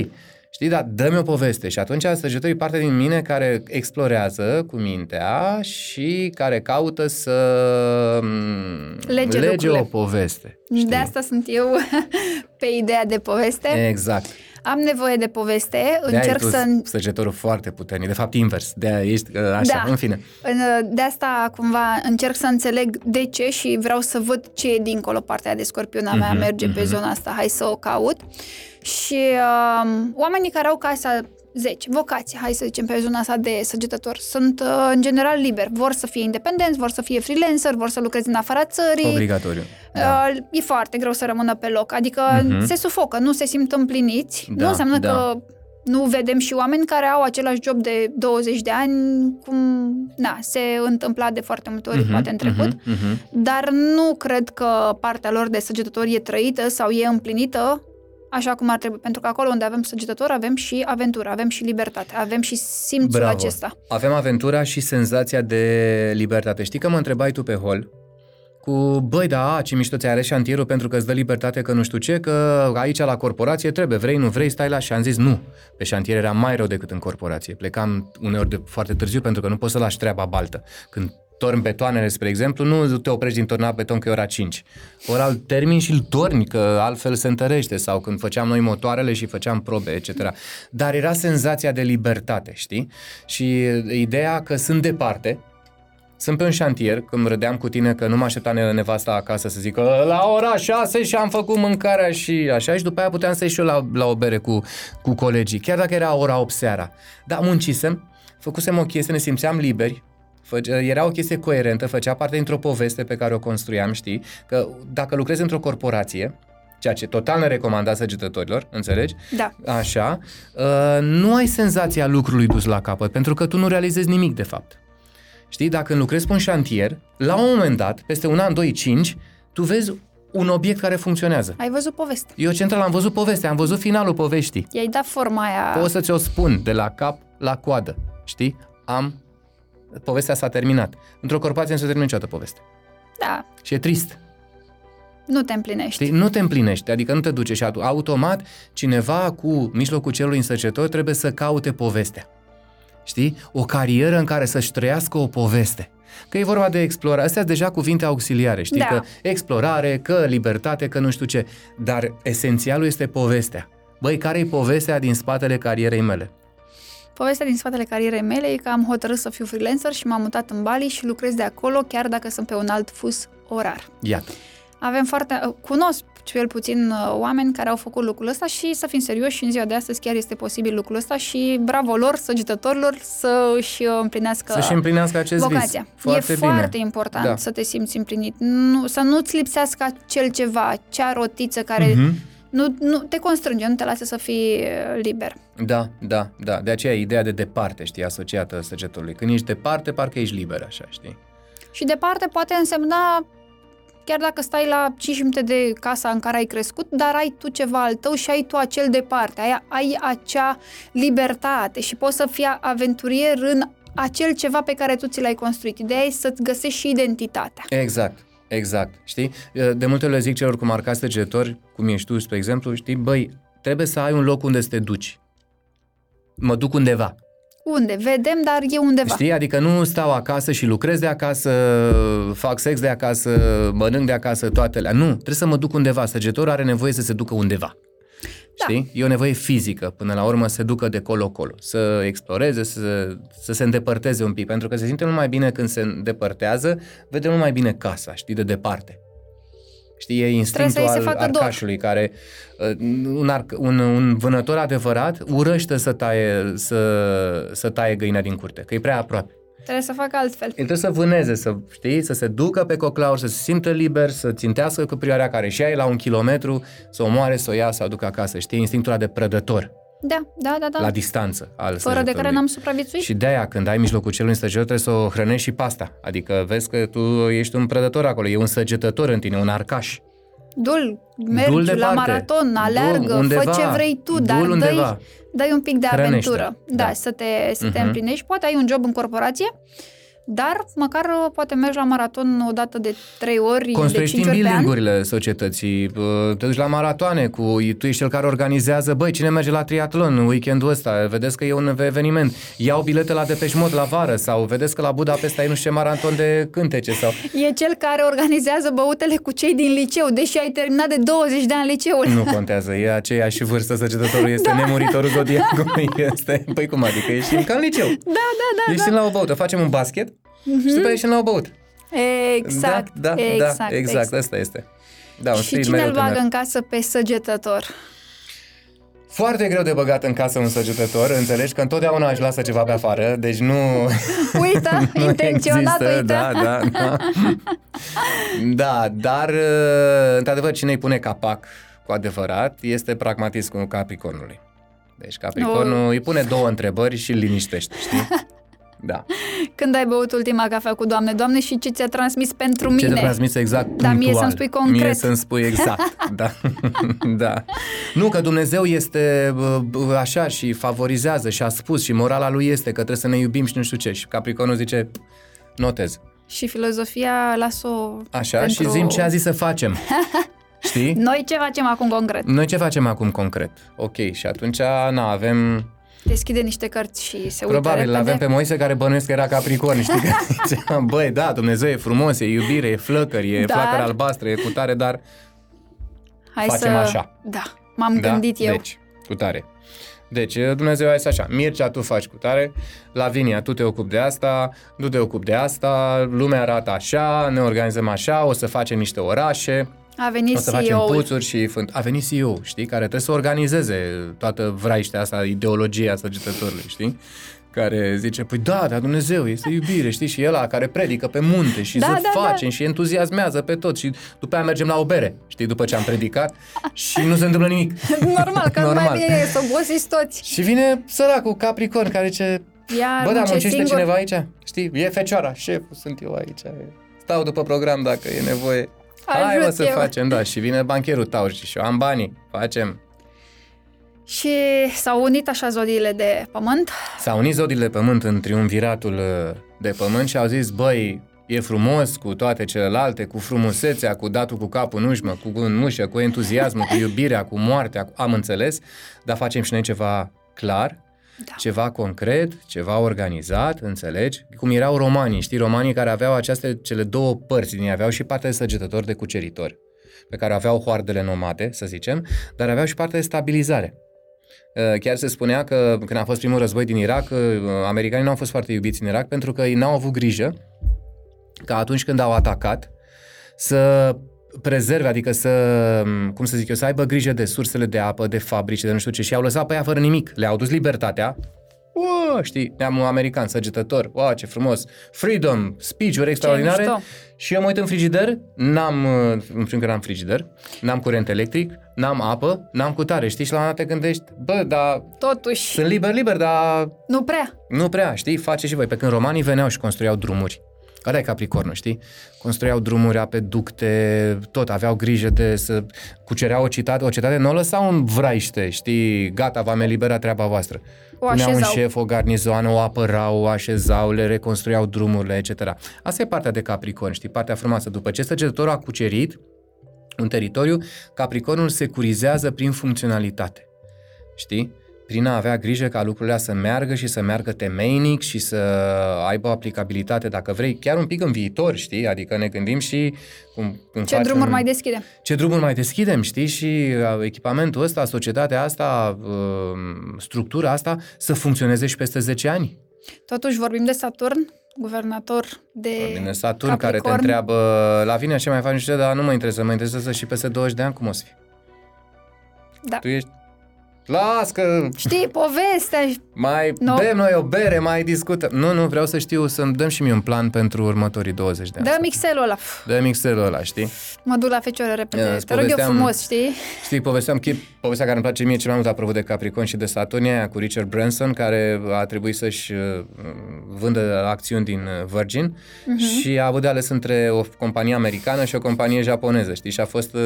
Știi, dar dă-mi o poveste și atunci săgetării parte din mine care explorează cu mintea și care caută să mm, Lege lege lucrurile. o poveste. De asta sunt eu [laughs] pe ideea de poveste. Exact. Am nevoie de poveste, De-aia încerc ai tu să... săgetorul foarte puternic, de fapt invers, de ești uh, așa, Da. în fine. În- De asta cumva încerc să înțeleg de ce și vreau să văd ce e dincolo partea de scorpiona mea Mhm, merge pe mhm. zona asta, hai să o caut. Și um, oamenii care au casa 10, vocație, hai să zicem pe zona asta de săgetător, sunt uh, în general liberi, vor să fie independenți, vor să fie freelancer, vor să lucreze în afara țării. Obligatoriu. Da. Uh, e foarte greu să rămână pe loc, adică Mhm. se sufocă, nu se simt împliniți. Da, nu înseamnă da. că nu vedem și oameni care au același job de 20 de ani, cum na, se întâmpla de foarte multe ori, Mhm, poate în trecut. mhm, mhm. Dar nu cred că partea lor de săgetător e trăită sau e împlinită așa cum ar trebui. Pentru că acolo unde avem săgetător avem și aventură, avem și libertate, avem și simțul Bravo. acesta. Avem aventura și senzația de libertate. Știi că mă întrebai tu pe hol cu, băi, da, a, ce mișto ți-ai ales șantierul pentru că îți dă libertate că nu știu ce, că aici la corporație trebuie, vrei, nu vrei, stai la și am zis nu. Pe șantier era mai rău decât în corporație. Plecam uneori de foarte târziu pentru că nu poți să lași treaba baltă. Când torni betoanele, spre exemplu, nu te oprești din tornat beton că e ora 5. Ora îl termini și îl torni, că altfel se întărește. Sau când făceam noi motoarele și făceam probe, etc. Dar era senzația de libertate, știi? Și ideea că sunt departe, sunt pe un șantier, când râdeam cu tine că nu mă aștepta ne- nevasta acasă să zică la ora 6 și am făcut mâncarea și așa și după aia puteam să ieși și eu la, la o bere cu, cu colegii, chiar dacă era ora 8 seara. Dar muncisem, făcusem o chestie, ne simțeam liberi, Făce, era o chestie coerentă, făcea parte dintr-o poveste pe care o construiam, știi? Că dacă lucrezi într-o corporație, ceea ce total ne recomanda săgetătorilor, înțelegi? Da. Așa, uh, nu ai senzația lucrului dus la capăt, pentru că tu nu realizezi nimic, de fapt. Știi, dacă când lucrezi pe un șantier, la un moment dat, peste un an, doi, cinci, tu vezi un obiect care funcționează. Ai văzut poveste. Eu central am văzut povestea, am văzut finalul poveștii. I-ai dat forma aia. Pot să ți-o spun de la cap la coadă. Știi? Am... Povestea s-a terminat. Într-o corporație nu se termină niciodată poveste. Da, Și e trist. nu te împlinești. Știi? Nu te împlinești, adică nu te duce și atu- automat cineva cu mijlocul celui însăcetor trebuie să caute povestea. Știi? O carieră în care să-și trăiască o poveste. Că e vorba de explorare. Astea sunt deja cuvinte auxiliare, știi? Da. Că explorare, că libertate, că nu știu ce. Dar esențialul este povestea. Băi, care e povestea din spatele carierei mele? Povestea din spatele carierei mele e că am hotărât să fiu freelancer și m-am mutat în Bali și lucrez de acolo chiar dacă sunt pe un alt fus orar. Iată. Avem foarte... uh, Cunosc cel puțin uh, oameni care au făcut lucrul ăsta și să fim serioși și în ziua de astăzi chiar este posibil lucrul ăsta și bravo lor, săgetătorilor, să își uh, împlinească Să-și împlinească acest vocația. vis. Foarte e bine. foarte important Da. să te simți împlinit. Nu, să nu-ți lipsească acel ceva, acea rotiță care Mhm. Nu, nu te constrânge, nu te lasă să fii uh, liber. Da, da, da. De aceea ideea de departe, știi, asociată săgetorului. Când ești departe, parcă ești liber, așa, știi? Și departe poate însemna chiar dacă stai la 5 minute de casa în care ai crescut, dar ai tu ceva al tău și ai tu acel departe, ai, ai acea libertate și poți să fii aventurier în acel ceva pe care tu ți l-ai construit. Ideea e să-ți găsești și identitatea. Exact, exact. Știi? De multe ori le zic celor cu marcați săgetori, cum ești tu, spre exemplu, știi, băi, trebuie să ai un loc unde să te duci. Mă duc undeva. Unde? Vedem, dar e undeva. Știi? Adică nu stau acasă și lucrez de acasă, fac sex de acasă, mănânc de acasă, toate alea. Nu, trebuie să mă duc undeva. Săgetorul are nevoie să se ducă undeva. Da. Știi? E o nevoie fizică, până la urmă se ducă de colo-colo, să exploreze, să, să se îndepărteze un pic, pentru că se simte mult mai bine când se îndepărtează, vede mult mai bine casa, știi, de departe. Știi, e instinctul să-i se al facă dor. arcașului care, uh, un, arc, un, un vânător adevărat urăște să taie, să, să taie găina din curte, că e prea aproape. Trebuie să facă altfel. El trebuie să vâneze, să, știi, să se ducă pe coclaur, să se simtă liber, să țintească cu prioarea care și ea e la un kilometru, să o moare, să o ia, să o aducă acasă. Știi, instinctul ăla de prădător, Da, da, da, da. la distanță al Fără de săgetorului. care n-am supraviețuit. Și de-aia, când ai mijlocul celui săgetător, trebuie să o hrănești și pasta. Adică vezi că tu ești un prădător acolo, e un săgetător în tine, un arcaș. Dul, mergi Du-l la departe. maraton, aleargă, Du-l undeva. fă ce vrei tu, Du-l dar dai, undeva. dai un pic de Hrănește. aventură. Da, Da. să te, să te Mhm. împlinești. Poate ai un job în corporație, dar măcar uh, poate mergi la maraton o dată de trei ori, de Construiești cinci în ori pe an. building-urile societății, bă, te duci la maratoane, cu, tu ești cel care organizează, băi, cine merge la triatlon în weekendul ăsta, vedeți că e un eveniment, iau bilete la Depeche Mode la vară sau vedeți că la Budapesta e nu știu ce maraton de cântece sau... E cel care organizează băutele cu cei din liceu, deși ai terminat de 20 de ani liceul. Nu contează, e aceeași vârstă, săgetătorul este da. nemuritorul zodiacului, este... Păi cum adică, ieșim ca în liceu. Da, da, da. Ieșim la o băută, facem un basket și după aia ieșim la o băută. Exact, da, da, exact, da, exact, asta este. Da, un Și spirit cine mereu îl bagă tânăr. în casă pe săgetător? Foarte greu de băgat în casă un săgetător, înțelegi că întotdeauna aș lasă ceva pe afară, deci nu... [laughs] Uită, [laughs] nu intenționat, există, uită. Da, da, da. [laughs] da, dar uh, într-adevăr cine îi pune capac cu adevărat este pragmatismul Capricornului. Deci Capricornul Oh. îi pune două întrebări și îl liniștește, știi? Da. Când ai băut ultima cafea cu Doamne, Doamne, și ce ți-a transmis pentru Ce te mine? transmis exact Dar mie punctual. să-mi spui concret. Mie să-mi spui exact, [laughs] da. da. Nu, că Dumnezeu este bă, bă, așa și favorizează și a spus și morala lui este că trebuie să ne iubim și nu știu ce. Și Capricornul zice, notez. Și filozofia las-o Așa, pentru... și zim ce a zis să facem. [laughs] Știi? Noi ce facem acum concret? Noi ce facem acum concret? Ok, și atunci, na, avem... Deschide niște cărți și se uită Probabil, repede. avem pe Moise care bănuiesc că era Capricorn, știi? [laughs] Că zicea, Băi, da, Dumnezeu e frumos, e iubire, e flăcări, e Dar- flacără albastră, e cutare, dar Hai facem să... așa. Da, m-am gândit eu. Deci, cu tare. Deci, Dumnezeu a zis așa, Mircea, tu faci cu tare, Lavinia, tu te ocupi de asta, tu te ocupi de asta, lumea arată așa, ne organizăm așa, o să facem niște orașe, A venit o să facem CEO-ul. puțuri și fânt. A venit CEO, știi, care trebuie să organizeze toată vraiștea asta, ideologia săgetătorului, știi? Care zice, păi da, dar Dumnezeu este iubire, știi? Și el ăla care predică pe munte și Da, să da, facem și entuziasmează pe tot și după aia mergem la o bere, știi, după ce am predicat și nu se întâmplă nimic. [laughs] Normal, că Normal. mai bine să obosiți toți. Și vine săracul Capricorn care zice, Iar bă, da, muncește muncește singur. cineva aici? Știi, e fecioara, șeful sunt eu aici, stau după program dacă e nevoie. Hai mă Ajut să eu. facem, da, și vine bancherul Tauși și eu am banii, facem. Și s-au unit așa zodiile de pământ. S-au unit zodiile de pământ în triumviratul uh, de pământ și au zis, băi, e frumos cu toate celelalte, cu frumusețea, cu datul cu capul în ușmă, cu în ușă, cu entuziasmul, cu iubirea, cu moartea, cu... am înțeles, dar facem și noi ceva clar, Da. ceva concret, ceva organizat, înțelegi? Cum erau romanii, știi, romanii care aveau aceste cele două părți din ei, aveau și partea de săgetători de cuceritori, pe care aveau hoardele nomade, să zicem, dar aveau și partea de stabilizare. Uh, Chiar se spunea că când a fost primul război din Irak, uh, americanii nu au fost foarte iubiți în Irak pentru că ei n-au avut grijă ca atunci când au atacat să prezerve, adică să, cum să zic eu, să aibă grijă de sursele de apă, de fabrici, de nu știu ce, și au lăsat pe ea fără nimic. Le-au dus libertatea, Uă, știi, neamul american, săgetător, wow, ce frumos, freedom, speech-uri extraordinare. mișto. Și eu mă uit în frigider, n-am, uh, în primul că n-am frigider, n-am curent electric, n-am apă, n-am cutare, știi? Și la un moment dat te gândești, bă, dar Totuși, sunt liber, liber, dar nu prea. nu prea, știi? Face și voi. Pe când romanii veneau și construiau drumuri. Ăla e Capricornul, știi? Construiau drumuri, apeducte, tot, aveau grijă de să cucereau o cetate, o cetate, nu o lăsau în vraiște, știi? Gata, v-am eliberat treaba voastră. O Puneau un așezau. șef, o garnizoană, o apărau, o așezau, le reconstruiau drumurile, etc. Asta e partea de Capricorn, știi? Partea frumoasă. După ce săgetătorul a cucerit un teritoriu, Capricornul securizează prin funcționalitate. Știi? Prin a avea grijă ca lucrurile să meargă și să meargă temeinic și să aibă o aplicabilitate, dacă vrei, chiar un pic în viitor, știi? Adică ne gândim și cum, cum Ce facem, drumuri mai deschide? ce drumuri mai deschidem, știi? Și uh, echipamentul ăsta, societatea asta, uh, structura asta să funcționeze și peste 10 ani. Totuși vorbim de Saturn, guvernator de Vine Saturn care te Capricorn. întreabă, la vine ce mai faci, nu știu, ce, dar nu mă interesează, mă interesează și peste 20 de ani cum o să fie. Da. Tu ești... Las că Știi, povestea și mai Nu. bem noi o bere, mai discutăm. Nu, nu, vreau să știu, să-mi dăm și mie un plan pentru următorii 20 de ani. dă mixelul ăla. Dă mixelul ăla, știi? Mă duc la fecioară repede. Ia, îți Te rog eu povesteam- frumos, știi? Știi, povesteam, chip, povestea care îmi place mie cel mai mult apropo de Capricorn și de Saturn e aia cu Richard Branson, care a trebuit să-și uh, vândă acțiuni din uh, Virgin Mhm. și a avut de ales între o companie americană și o companie japoneză, știi? Și a fost uh,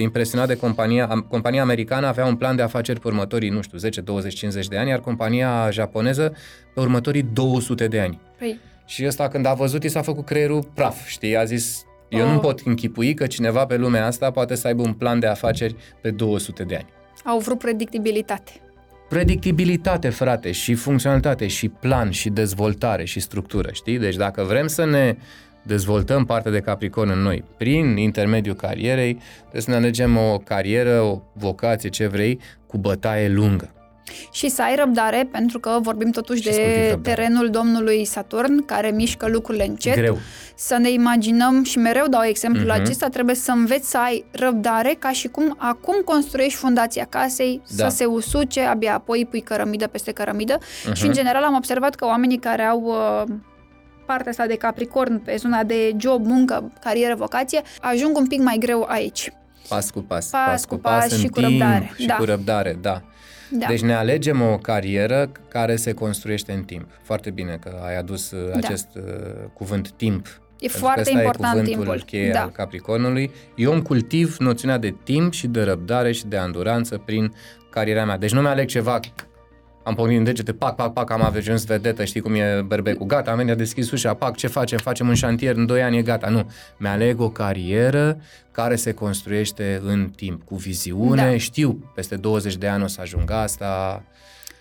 impresionat de compania, am- compania americană avea un plan de afaceri pe următorii, nu știu, 10, 20, 50 de ani, iar compania japoneză pe următorii 200 de ani. Păi, Și ăsta când a văzut, i s-a făcut creierul praf, știi? A zis, eu Oh. nu pot închipui că cineva pe lumea asta poate să aibă un plan de afaceri pe 200 de ani. au vrut predictibilitate. Predictibilitate, frate, și funcționalitate, și plan, și dezvoltare, și structură, știi? Deci dacă vrem să ne dezvoltăm partea de Capricorn în noi prin intermediul carierei, trebuie să ne alegem o carieră, o vocație, ce vrei, cu bătaie lungă. Și să ai răbdare, pentru că vorbim totuși Și sportiv de răbdare. terenul domnului Saturn, care mișcă lucrurile încet. Greu. Să ne imaginăm, și mereu dau exemplul Mhm. acesta, trebuie să înveți să ai răbdare, ca și cum acum construiești fundația casei, Da. să se usuce, abia apoi pui cărămidă peste cărămidă. Mhm. Și, în general, am observat că oamenii care au uh, partea asta de Capricorn pe zona de job, muncă, carieră, vocație, ajung un pic mai greu aici. Pas cu pas, Pas cu pas în și cu timp răbdare, Și da. cu răbdare, da. Da. Deci ne alegem o carieră care se construiește în timp. Foarte bine că ai adus uh, Da. acest uh, cuvânt timp. E Pentru foarte că ăsta important e cuvântul timpul. cheie Da. al Capricornului. Eu îmi cultiv noțiunea de timp și de răbdare și de anduranță prin cariera mea. Deci nu mi-aleg ceva am pornit în degete, pac, pac, pac, am ajuns vedetă, știi cum e berbecul, gata, am venit, a deschis ușa, pac, ce facem? Facem un șantier, în 2 ani e gata. Nu, mi-aleg o carieră care se construiește în timp, cu viziune, Da. știu, peste 20 de ani o să ajung asta,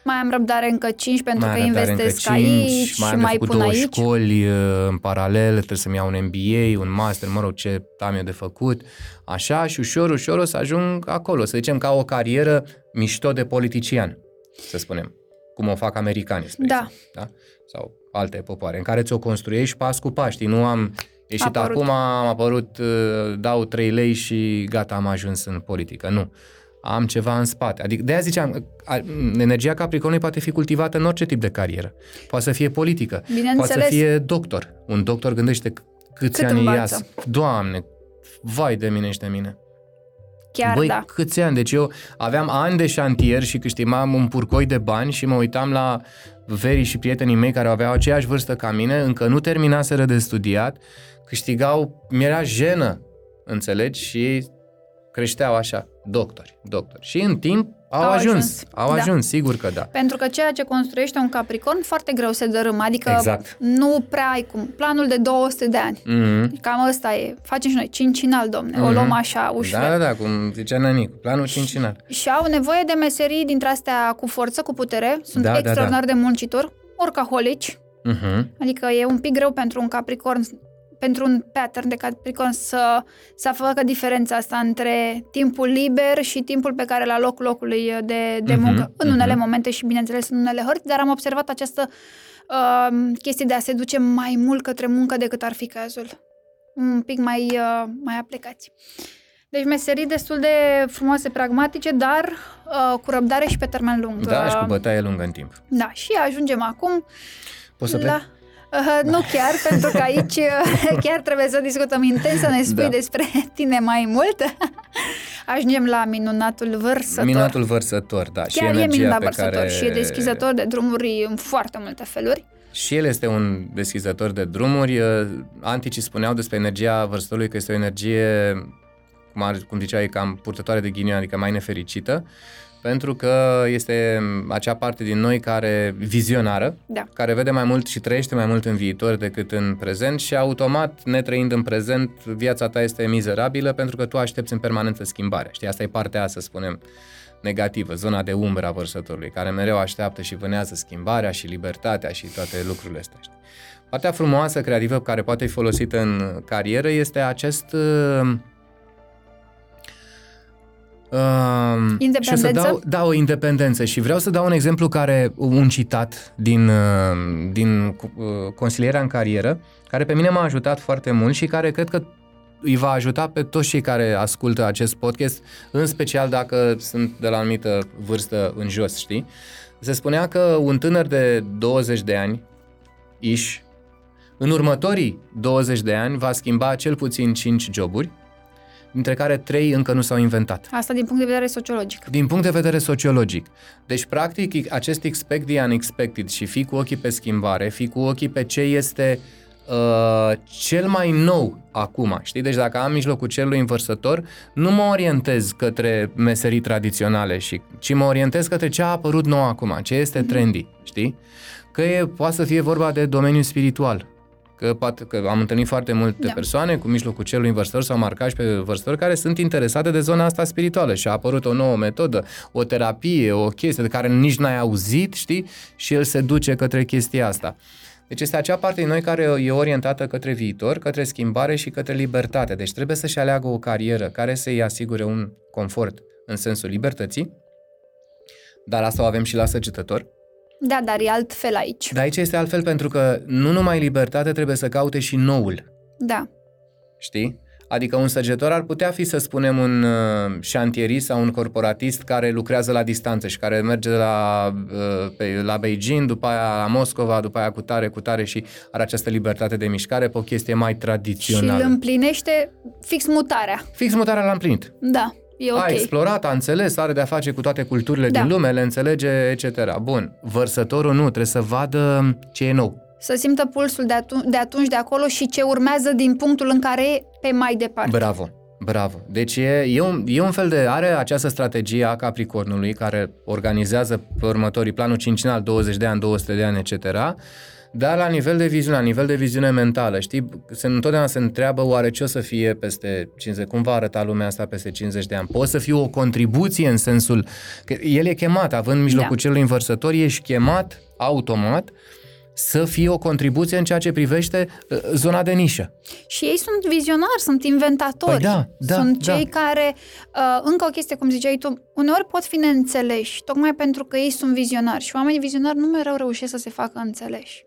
Mai am răbdare încă 5 pentru mai că am răbdare investesc încă cinci, aici mai și am de mai făcut pun două aici. școli uh, în paralel, trebuie să-mi iau un MBA, un master, mă rog, ce am eu de făcut. Așa și ușor, ușor o să ajung acolo, să zicem ca o carieră mișto de politician, să spunem, cum o fac americanii, spre Da. exemplu, da? Sau alte popoare, în care ți-o construiești pas cu pas, știi? Nu am ieșit Apărut. acum, am apărut, uh, dau 3 lei și gata, am ajuns în politică. Nu. Am ceva în spate. Adică de-aia ziceam, a- energia Capricornului poate fi cultivată în orice tip de carieră. Poate să fie politică, poate să Bineînțeles. fie doctor. Un doctor gândește c- câți Cât ani învață. iasă. Doamne, vai de mine și de mine. Chiar Băi, da. câți ani? Deci eu aveam ani de șantier și câștigam un purcoi de bani și mă uitam la verii și prietenii mei care aveau aceeași vârstă ca mine, încă nu terminaseră de studiat, câștigau, mi-era jenă, înțelegi? Și ei creșteau așa, doctori, doctori. Și în timp au, Au ajuns, ajuns, au da. ajuns, sigur că da. Pentru că ceea ce construiește un Capricorn foarte greu se dărâmă, adică Exact. nu prea ai cum. Planul de 200 de ani. Mhm. Cam ăsta e. Facem și noi cincinal, domne. O Mhm. luăm așa ușor. Da, da, da, cum zicea Nănicu, planul cincinal. Și au nevoie de meserii dintre astea cu forță, cu putere. Sunt Da, da, extraordinar de muncitori, orcaholici. Mhm. Adică e un pic greu pentru un Capricorn, pentru un pattern de Capricorn să, să facă diferența asta între timpul liber și timpul pe care la loc locului de, de Mhm, muncă. În mhm. unele momente și, bineînțeles, în unele hărți, dar am observat această uh, chestie de a se duce mai mult către muncă decât ar fi cazul. un pic mai, uh, mai aplicați. Deci meserii destul de frumoase, pragmatice, dar uh, cu răbdare și pe termen lung. Da, și cu Uh, bătaie lungă în timp. da, și ajungem acum Poți să plec? La... Uh, nu chiar, pentru că aici uh, chiar trebuie să discutăm intens, să ne spui Da. despre tine mai mult. [laughs] Ajungem la minunatul vărsător. Minunatul vărsător, da. și Chiar e energia minunat pe vărsător care... și e deschizător de drumuri în foarte multe feluri. Și el este un deschizător de drumuri. Uh, Anticii spuneau despre energia vărsătorului că este o energie, cum, ar, cum ziceai, cam purtătoare de ghinion, adică mai nefericită, pentru că este acea parte din noi care vizionară, Da. care vede mai mult și trăiește mai mult în viitor decât în prezent și automat, netrăind în prezent, viața ta este mizerabilă pentru că tu aștepți în permanență schimbare. Știi, asta e partea, să spunem, negativă, zona de umbră a vărsătorului, care mereu așteaptă și vânează schimbarea și libertatea și toate lucrurile astea. Știi? Partea frumoasă, creativă, care poate fi folosită în carieră este acest... Uh, Uh, și o să Independență? dau, da, o independență și vreau să dau un exemplu care, un citat din, uh, din uh, consilierea în carieră, care pe mine m-a ajutat foarte mult și care cred că îi va ajuta pe toți cei care ascultă acest podcast, în special dacă sunt de la anumită vârstă în jos, știi? Se spunea că un tânăr de 20 de ani, iși, în următorii 20 de ani va schimba cel puțin 5 joburi, dintre care 3 încă nu s-au inventat. Asta din punct de vedere sociologic. Din punct de vedere sociologic. Deci, practic, acest expect the unexpected și fi cu ochii pe schimbare, fi cu ochii pe ce este uh, cel mai nou acum, știi? Deci dacă am mijlocul celui învărsător, nu mă orientez către meserii tradiționale, și, ci mă orientez către ce a apărut nou acum, ce este trendy, știi? Că e, poate să fie vorba de domeniul spiritual, că, poate, că am întâlnit foarte multe Da. persoane cu mijlocul celui învărsător sau marcași pe vărsători care sunt interesate de zona asta spirituală și a apărut o nouă metodă, o terapie, o chestie de care nici n-ai auzit, știi? Și el se duce către chestia asta. Deci este acea parte din noi care e orientată către viitor, către schimbare și către libertate. Deci trebuie să-și aleagă o carieră care să-i asigure un confort în sensul libertății, dar asta o avem și la săgetător. Da, dar e altfel aici. Dar aici este altfel pentru că nu numai libertate trebuie să caute și noul. Da. Știi? Adică un săgetor ar putea fi, să spunem, un uh, șantierist sau un corporatist care lucrează la distanță și care merge la, uh, pe, la Beijing, după aia la Moscova, după aia cu tare, cu tare și are această libertate de mișcare pe o chestie mai Și tradițională. îl împlinește fix mutarea. Fix mutarea l-a împlinit. Da, e ok. A explorat, a înțeles, are de-a face cu toate culturile Da. din lume, le înțelege, etc. Bun, vărsătorul nu, trebuie să vadă ce e nou. Să simtă pulsul de, atu- de atunci, de acolo și ce urmează din punctul în care e pe mai departe. Bravo, bravo. Deci e, e, un, e un fel de... Are această strategie a Capricornului care organizează pe următorii planul cincinal 20 de ani, 200 de ani, etc. Dar la nivel de viziune, la nivel de viziune mentală, știi, se, întotdeauna se întreabă oare ce o să fie peste 50, cum va arăta lumea asta peste 50 de ani. Poți să fie o contribuție în sensul că el e chemat, având mijlocul Da. celui învărsător, ești chemat automat să fie o contribuție în ceea ce privește uh, zona de nișă. Și ei sunt vizionari, sunt inventatori. Păi da, da, sunt da. cei care, uh, încă o chestie, cum ziceai tu, uneori pot fi neînțeleși, tocmai pentru că ei sunt vizionari și oamenii vizionari nu mereu reușesc să se facă înțeleși.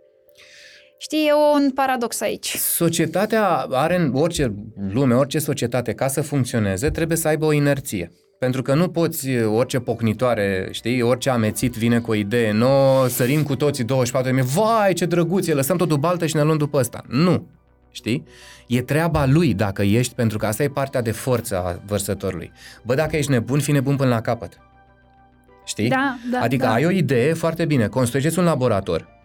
Știi, e un paradox aici. Societatea are în orice lume, orice societate, ca să funcționeze, trebuie să aibă o inerție. Pentru că nu poți, orice pocnitoare, știi, orice amețit vine cu o idee nouă, sărim cu toții 24 de mii, vai ce drăguț e, lăsăm totul baltă și ne luăm după ăsta. Nu, știi? E treaba lui dacă ești, pentru că asta e partea de forță a vărsătorului. Bă, dacă ești nebun, fi nebun până la capăt. Știi? Da, da, adică da. ai o idee foarte bine, construieți un laborator,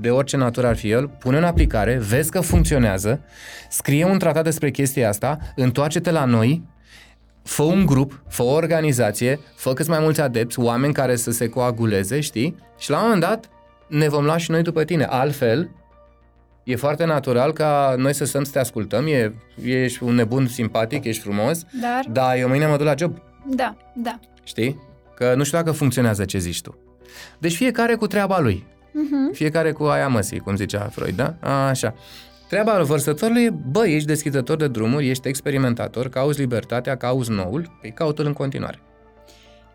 de orice natură ar fi el, pune în aplicare, vezi că funcționează, scrie un tratat despre chestia asta, întoarce-te la noi, fă un grup, fă o organizație, fă cât mai mulți adepți, oameni care să se coaguleze, știi? Și la un moment dat ne vom lua și noi după tine. Altfel, e foarte natural ca noi să stăm să te ascultăm, e, ești un nebun simpatic, ești frumos, Dar, dar eu mâine mă duc la job, da, da. știi? Că nu știu dacă funcționează ce zici tu. Deci fiecare cu treaba lui. Uh-huh. Fiecare cu aia măsii, cum zicea Freud, da? A, așa. Treaba vărsătorului e, bă, ești deschizător de drumuri, ești experimentator, cauți libertatea, cauți noul, îi caută în continuare.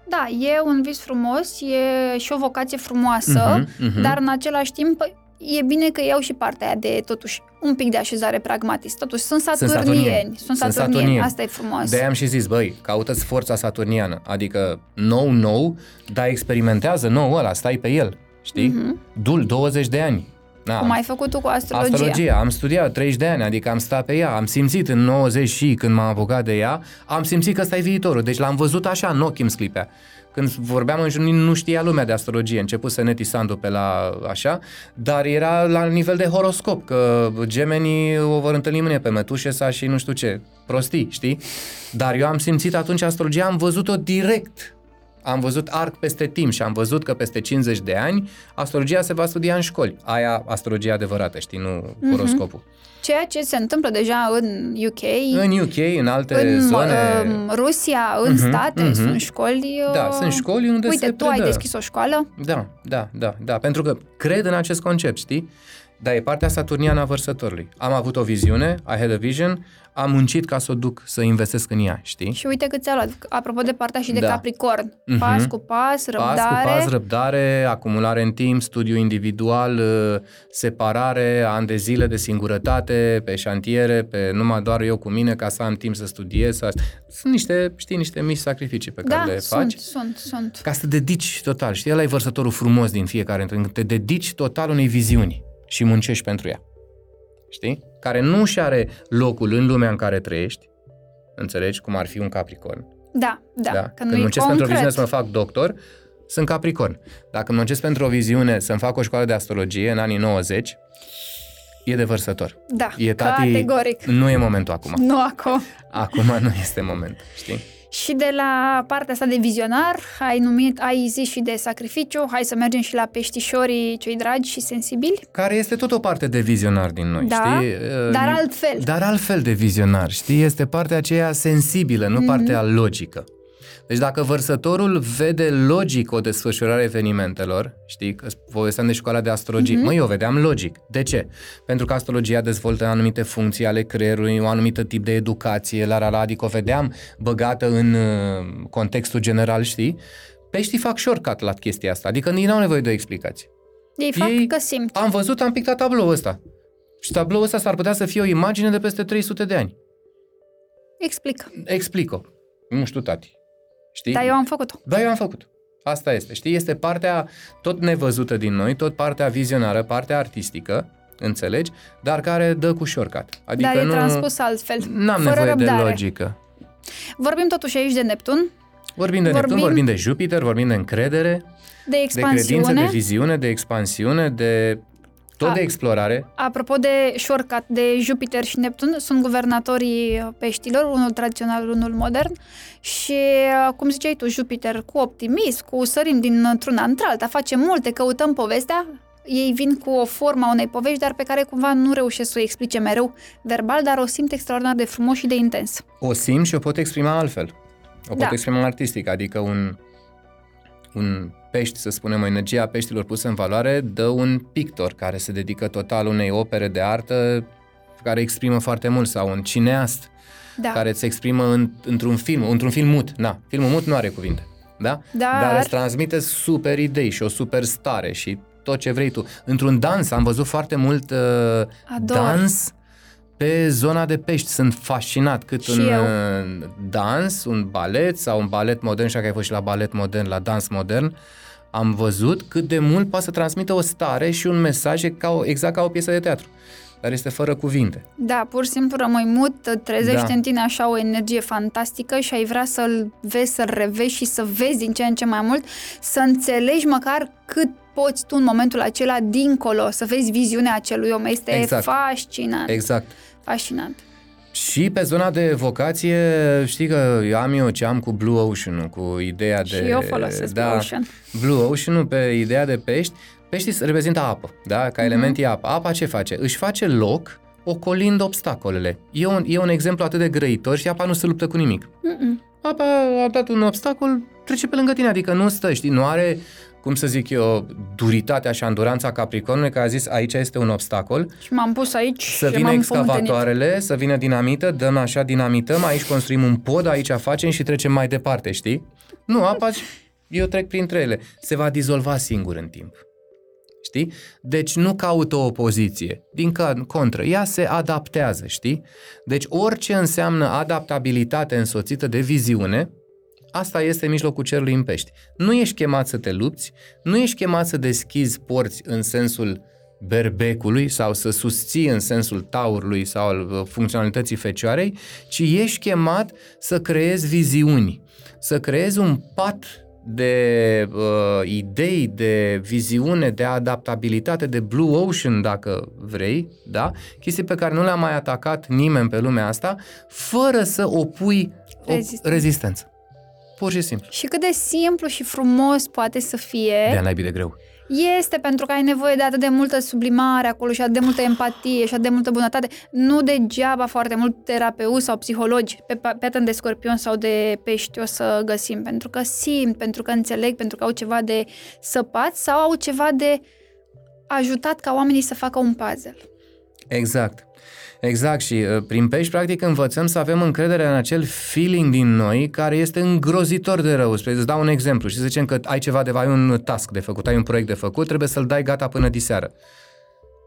Da, e un vis frumos, e și o vocație frumoasă, Mhm, mhm. dar în același timp e bine că iau și partea aia de, totuși, un pic de așezare pragmatist. Totuși, sunt Sunt saturnieni. saturnieni. Sunt saturnieni. Asta e frumos. De am și zis, băi, caută-ți forța saturniană. Adică nou, nou, dar experimentează nou ăla, stai pe el. Știi? Mm-hmm. Dul 20 de ani. Na, Cum ai făcut tu cu astrologia. Astrologia, am studiat 30 de ani, adică am stat pe ea, am simțit în 90 și când m-am apucat de ea, am simțit că ăsta e viitorul, deci l-am văzut așa, în ochi îmi sclipea. Când vorbeam în jur, nu știa lumea de astrologie, început să neti Sandu pe la așa, dar era la nivel de horoscop, că gemenii o vor întâlni mâine pe Metușesa și nu știu ce, prostii, știi? Dar eu am simțit atunci astrologia, am văzut-o direct, am văzut arc peste timp și am văzut că peste 50 de ani astrologia se va studia în școli. Aia astrologia adevărată, știi, nu Mhm. horoscopul. Ceea ce se întâmplă deja în UK, În UK, în alte în zone... um, Rusia, în Mhm, state, mhm. sunt școli... Da, uh, sunt școli unde Uite, se tu ai predă. deschis o școală? Da, da, da, da, pentru că cred în acest concept, știi? Dar e partea saturniană a vărsătorului. Am avut o viziune, I had a vision, am muncit ca să o duc, să investesc în ea, știi? Și uite cât ți-a luat. Apropo de partea și de Da. Capricorn. Mhm. Pas cu pas, răbdare. Pas cu pas, răbdare, acumulare în timp, studiu individual, uh, separare, ani de zile de singurătate, pe șantiere, pe numai doar eu cu mine ca să am timp să studiez. Să... Sunt niște, știi, niște mici sacrificii pe care da, le sunt, faci. sunt, sunt. Ca să te dedici total. Știi, ăla e vărsătorul frumos din fiecare dintre Te dedici total unei viziuni și muncești pentru ea. Știi? Care nu și are locul în lumea în care trăiești, înțelegi, cum ar fi un capricorn. Da, da. Da? Că Când nu e muncesc pentru o concret. viziune să mă fac doctor, sunt capricorn. Dacă muncesc pentru o viziune să-mi fac o școală de astrologie în anii 90, e de vărsător. Da, E tati, categoric. Nu e momentul acum. Nu acum. Acum nu este moment, știi? Și de la partea asta de vizionar, ai numit, ai zis și de sacrificiu, hai să mergem și la peștișorii cei dragi și sensibili, Care este tot o parte de vizionar din noi, Da, știi? Uh, dar altfel. Dar altfel de vizionar, știi? Este partea aceea sensibilă, nu partea logică. Deci dacă vărsătorul vede logic o desfășurare a evenimentelor, știi, că povesteam de școala de astrologie, măi, eu vedeam logic. De ce? Pentru că astrologia dezvoltă anumite funcții ale creierului, un anumit tip de educație, la la la, adică o vedeam băgată în uh, contextul general, știi? Peștii fac shortcut la chestia asta, adică ei n-au nevoie de o explicație. ei fac Ei- că simt. Am văzut, am pictat tabloul ăsta. Și tabloul ăsta s-ar putea să fie o imagine de peste 300 de ani. Explic. Explic-o. Nu știu, tati. Știi? Dar eu am făcut-o. Da, eu am făcut. Asta este, știi? Este partea tot nevăzută din noi, tot partea vizionară, partea artistică, înțelegi? Dar care dă cu shortcut. Adică Dar e nu... transpus altfel. N-am fără nevoie răbdare. de logică. Vorbim totuși aici de Neptun, Vorbim de Vorbim- Neptun, vorbim de Jupiter, vorbim de încredere, de de expansiune. credință, de viziune, de expansiune, de tot A- de explorare. Apropo de shortcut, de Jupiter și Neptun, sunt guvernatorii peștilor, unul tradițional, unul modern și, cum ziceai tu, Jupiter cu optimism, cu sărim dintr-una într-alta, face multe, căutăm povestea, ei vin cu o formă a unei povești, dar pe care cumva nu reușesc să o explice mereu verbal, dar o simt extraordinar de frumos și de intens. o simt și o pot exprima altfel. O pot Da. exprima artistic, adică un, un pești, să spunem, o energie a peștilor pusă în valoare, dă un pictor care se dedică total unei opere de artă care exprimă foarte mult, sau un cineast Da. care îți exprimă în, într-un film, într-un film mut. Na, filmul mut nu are cuvinte, da? Dar- Dar îți transmite super idei și o super stare și tot ce vrei tu. Într-un dans am văzut foarte mult uh, Ador. dans pe zona de pești. Sunt fascinat cât Și un eu. uh, dans, un balet sau un balet modern, și că ai fost și la balet modern, la dans modern, am văzut cât de mult poate să transmită o stare și un mesaj e ca o, exact ca o piesă de teatru. Dar este fără cuvinte. Da, pur și simplu rămâi mut, trezește Da. în tine așa o energie fantastică și ai vrea să-l vezi, să-l revezi și să vezi din ce în ce mai mult, să înțelegi măcar cât poți tu în momentul acela dincolo, să vezi viziunea acelui om. Este Exact. fascinant. Exact. Fascinant. Și pe zona de vocație, știi că eu am eu ce am cu Blue Ocean, cu ideea de... Și eu folosesc da, Blue Ocean. Blue Ocean pe ideea de pești. Peștii reprezintă apă, da? Ca Mhm. element e apă. Apa ce face? Își face loc ocolind obstacolele. E un, e un exemplu atât de grăitor și apa nu se luptă cu nimic. Mm-mm. Apa a dat un obstacol, trece pe lângă tine, adică nu stă, știi, nu are, cum să zic eu, duritatea și anduranța Capricornului, că a zis aici este un obstacol, Și m-am pus aici să și vină m-am împământenit. excavatoarele, să vină dinamită, dăm așa, dinamităm, aici construim un pod, aici facem și trecem mai departe, știi? Nu, apa, eu trec printre ele. Se va dizolva singur în timp. știi? Deci nu caută o opoziție, din contră, ea se adaptează, știi? Deci orice înseamnă adaptabilitate însoțită de viziune, asta este mijlocul cerului în pești. Nu ești chemat să te lupți, nu ești chemat să deschizi porți în sensul berbecului sau să susții în sensul taurului sau al uh, funcționalității fecioarei, ci ești chemat să creezi viziuni, să creezi un pat de uh, idei, de viziune, de adaptabilitate, de blue ocean, dacă vrei, da? Chestii pe care nu le-a mai atacat nimeni pe lumea asta, fără să opui rezistență. o rezistență. Pur și simplu. Și cât de simplu și frumos poate să fie. De naibii de greu. Este pentru că ai nevoie de atât de multă sublimare acolo și atât de multă empatie și atât de multă bunătate. Nu degeaba foarte mult terapeuți sau psihologi pe pattern de scorpion sau de pești o să găsim, pentru că simt, pentru că înțeleg, pentru că au ceva de săpat sau au ceva de ajutat ca oamenii să facă un puzzle. Exact. Exact și uh, prin pești practic învățăm să avem încredere în acel feeling din noi care este îngrozitor de rău. Spre îți dau un exemplu și să zicem că ai ceva de ai un task de făcut, ai un proiect de făcut, trebuie să-l dai gata până diseară.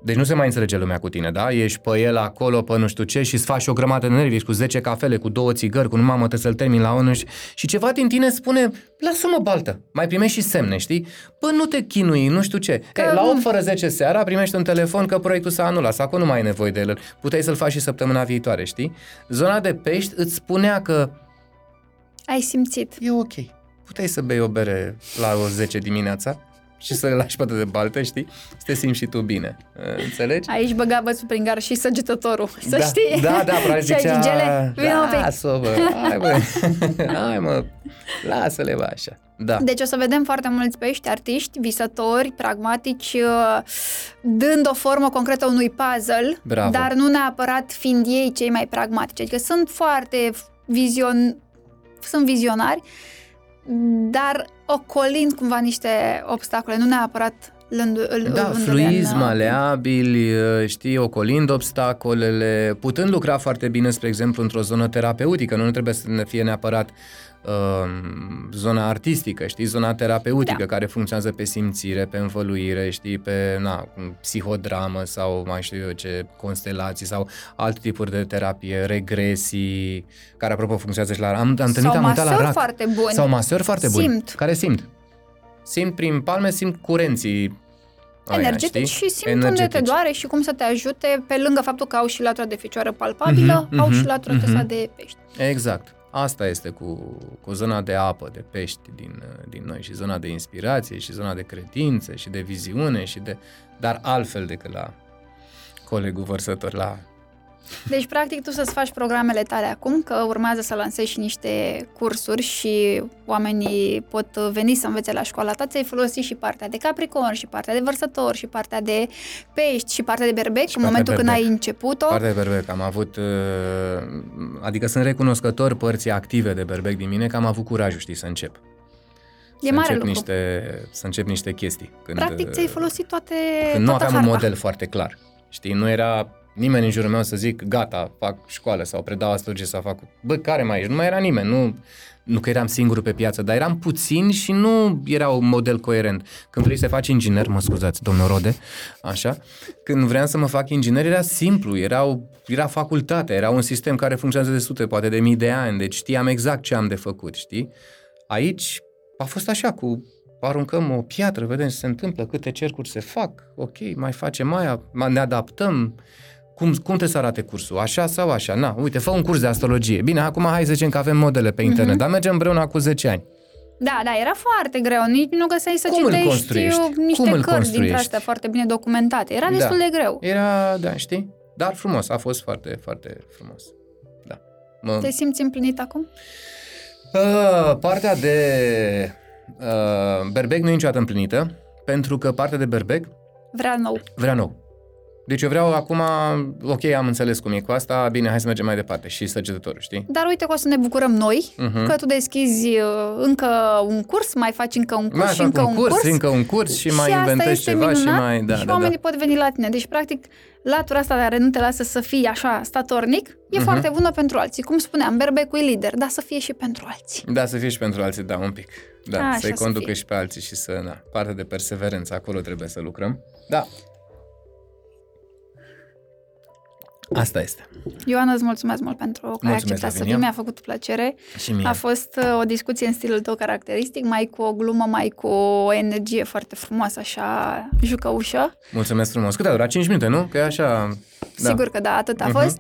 Deci nu se mai înțelege lumea cu tine, da? Ești pe el acolo, pe nu știu ce și îți faci o grămadă de nervi, ești cu 10 cafele, cu două țigări, cu numai mă să-l termin la unul și, și ceva din tine spune, lasă-mă baltă, mai primești și semne, știi? Bă, nu te chinui, nu știu ce. Că... E, la 8 fără 10 seara primești un telefon că proiectul s-a anulat, sau acum nu mai ai nevoie de el, puteai să-l faci și săptămâna viitoare, știi? Zona de pești îți spunea că... Ai simțit. E ok. Puteai să bei o bere la o 10 dimineața, și să le lași pe de baltă, știi? Să te simți și tu bine. Înțelegi? Aici băga bățul prin gar și săgetătorul, să da, știi. Da, da, probabil [laughs] zicea... Gele, Lasă, bă, hai, bă, [laughs] hai, mă, lasă-le, bă, așa. Da. Deci o să vedem foarte mulți pești, artiști, visători, pragmatici, uh, dând o formă concretă unui puzzle, Bravo. dar nu neapărat fiind ei cei mai pragmatici. Adică sunt foarte vizion... sunt vizionari, dar ocolind cumva niște obstacole, nu neapărat lându- da, fluizi, maleabili, știi, ocolind obstacolele, putând lucra foarte bine, spre exemplu, într-o zonă terapeutică, nu trebuie să ne fie neapărat uh, zona artistică, știi, zona terapeutică da. care funcționează pe simțire, pe învăluire, știi, pe na, psihodramă sau mai știu eu ce, constelații sau alte tipuri de terapie, regresii, care apropo funcționează și la... Am, am întâlnit, am la RAC. foarte buni. Sau masori foarte buni. Simt. Care simt. Simt prin palme, simt curenții energetic și simt energetic. unde te doare și cum să te ajute, pe lângă faptul că au și latura de fecioară palpabilă, mm-hmm, au mm-hmm, și latura mm-hmm. de pești. Exact. Asta este cu, cu zona de apă, de pești din, din noi și zona de inspirație și zona de credință și de viziune și de... dar altfel decât la colegul vărsător, la deci, practic, tu să-ți faci programele tale acum, că urmează să lansezi și niște cursuri și oamenii pot veni să învețe la școala ta, ți-ai folosit și partea de capricorn, și partea de vărsător, și partea de pești, și partea de berbec, și în momentul când ai început-o. Partea de berbec, am avut, uh, adică sunt recunoscător părții active de berbec din mine, că am avut curajul, știi, să încep. E să mare încep lucru. niște, să încep niște chestii. Când, Practic ți-ai folosit toate Când nu aveam harta. un model foarte clar. Știi, nu era nimeni în jurul meu să zic, gata, fac școală sau predau astrologie sau fac... Bă, care mai ești? Nu mai era nimeni, nu, nu că eram singur pe piață, dar eram puțin și nu era un model coerent. Când vrei să faci inginer, mă scuzați, domnul Rode, așa, când vreau să mă fac inginer era simplu, era, era facultate, era un sistem care funcționează de sute, poate de mii de ani, deci știam exact ce am de făcut, știi? Aici a fost așa, cu aruncăm o piatră, vedem ce se întâmplă, câte cercuri se fac, ok, mai facem aia, ne adaptăm, cum, cum trebuie să arate cursul? Așa sau așa? Na, uite, fă un curs de astrologie. Bine, acum hai să zicem că avem modele pe internet, uh-huh. dar mergem împreună cu 10 ani. Da, da, era foarte greu. Nici nu găseai să cum citești niște cum cărți dintre astea foarte bine documentate. Era da. destul de greu. Era, da, știi? Dar frumos, a fost foarte, foarte frumos. Da. Mă... Te simți împlinit acum? Uh, partea de uh, berbec nu e niciodată împlinită, pentru că partea de berbec vrea nou. Vrea nou. Deci eu vreau acum, ok, am înțeles cum e cu asta, bine, hai să mergem mai departe și săgetătorul, știi? Dar uite că o să ne bucurăm noi, Mhm. că tu deschizi uh, încă un curs, mai faci încă un curs Mai și fac încă un curs, încă un curs și mai asta inventezi este ceva și minunat mai... Da, și da, oamenii da. pot veni la tine. Deci, practic, latura asta care nu te lasă să fii așa statornic, e Mhm. foarte bună pentru alții. Cum spuneam, berbecul e lider, dar să fie și pentru alții. Da, să fie și pentru alții, da, un pic. Da, Așa să-i să conducă fie. și pe alții și să, na, partea de perseverență, acolo trebuie să lucrăm. Da. Asta este. Ioana, îți mulțumesc mult pentru că ai Mulțumesc, acceptat să Lavinia. vii, mi-a făcut plăcere. Și mie. A fost uh, o discuție în stilul tău caracteristic, mai cu o glumă, mai cu o energie foarte frumoasă, așa, jucăușă. Mulțumesc frumos. Cât a durat? 5 minute, nu? Că e așa... Da. Sigur că da, atât a Mhm. fost.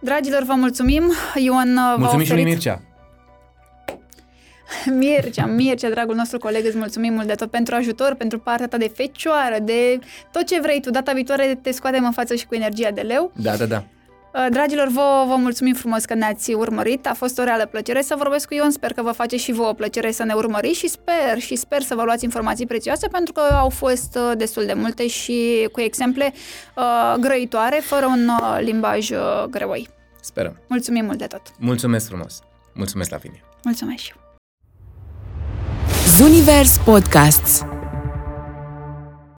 Dragilor, vă mulțumim. Ion uh, v-a Mulțumim și lui oferit... Mircea. [laughs] Mircea, Mircea, dragul nostru coleg, îți mulțumim mult de tot pentru ajutor, pentru partea ta de fecioară, de tot ce vrei tu. Data viitoare te scoatem în față și cu energia de leu. Da, da, da. Uh, Dragilor, vă, vă mulțumim frumos că ne-ați urmărit. A fost o reală plăcere să vorbesc cu Ion. Sper că vă face și vouă plăcere să ne urmăriți și sper și sper să vă luați informații prețioase pentru că au fost uh, destul de multe și cu exemple uh, grăitoare, fără un uh, limbaj uh, greoi. Sperăm. Mulțumim mult de tot. Mulțumesc frumos. Mulțumesc, Lavinia. Mulțumesc și eu. Zunivers Podcasts